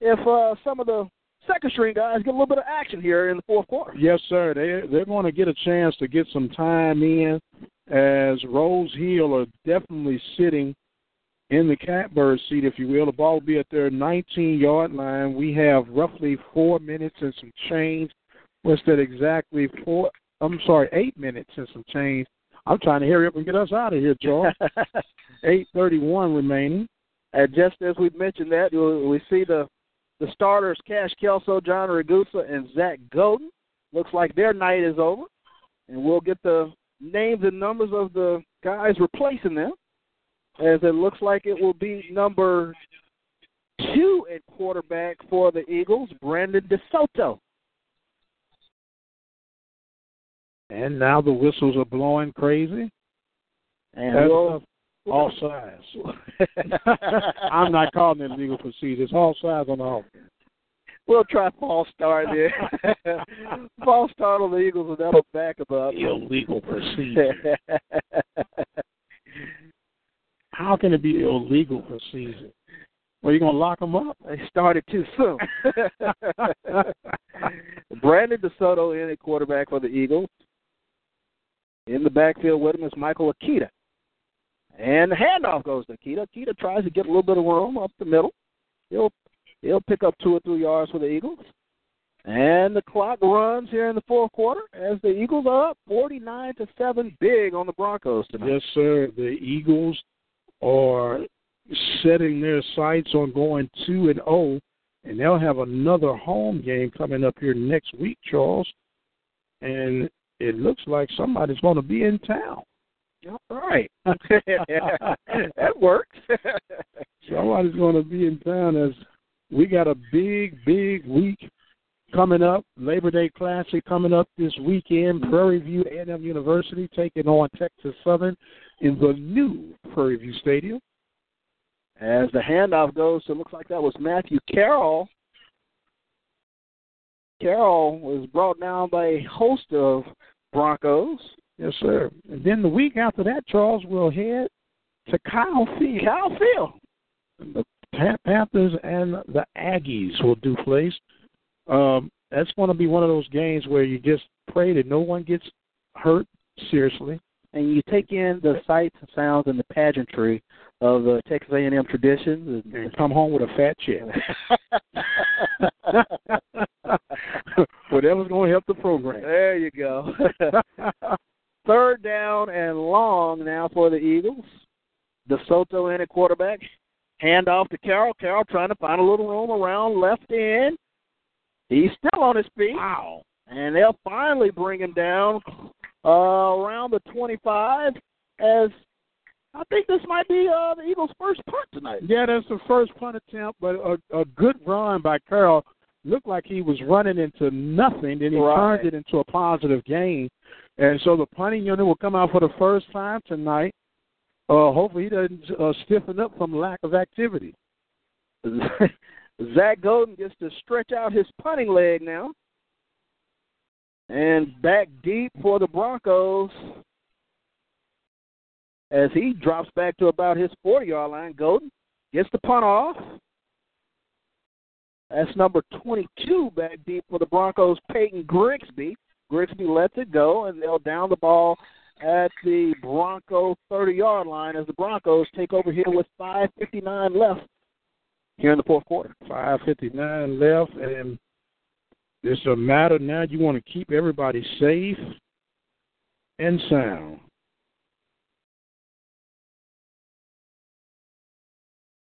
if uh, some of the second string guys get a little bit of action here in the fourth quarter. Yes, sir. They they're going to get a chance to get some time in, as Rose Hill are definitely sitting in the catbird seat, if you will. The ball will be at their 19 yard line. We have roughly four minutes and some change. What's that exactly? Four. I'm sorry, eight minutes and some change. I'm trying to hurry up and get us out of here, Charles. 8:31 remaining. And just as we mentioned that, we see the the starters Cash Kelso, John Ragusa, and Zach Golden. looks like their night is over, and we'll get the names and numbers of the guys replacing them, as it looks like it will be number two at quarterback for the Eagles, Brandon DeSoto. And now the whistles are blowing crazy. And That's we'll, all sides. I'm not calling it legal procedure. It's all sides on the offense. we'll try false start there. false start on the Eagles, and that'll back them up. Illegal procedure. How can it be illegal procedure? Well, you're gonna lock them up? They started too soon. Brandon DeSoto in at quarterback for the Eagles. In the backfield with him is Michael Akita. And the handoff goes to Akita. Akita tries to get a little bit of room up the middle. He'll he'll pick up two or three yards for the Eagles. And the clock runs here in the fourth quarter as the Eagles are up forty nine to seven big on the Broncos tonight. Yes, sir. The Eagles are setting their sights on going two and zero, and they'll have another home game coming up here next week, Charles. And it looks like somebody's going to be in town. All right. that works. Somebody's going to be in town as we got a big, big week coming up. Labor Day Classic coming up this weekend. Prairie View A&M University taking on Texas Southern in the new Prairie View Stadium. As the handoff goes, it looks like that was Matthew Carroll. Carroll was brought down by a host of Broncos. Yes, sir. And then the week after that, Charles will head to Kyle Field. Kyle Field. The Panthers and the Aggies will do place. Um, that's going to be one of those games where you just pray that no one gets hurt seriously. And you take in the sights and sounds and the pageantry of the Texas A&M traditions. And come home with a fat check. Whatever's going to help the program. there you go. Third down and long now for the Eagles. DeSoto in at quarterback. Hand off to Carroll. Carroll trying to find a little room around left end. He's still on his feet. Wow. And they'll finally bring him down uh, around the 25 as I think this might be uh, the Eagles' first punt tonight. Yeah, that's the first punt attempt, but a, a good run by Carroll. Looked like he was running into nothing, then he Right. turned it into a positive gain. And so the punting unit will come out for the first time tonight. Uh, hopefully he doesn't uh, stiffen up from lack of activity. Zach Golden gets to stretch out his punting leg now. And back deep for the Broncos as he drops back to about his 40 yard line. Golden gets the punt off. That's number 22 back deep for the Broncos, Peyton Grigsby. Grigsby lets it go, and they'll down the ball at the Bronco 30 yard line as the Broncos take over here with 5.59 left here in the fourth quarter. 5.59 left, and it's a matter now you want to keep everybody safe and sound.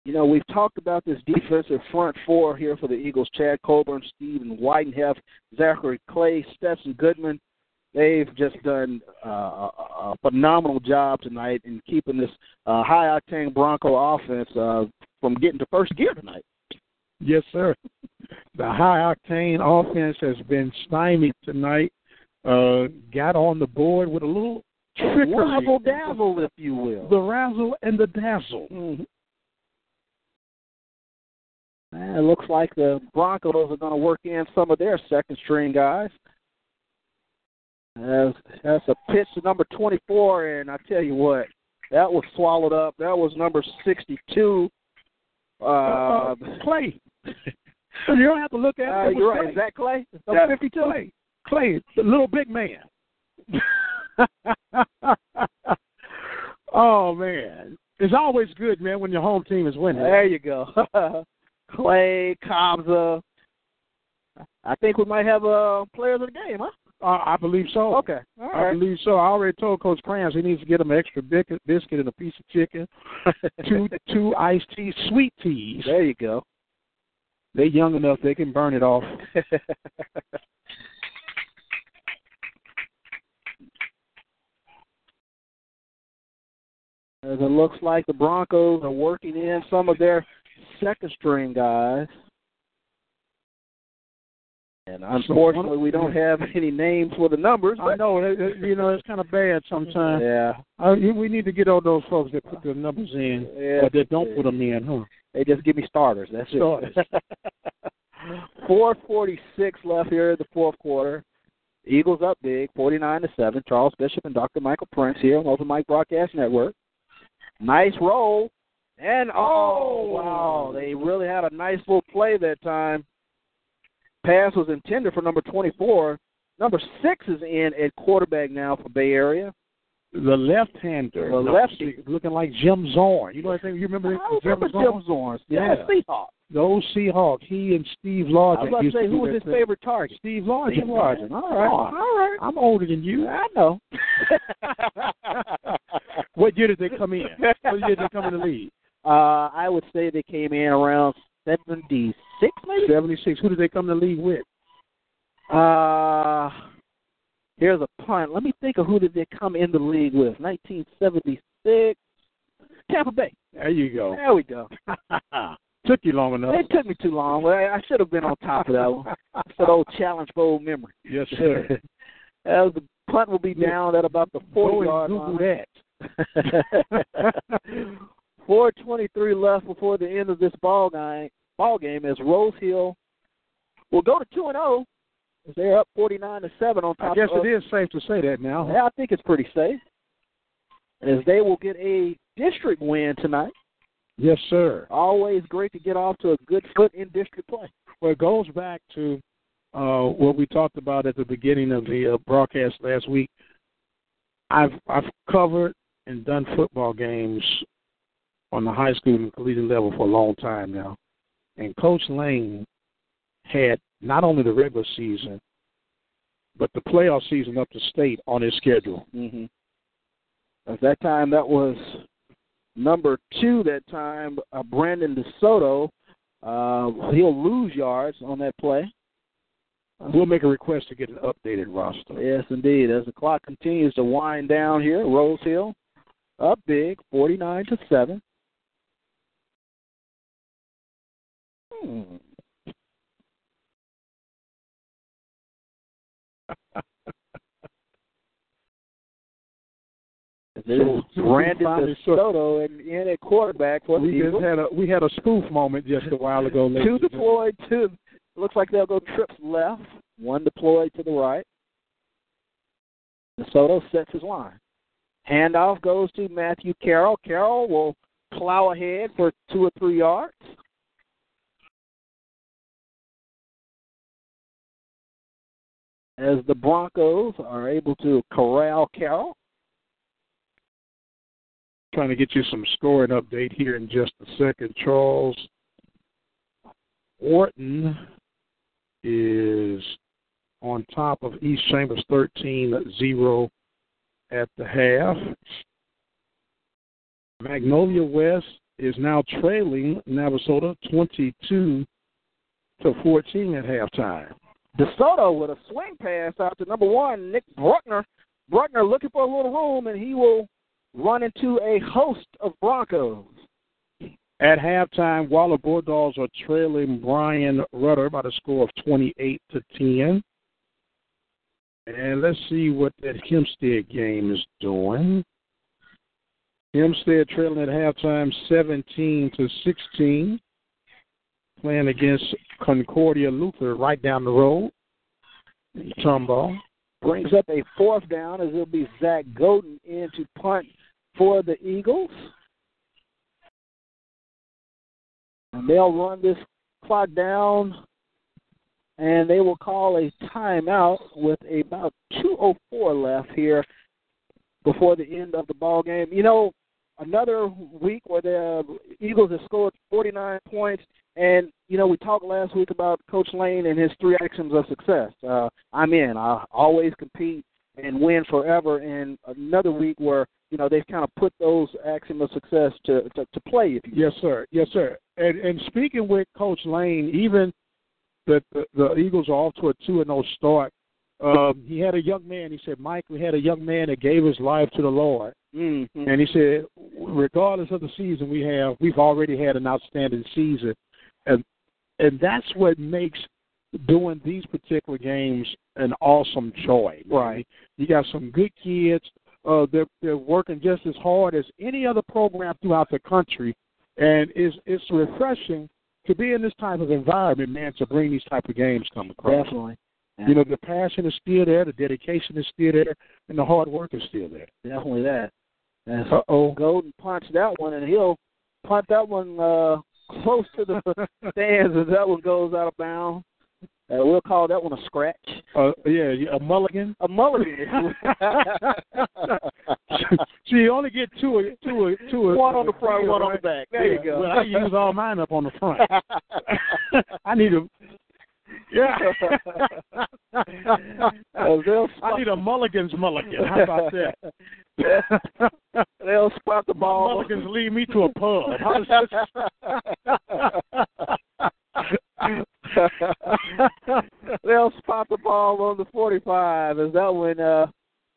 You know, we've talked about this defensive front four here for the Eagles Chad Colburn, Stephen Whitenheft, Zachary Clay, Stetson Goodman. They've just done uh, a, a phenomenal job tonight in keeping this uh, high octane Bronco offense uh, from getting to first gear tonight. Yes, sir. The high octane offense has been stymied tonight. Uh, got on the board with a little trickery. Razzle dazzle, if you will. The razzle and the dazzle. Mhm. And it looks like the Broncos are going to work in some of their second string guys. That's a pitch to number 24, and I tell you what, that was swallowed up. That was number 62. Uh, Uh, Clay. you don't have to look at it. uh, It you're right. Clay. Is that Clay? Is Yeah, 52? Clay. Clay, the little big man. oh man, it's always good, man, when your home team is winning. There you go. Clay, Kobza. I think we might have uh, players of the game, huh? Uh, I believe so. Okay. All right. I believe so. I already told Coach Crams he needs to get him an extra biscuit, biscuit and a piece of chicken, two two iced tea, sweet teas. There you go. They're young enough; they can burn it off. As it looks like the Broncos are working in some of their second string guys. And unfortunately, we don't have any names for the numbers. I know, it, it, you know, it's kind of bad sometimes. Yeah, Uh, you- we need to get all those folks that put the numbers in, yeah. or that don't put them in, huh? They just give me starters. That's Starters. it. Four forty-six left here in the fourth quarter. Eagles up big, forty-nine to seven. Charles Bishop and Dr. Michael Prince here on Open Mic Broadcast Network. Nice roll, and oh wow, they really had a nice little play that time. Pass was intended for number twenty-four. Number six is in at quarterback now for Bay Area. The left-hander, The lefty. looking like Jim Zorn. You know what I think? You remember I Jim remember Zorn? Jim Zorn. Yeah, Yeah. Seahawks. The old Seahawk. He and Steve Largent. I was about to say who was his thing. favorite target. Steve Largent. Steve Largent. All right, Oh, all right. I'm older than you. I know. what year did they come in? What year did they come in the league? Uh, I would say they came in around seventy six, maybe. Seventy six. Who did they come to the league with? Uh, here's a punt. Let me think of who did they come in the league with. Nineteen seventy six. Tampa Bay. There you go. There we go. Took you long enough. It took me too long. Well, I should have been on top of that one. It's that old challenge for old memory. Yes, sir. Uh, the punt will be down at about the forty yard Google line. that. 423 left before the end of this ball game. Ball game as Rose Hill will go to two and zero. As they're up 49 to seven on top. I guess of, it is safe to say that now. Yeah, I think it's pretty safe. And as they will get a district win tonight. Yes, sir. Always great to get off to a good foot in district play. Well, it goes back to uh, what we talked about at the beginning of the uh, broadcast last week. I've I've covered and done football games on the high school and collegiate level for a long time now, and Coach Lane had not only the regular season, but the playoff season up to state on his schedule. Mm-hmm. At that time, that was number two. That time, uh, Brandon DeSoto. Uh, he'll lose yards on that play. We'll make a request to get an updated roster. Yes, indeed. As the clock continues to wind down here, Rose Hill up big, forty-nine to seven. Hmm. So, Brandon finally, so- DeSoto in, at quarterback for We just had a we had a spoof moment just a while ago. Two and deployed, two. Looks like they'll go trips left. One deployed to the right. DeSoto sets his line. Handoff goes to Matthew Carroll. Carroll will plow ahead for two or three yards. As the Broncos are able to corral Carroll. trying to get you some scoring update here in just a second. Charles Orton is on top of East Chambers 13-0 at the half. Magnolia West is now trailing Navasota 22 to 14 at halftime. DeSoto with a swing pass out to number one, Nick Bruckner. Bruckner looking for a little room, and he will run into a host of Broncos. At halftime, Waller Bulldogs are trailing Bryan Rudder by the score of 28 to 10. And let's see what that Hempstead game is doing. Hempstead trailing at halftime 17 to 16, playing against Concordia Luther right down the road. Tomball. Brings up a fourth down as it'll be Zach Golden in to punt for the Eagles. And they'll run this clock down, and they will call a timeout with about 2:04 left here before the end of the ball game. You know, another week where the Eagles have scored 49 points, and you know we talked last week about Coach Lane and his three actions of success. Uh, I'm in. I always compete and win forever. And another week where you know they've kind of put those axioms of success to to, to play. If you Yes, sir. Yes, sir. And and speaking with Coach Lane, even the the, the Eagles are off to a two and zero start. Um, he had a young man. He said, Mike, we had a young man that gave his life to the Lord. Mm-hmm. And he said, regardless of the season we have, we've already had an outstanding season, and and that's what makes doing these particular games an awesome joy. Right. You got some good kids. Uh, they're they're working just as hard as any other program throughout the country, and it's it's refreshing to be in this type of environment, man. To bring these type of games come across. Definitely. You know, the passion is still there, the dedication is still there, and the hard work is still there. Definitely that. And Uh oh. Golden punched that one, and he'll punt that one uh, close to the stands as that one goes out of bounds. Uh, we'll call that one a scratch. Uh, yeah, yeah, a mulligan. A mulligan. so you only get two, two, two. one on the front, one on the back. There you go. Well, I use all mine up on the front. I need a. Yeah. I need a mulligan's mulligan. How about that? They'll spot the My ball. mulligans lead me to a pub. They'll spot the ball on the 45 as that one uh,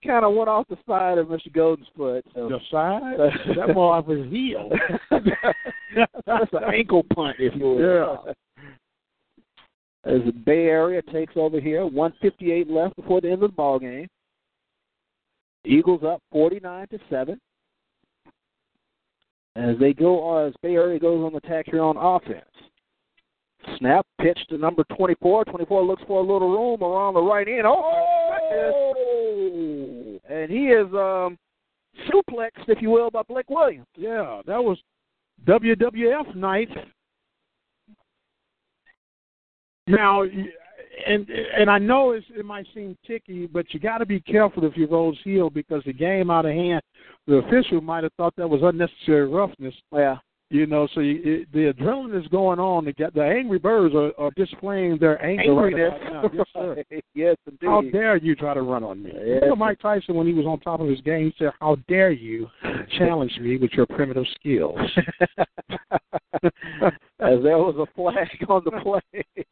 kind of went off the side of Mr. Golden's foot. So the side? That more off his heel. that's an ankle punt, if you will. Yeah. As the Bay Area takes over here, 158 left before the end of the ball game. Eagles up 49 to seven. As they go, as Bay Area goes on the attack here on offense. Snap pitch to number 24. 24 looks for a little room around the right end. Oh, and he is um, suplexed, if you will, by Blake Williams. Yeah, that was WWF night. Now, and and I know it's, it might seem ticky, but you got to be careful if you Rose Hill because the game out of hand, the official might have thought that was unnecessary roughness. Yeah. You know, so you, it, the adrenaline is going on. The, the angry birds are, are displaying their anger Angriness. now. Yes, sir. yes, indeed. How dare you try to run on me? Yes. You know, Mike Tyson, when he was on top of his game, said, "How dare you challenge me with your primitive skills?" As there was a flag on the play.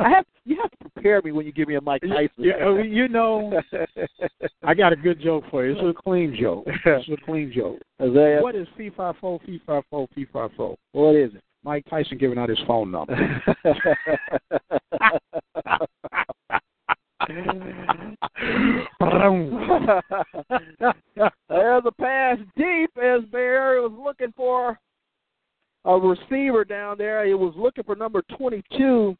I have you have to prepare me when you give me a Mike Tyson. Yeah, you know, I got a good joke for you. It's a clean joke. It's a clean joke. As they- What is fee five four fee five four fee five four? what is it? Mike Tyson giving out his phone number. There's a pass deep as Bay Area was looking for a receiver down there. He was looking for number 22,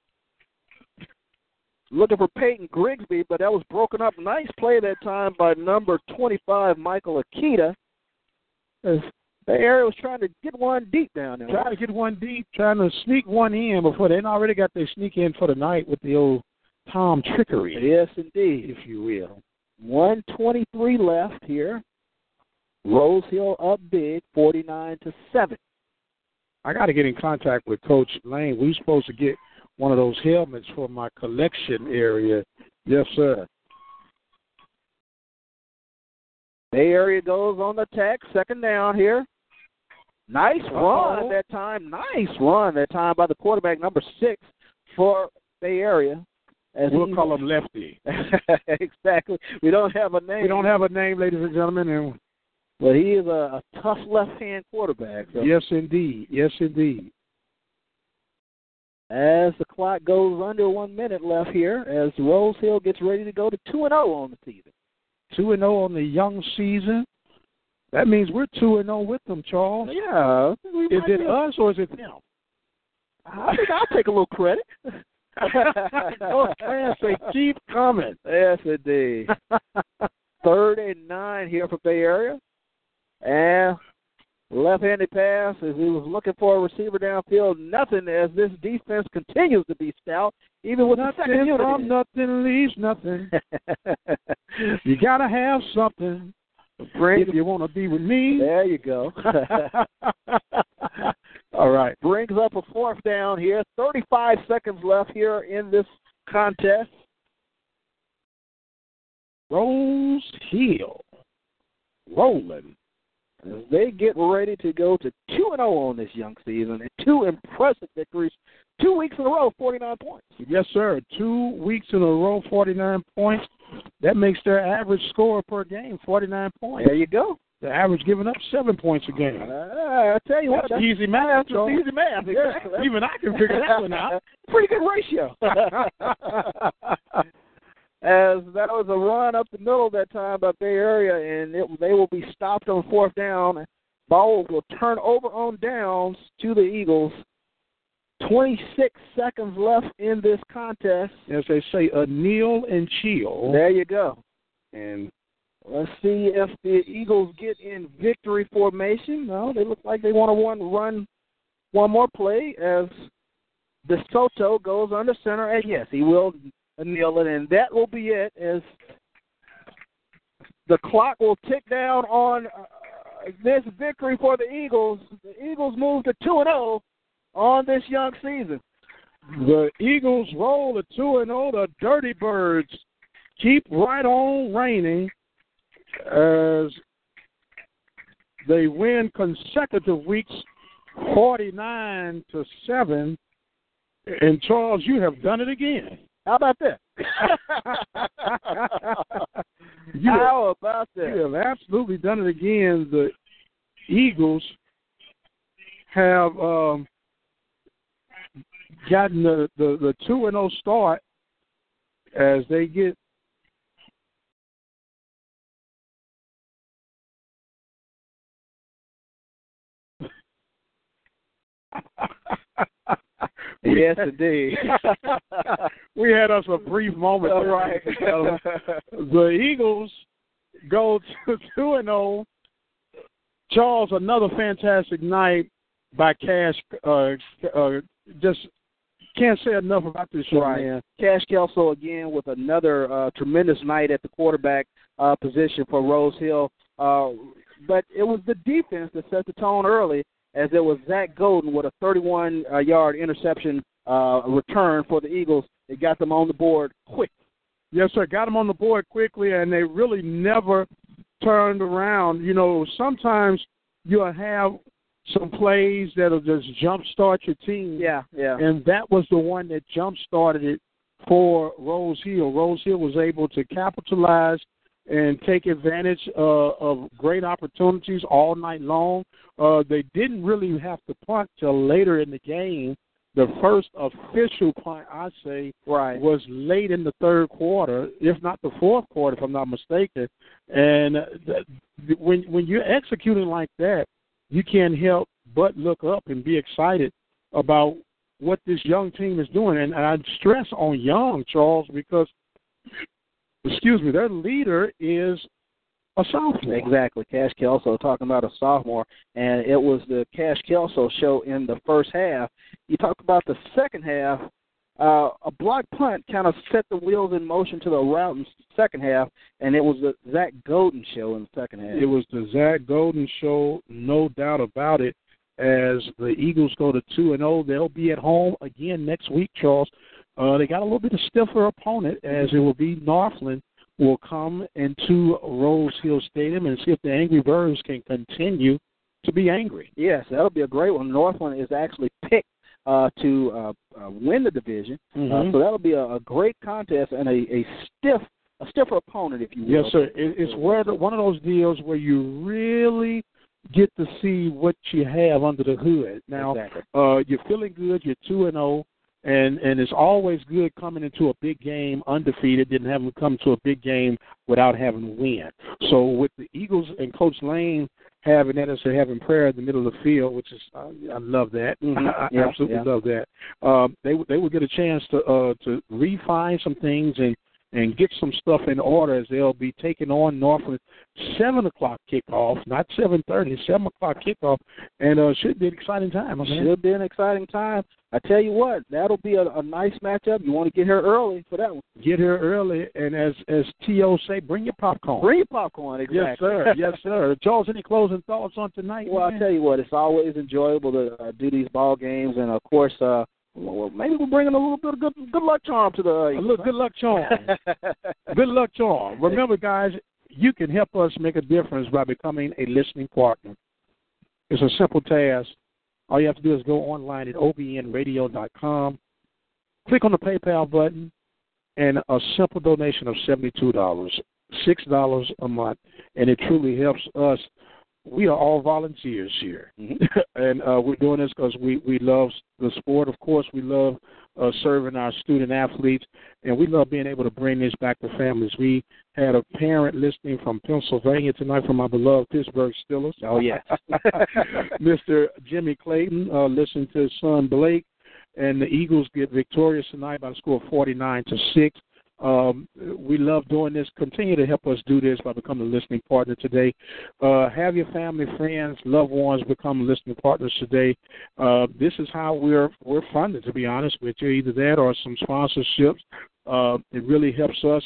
looking for Peyton Grigsby, but that was broken up. Nice play that time by number 25, Michael Akita. As Bay Area was trying to get one deep down there. trying to get one deep, trying to sneak one in before they already got their sneak in for the night with the old Tom trickery, Yes, indeed. if you will. 123 left here. Rose Hill up big, 49 to 7. I got to get in contact with Coach Lane. We supposed to get one of those helmets for my collection area. Yes, sir. Bay Area goes on the attack, second down here. Nice run Uh-oh. that time. Nice run that time by the quarterback, number six for Bay Area. As We'll he- call him Lefty. exactly. We don't have a name. We don't have a name, ladies and gentlemen, and but he is a, a tough left-hand quarterback. So yes, indeed, yes, indeed. As the clock goes under one minute left here, as Rose Hill gets ready to go to two and zero on the season. Two and zero on the young season. That means we're two and zero with them, Charles. Yeah, Is it us or is it them? I think I'll take a little credit. Those fans say keep coming. Yes, indeed. Third and nine here for Bay Area. And left-handed pass as he was looking for a receiver downfield. Nothing as this defense continues to be stout, even with the second Nothing from nothing leaves nothing. You gotta have something Bring- if you want to be with me. there you go. All right. Brings up a fourth down here. 35 seconds left here in this contest. Rose Hill rolling they get ready to go to 2 and 0 on this young season and two impressive victories, two weeks in a row, 49 points. Yes, sir. Two weeks in a row, 49 points. That makes their average score per game 49 points. There you go. The average giving up seven points a game. Uh, I tell you what, that's, easy math. That's easy math. Exactly. Even I can figure that one out. Pretty good ratio. As that was a run up the middle that time by Bay Area, and it, they will be stopped on fourth down. Ball will turn over on downs to the Eagles. 26 seconds left in this contest. As they say, a kneel and chill. There you go. And let's see if the Eagles get in victory formation. No, they look like they want to one run one more play as DeSoto goes under center, and yes, he will it, and that will be it. As the clock will tick down on uh, this victory for the Eagles. The Eagles move to two and zero oh on this young season. The Eagles roll to two and zero. Oh. The Dirty Birds keep right on raining as they win consecutive weeks, forty nine to seven. And Charles, you have done it again. How about that? you How have, about that? You have absolutely done it again. The Eagles have um, gotten the the, the two and zero oh start as they get yes, indeed. We had us a brief moment. All right. the Eagles go to two and zero. Oh. Charles, another fantastic night by Cash. Uh, uh, just can't say enough about this young right. man. Cash Kelso again with another uh, tremendous night at the quarterback uh, position for Rose Hill. Uh, but it was the defense that set the tone early as it was Zach Golden with a 31 uh, yard interception uh, return for the Eagles. It got them on the board quick. Yes, sir. Got them on the board quickly, and they really never turned around. You know, sometimes you'll have some plays that'll just jumpstart your team. Yeah, yeah. And that was the one that jump started it for Rose Hill. Rose Hill was able to capitalize and take advantage uh, of great opportunities all night long. Uh, they didn't really have to punt till later in the game. The first official punt, I say, right. was late in the third quarter, if not the fourth quarter, if I'm not mistaken. And th- when when you're executing like that, you can't help but look up and be excited about what this young team is doing. And I stress on young, Charles, because excuse me, their leader is a sophomore. Exactly. Cash Kelso talking about a sophomore, and it was the Cash Kelso show in the first half. You talk about the second half. Uh, a block punt kind of set the wheels in motion to the route in the second half, and it was the Zach Golden show in the second half. It was the Zach Golden show, no doubt about it. As the Eagles go to two and zero, they'll be at home again next week, Charles. Uh, they got a little bit of stiffer opponent, as it will be Northland will come into Rose Hill Stadium and see if the Angry Birds can continue to be angry. Yes, that'll be a great one. Northland is actually picked uh, to uh, uh, win the division, uh, mm-hmm. so that'll be a, a great contest and a, a stiff, a stiffer opponent, if you will. Yes, sir. It, it's where the, one of those deals where you really get to see what you have under the hood. Now, exactly. uh, you're feeling good. You're two and zero. And and it's always good coming into a big game undefeated. Didn't have them come to a big game without having to win. So with the Eagles and Coach Lane having that as a having prayer in the middle of the field, which is uh, I love that. Mm-hmm. I, yeah, absolutely yeah. love that. Um, they they would get a chance to uh, to refine some things and and get some stuff in order as they'll be taking on Norfolk seven o'clock kickoff, not seven thirty, seven o'clock kickoff, and uh, should be an exciting time. Should be an exciting time. I tell you what, that'll be a, a nice matchup. You want to get here early for that one. Get here early, and as as To say, bring your popcorn. Bring your popcorn, exactly. Yes, sir. yes, sir. Charles, any closing thoughts on tonight? Well, man? I tell you what, it's always enjoyable to uh, do these ball games, and of course, uh, well, maybe we're bringing a little bit of good good luck charm to the. Uh, a little good luck charm. good luck charm. Remember, guys, You can help us make a difference by becoming a listening partner. It's a simple task. All you have to do is go online at obnradio.com, click on the PayPal button, and a simple donation of $72, $6 a month, and it truly helps us. We are all volunteers here, Mhm. and uh, we're doing this because we, we love the sport. Of course, we love uh, serving our student athletes, and we love being able to bring this back to families. We had a parent listening from Pennsylvania tonight from our beloved Pittsburgh Steelers. Oh, yes. Mr. Jimmy Clayton uh, listened to his son Blake, and the Eagles get victorious tonight by the score of 49 to 6. Um, we love doing this. Continue to help us do this by becoming a listening partner today. Uh, have your family, friends, loved ones become listening partners today. Uh, this is how we're we're funded. To be honest with you, either that or some sponsorships. Uh, it really helps us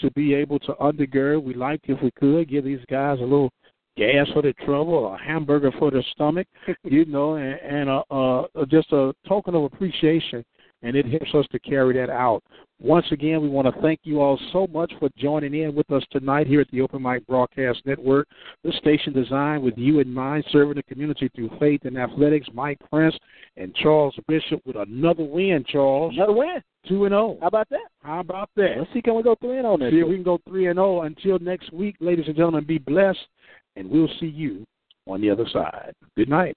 to be able to undergird. We like if we could give these guys a little gas for their trouble a hamburger for their stomach, you know, and, and uh, uh, just a token of appreciation. And it helps us to carry that out. Once again, we want to thank you all so much for joining in with us tonight here at the Open Mic Broadcast Network. The station designed with you in mind, serving the community through faith and athletics. Mike Prince and Charles Bishop with another win, Charles. Another win. 2 and 0. How about that? How about that? Let's see, can we go 3 and 0 next See if we can go 3 and 0 until next week. Ladies and gentlemen, be blessed, and we'll see you on the other side. Good night.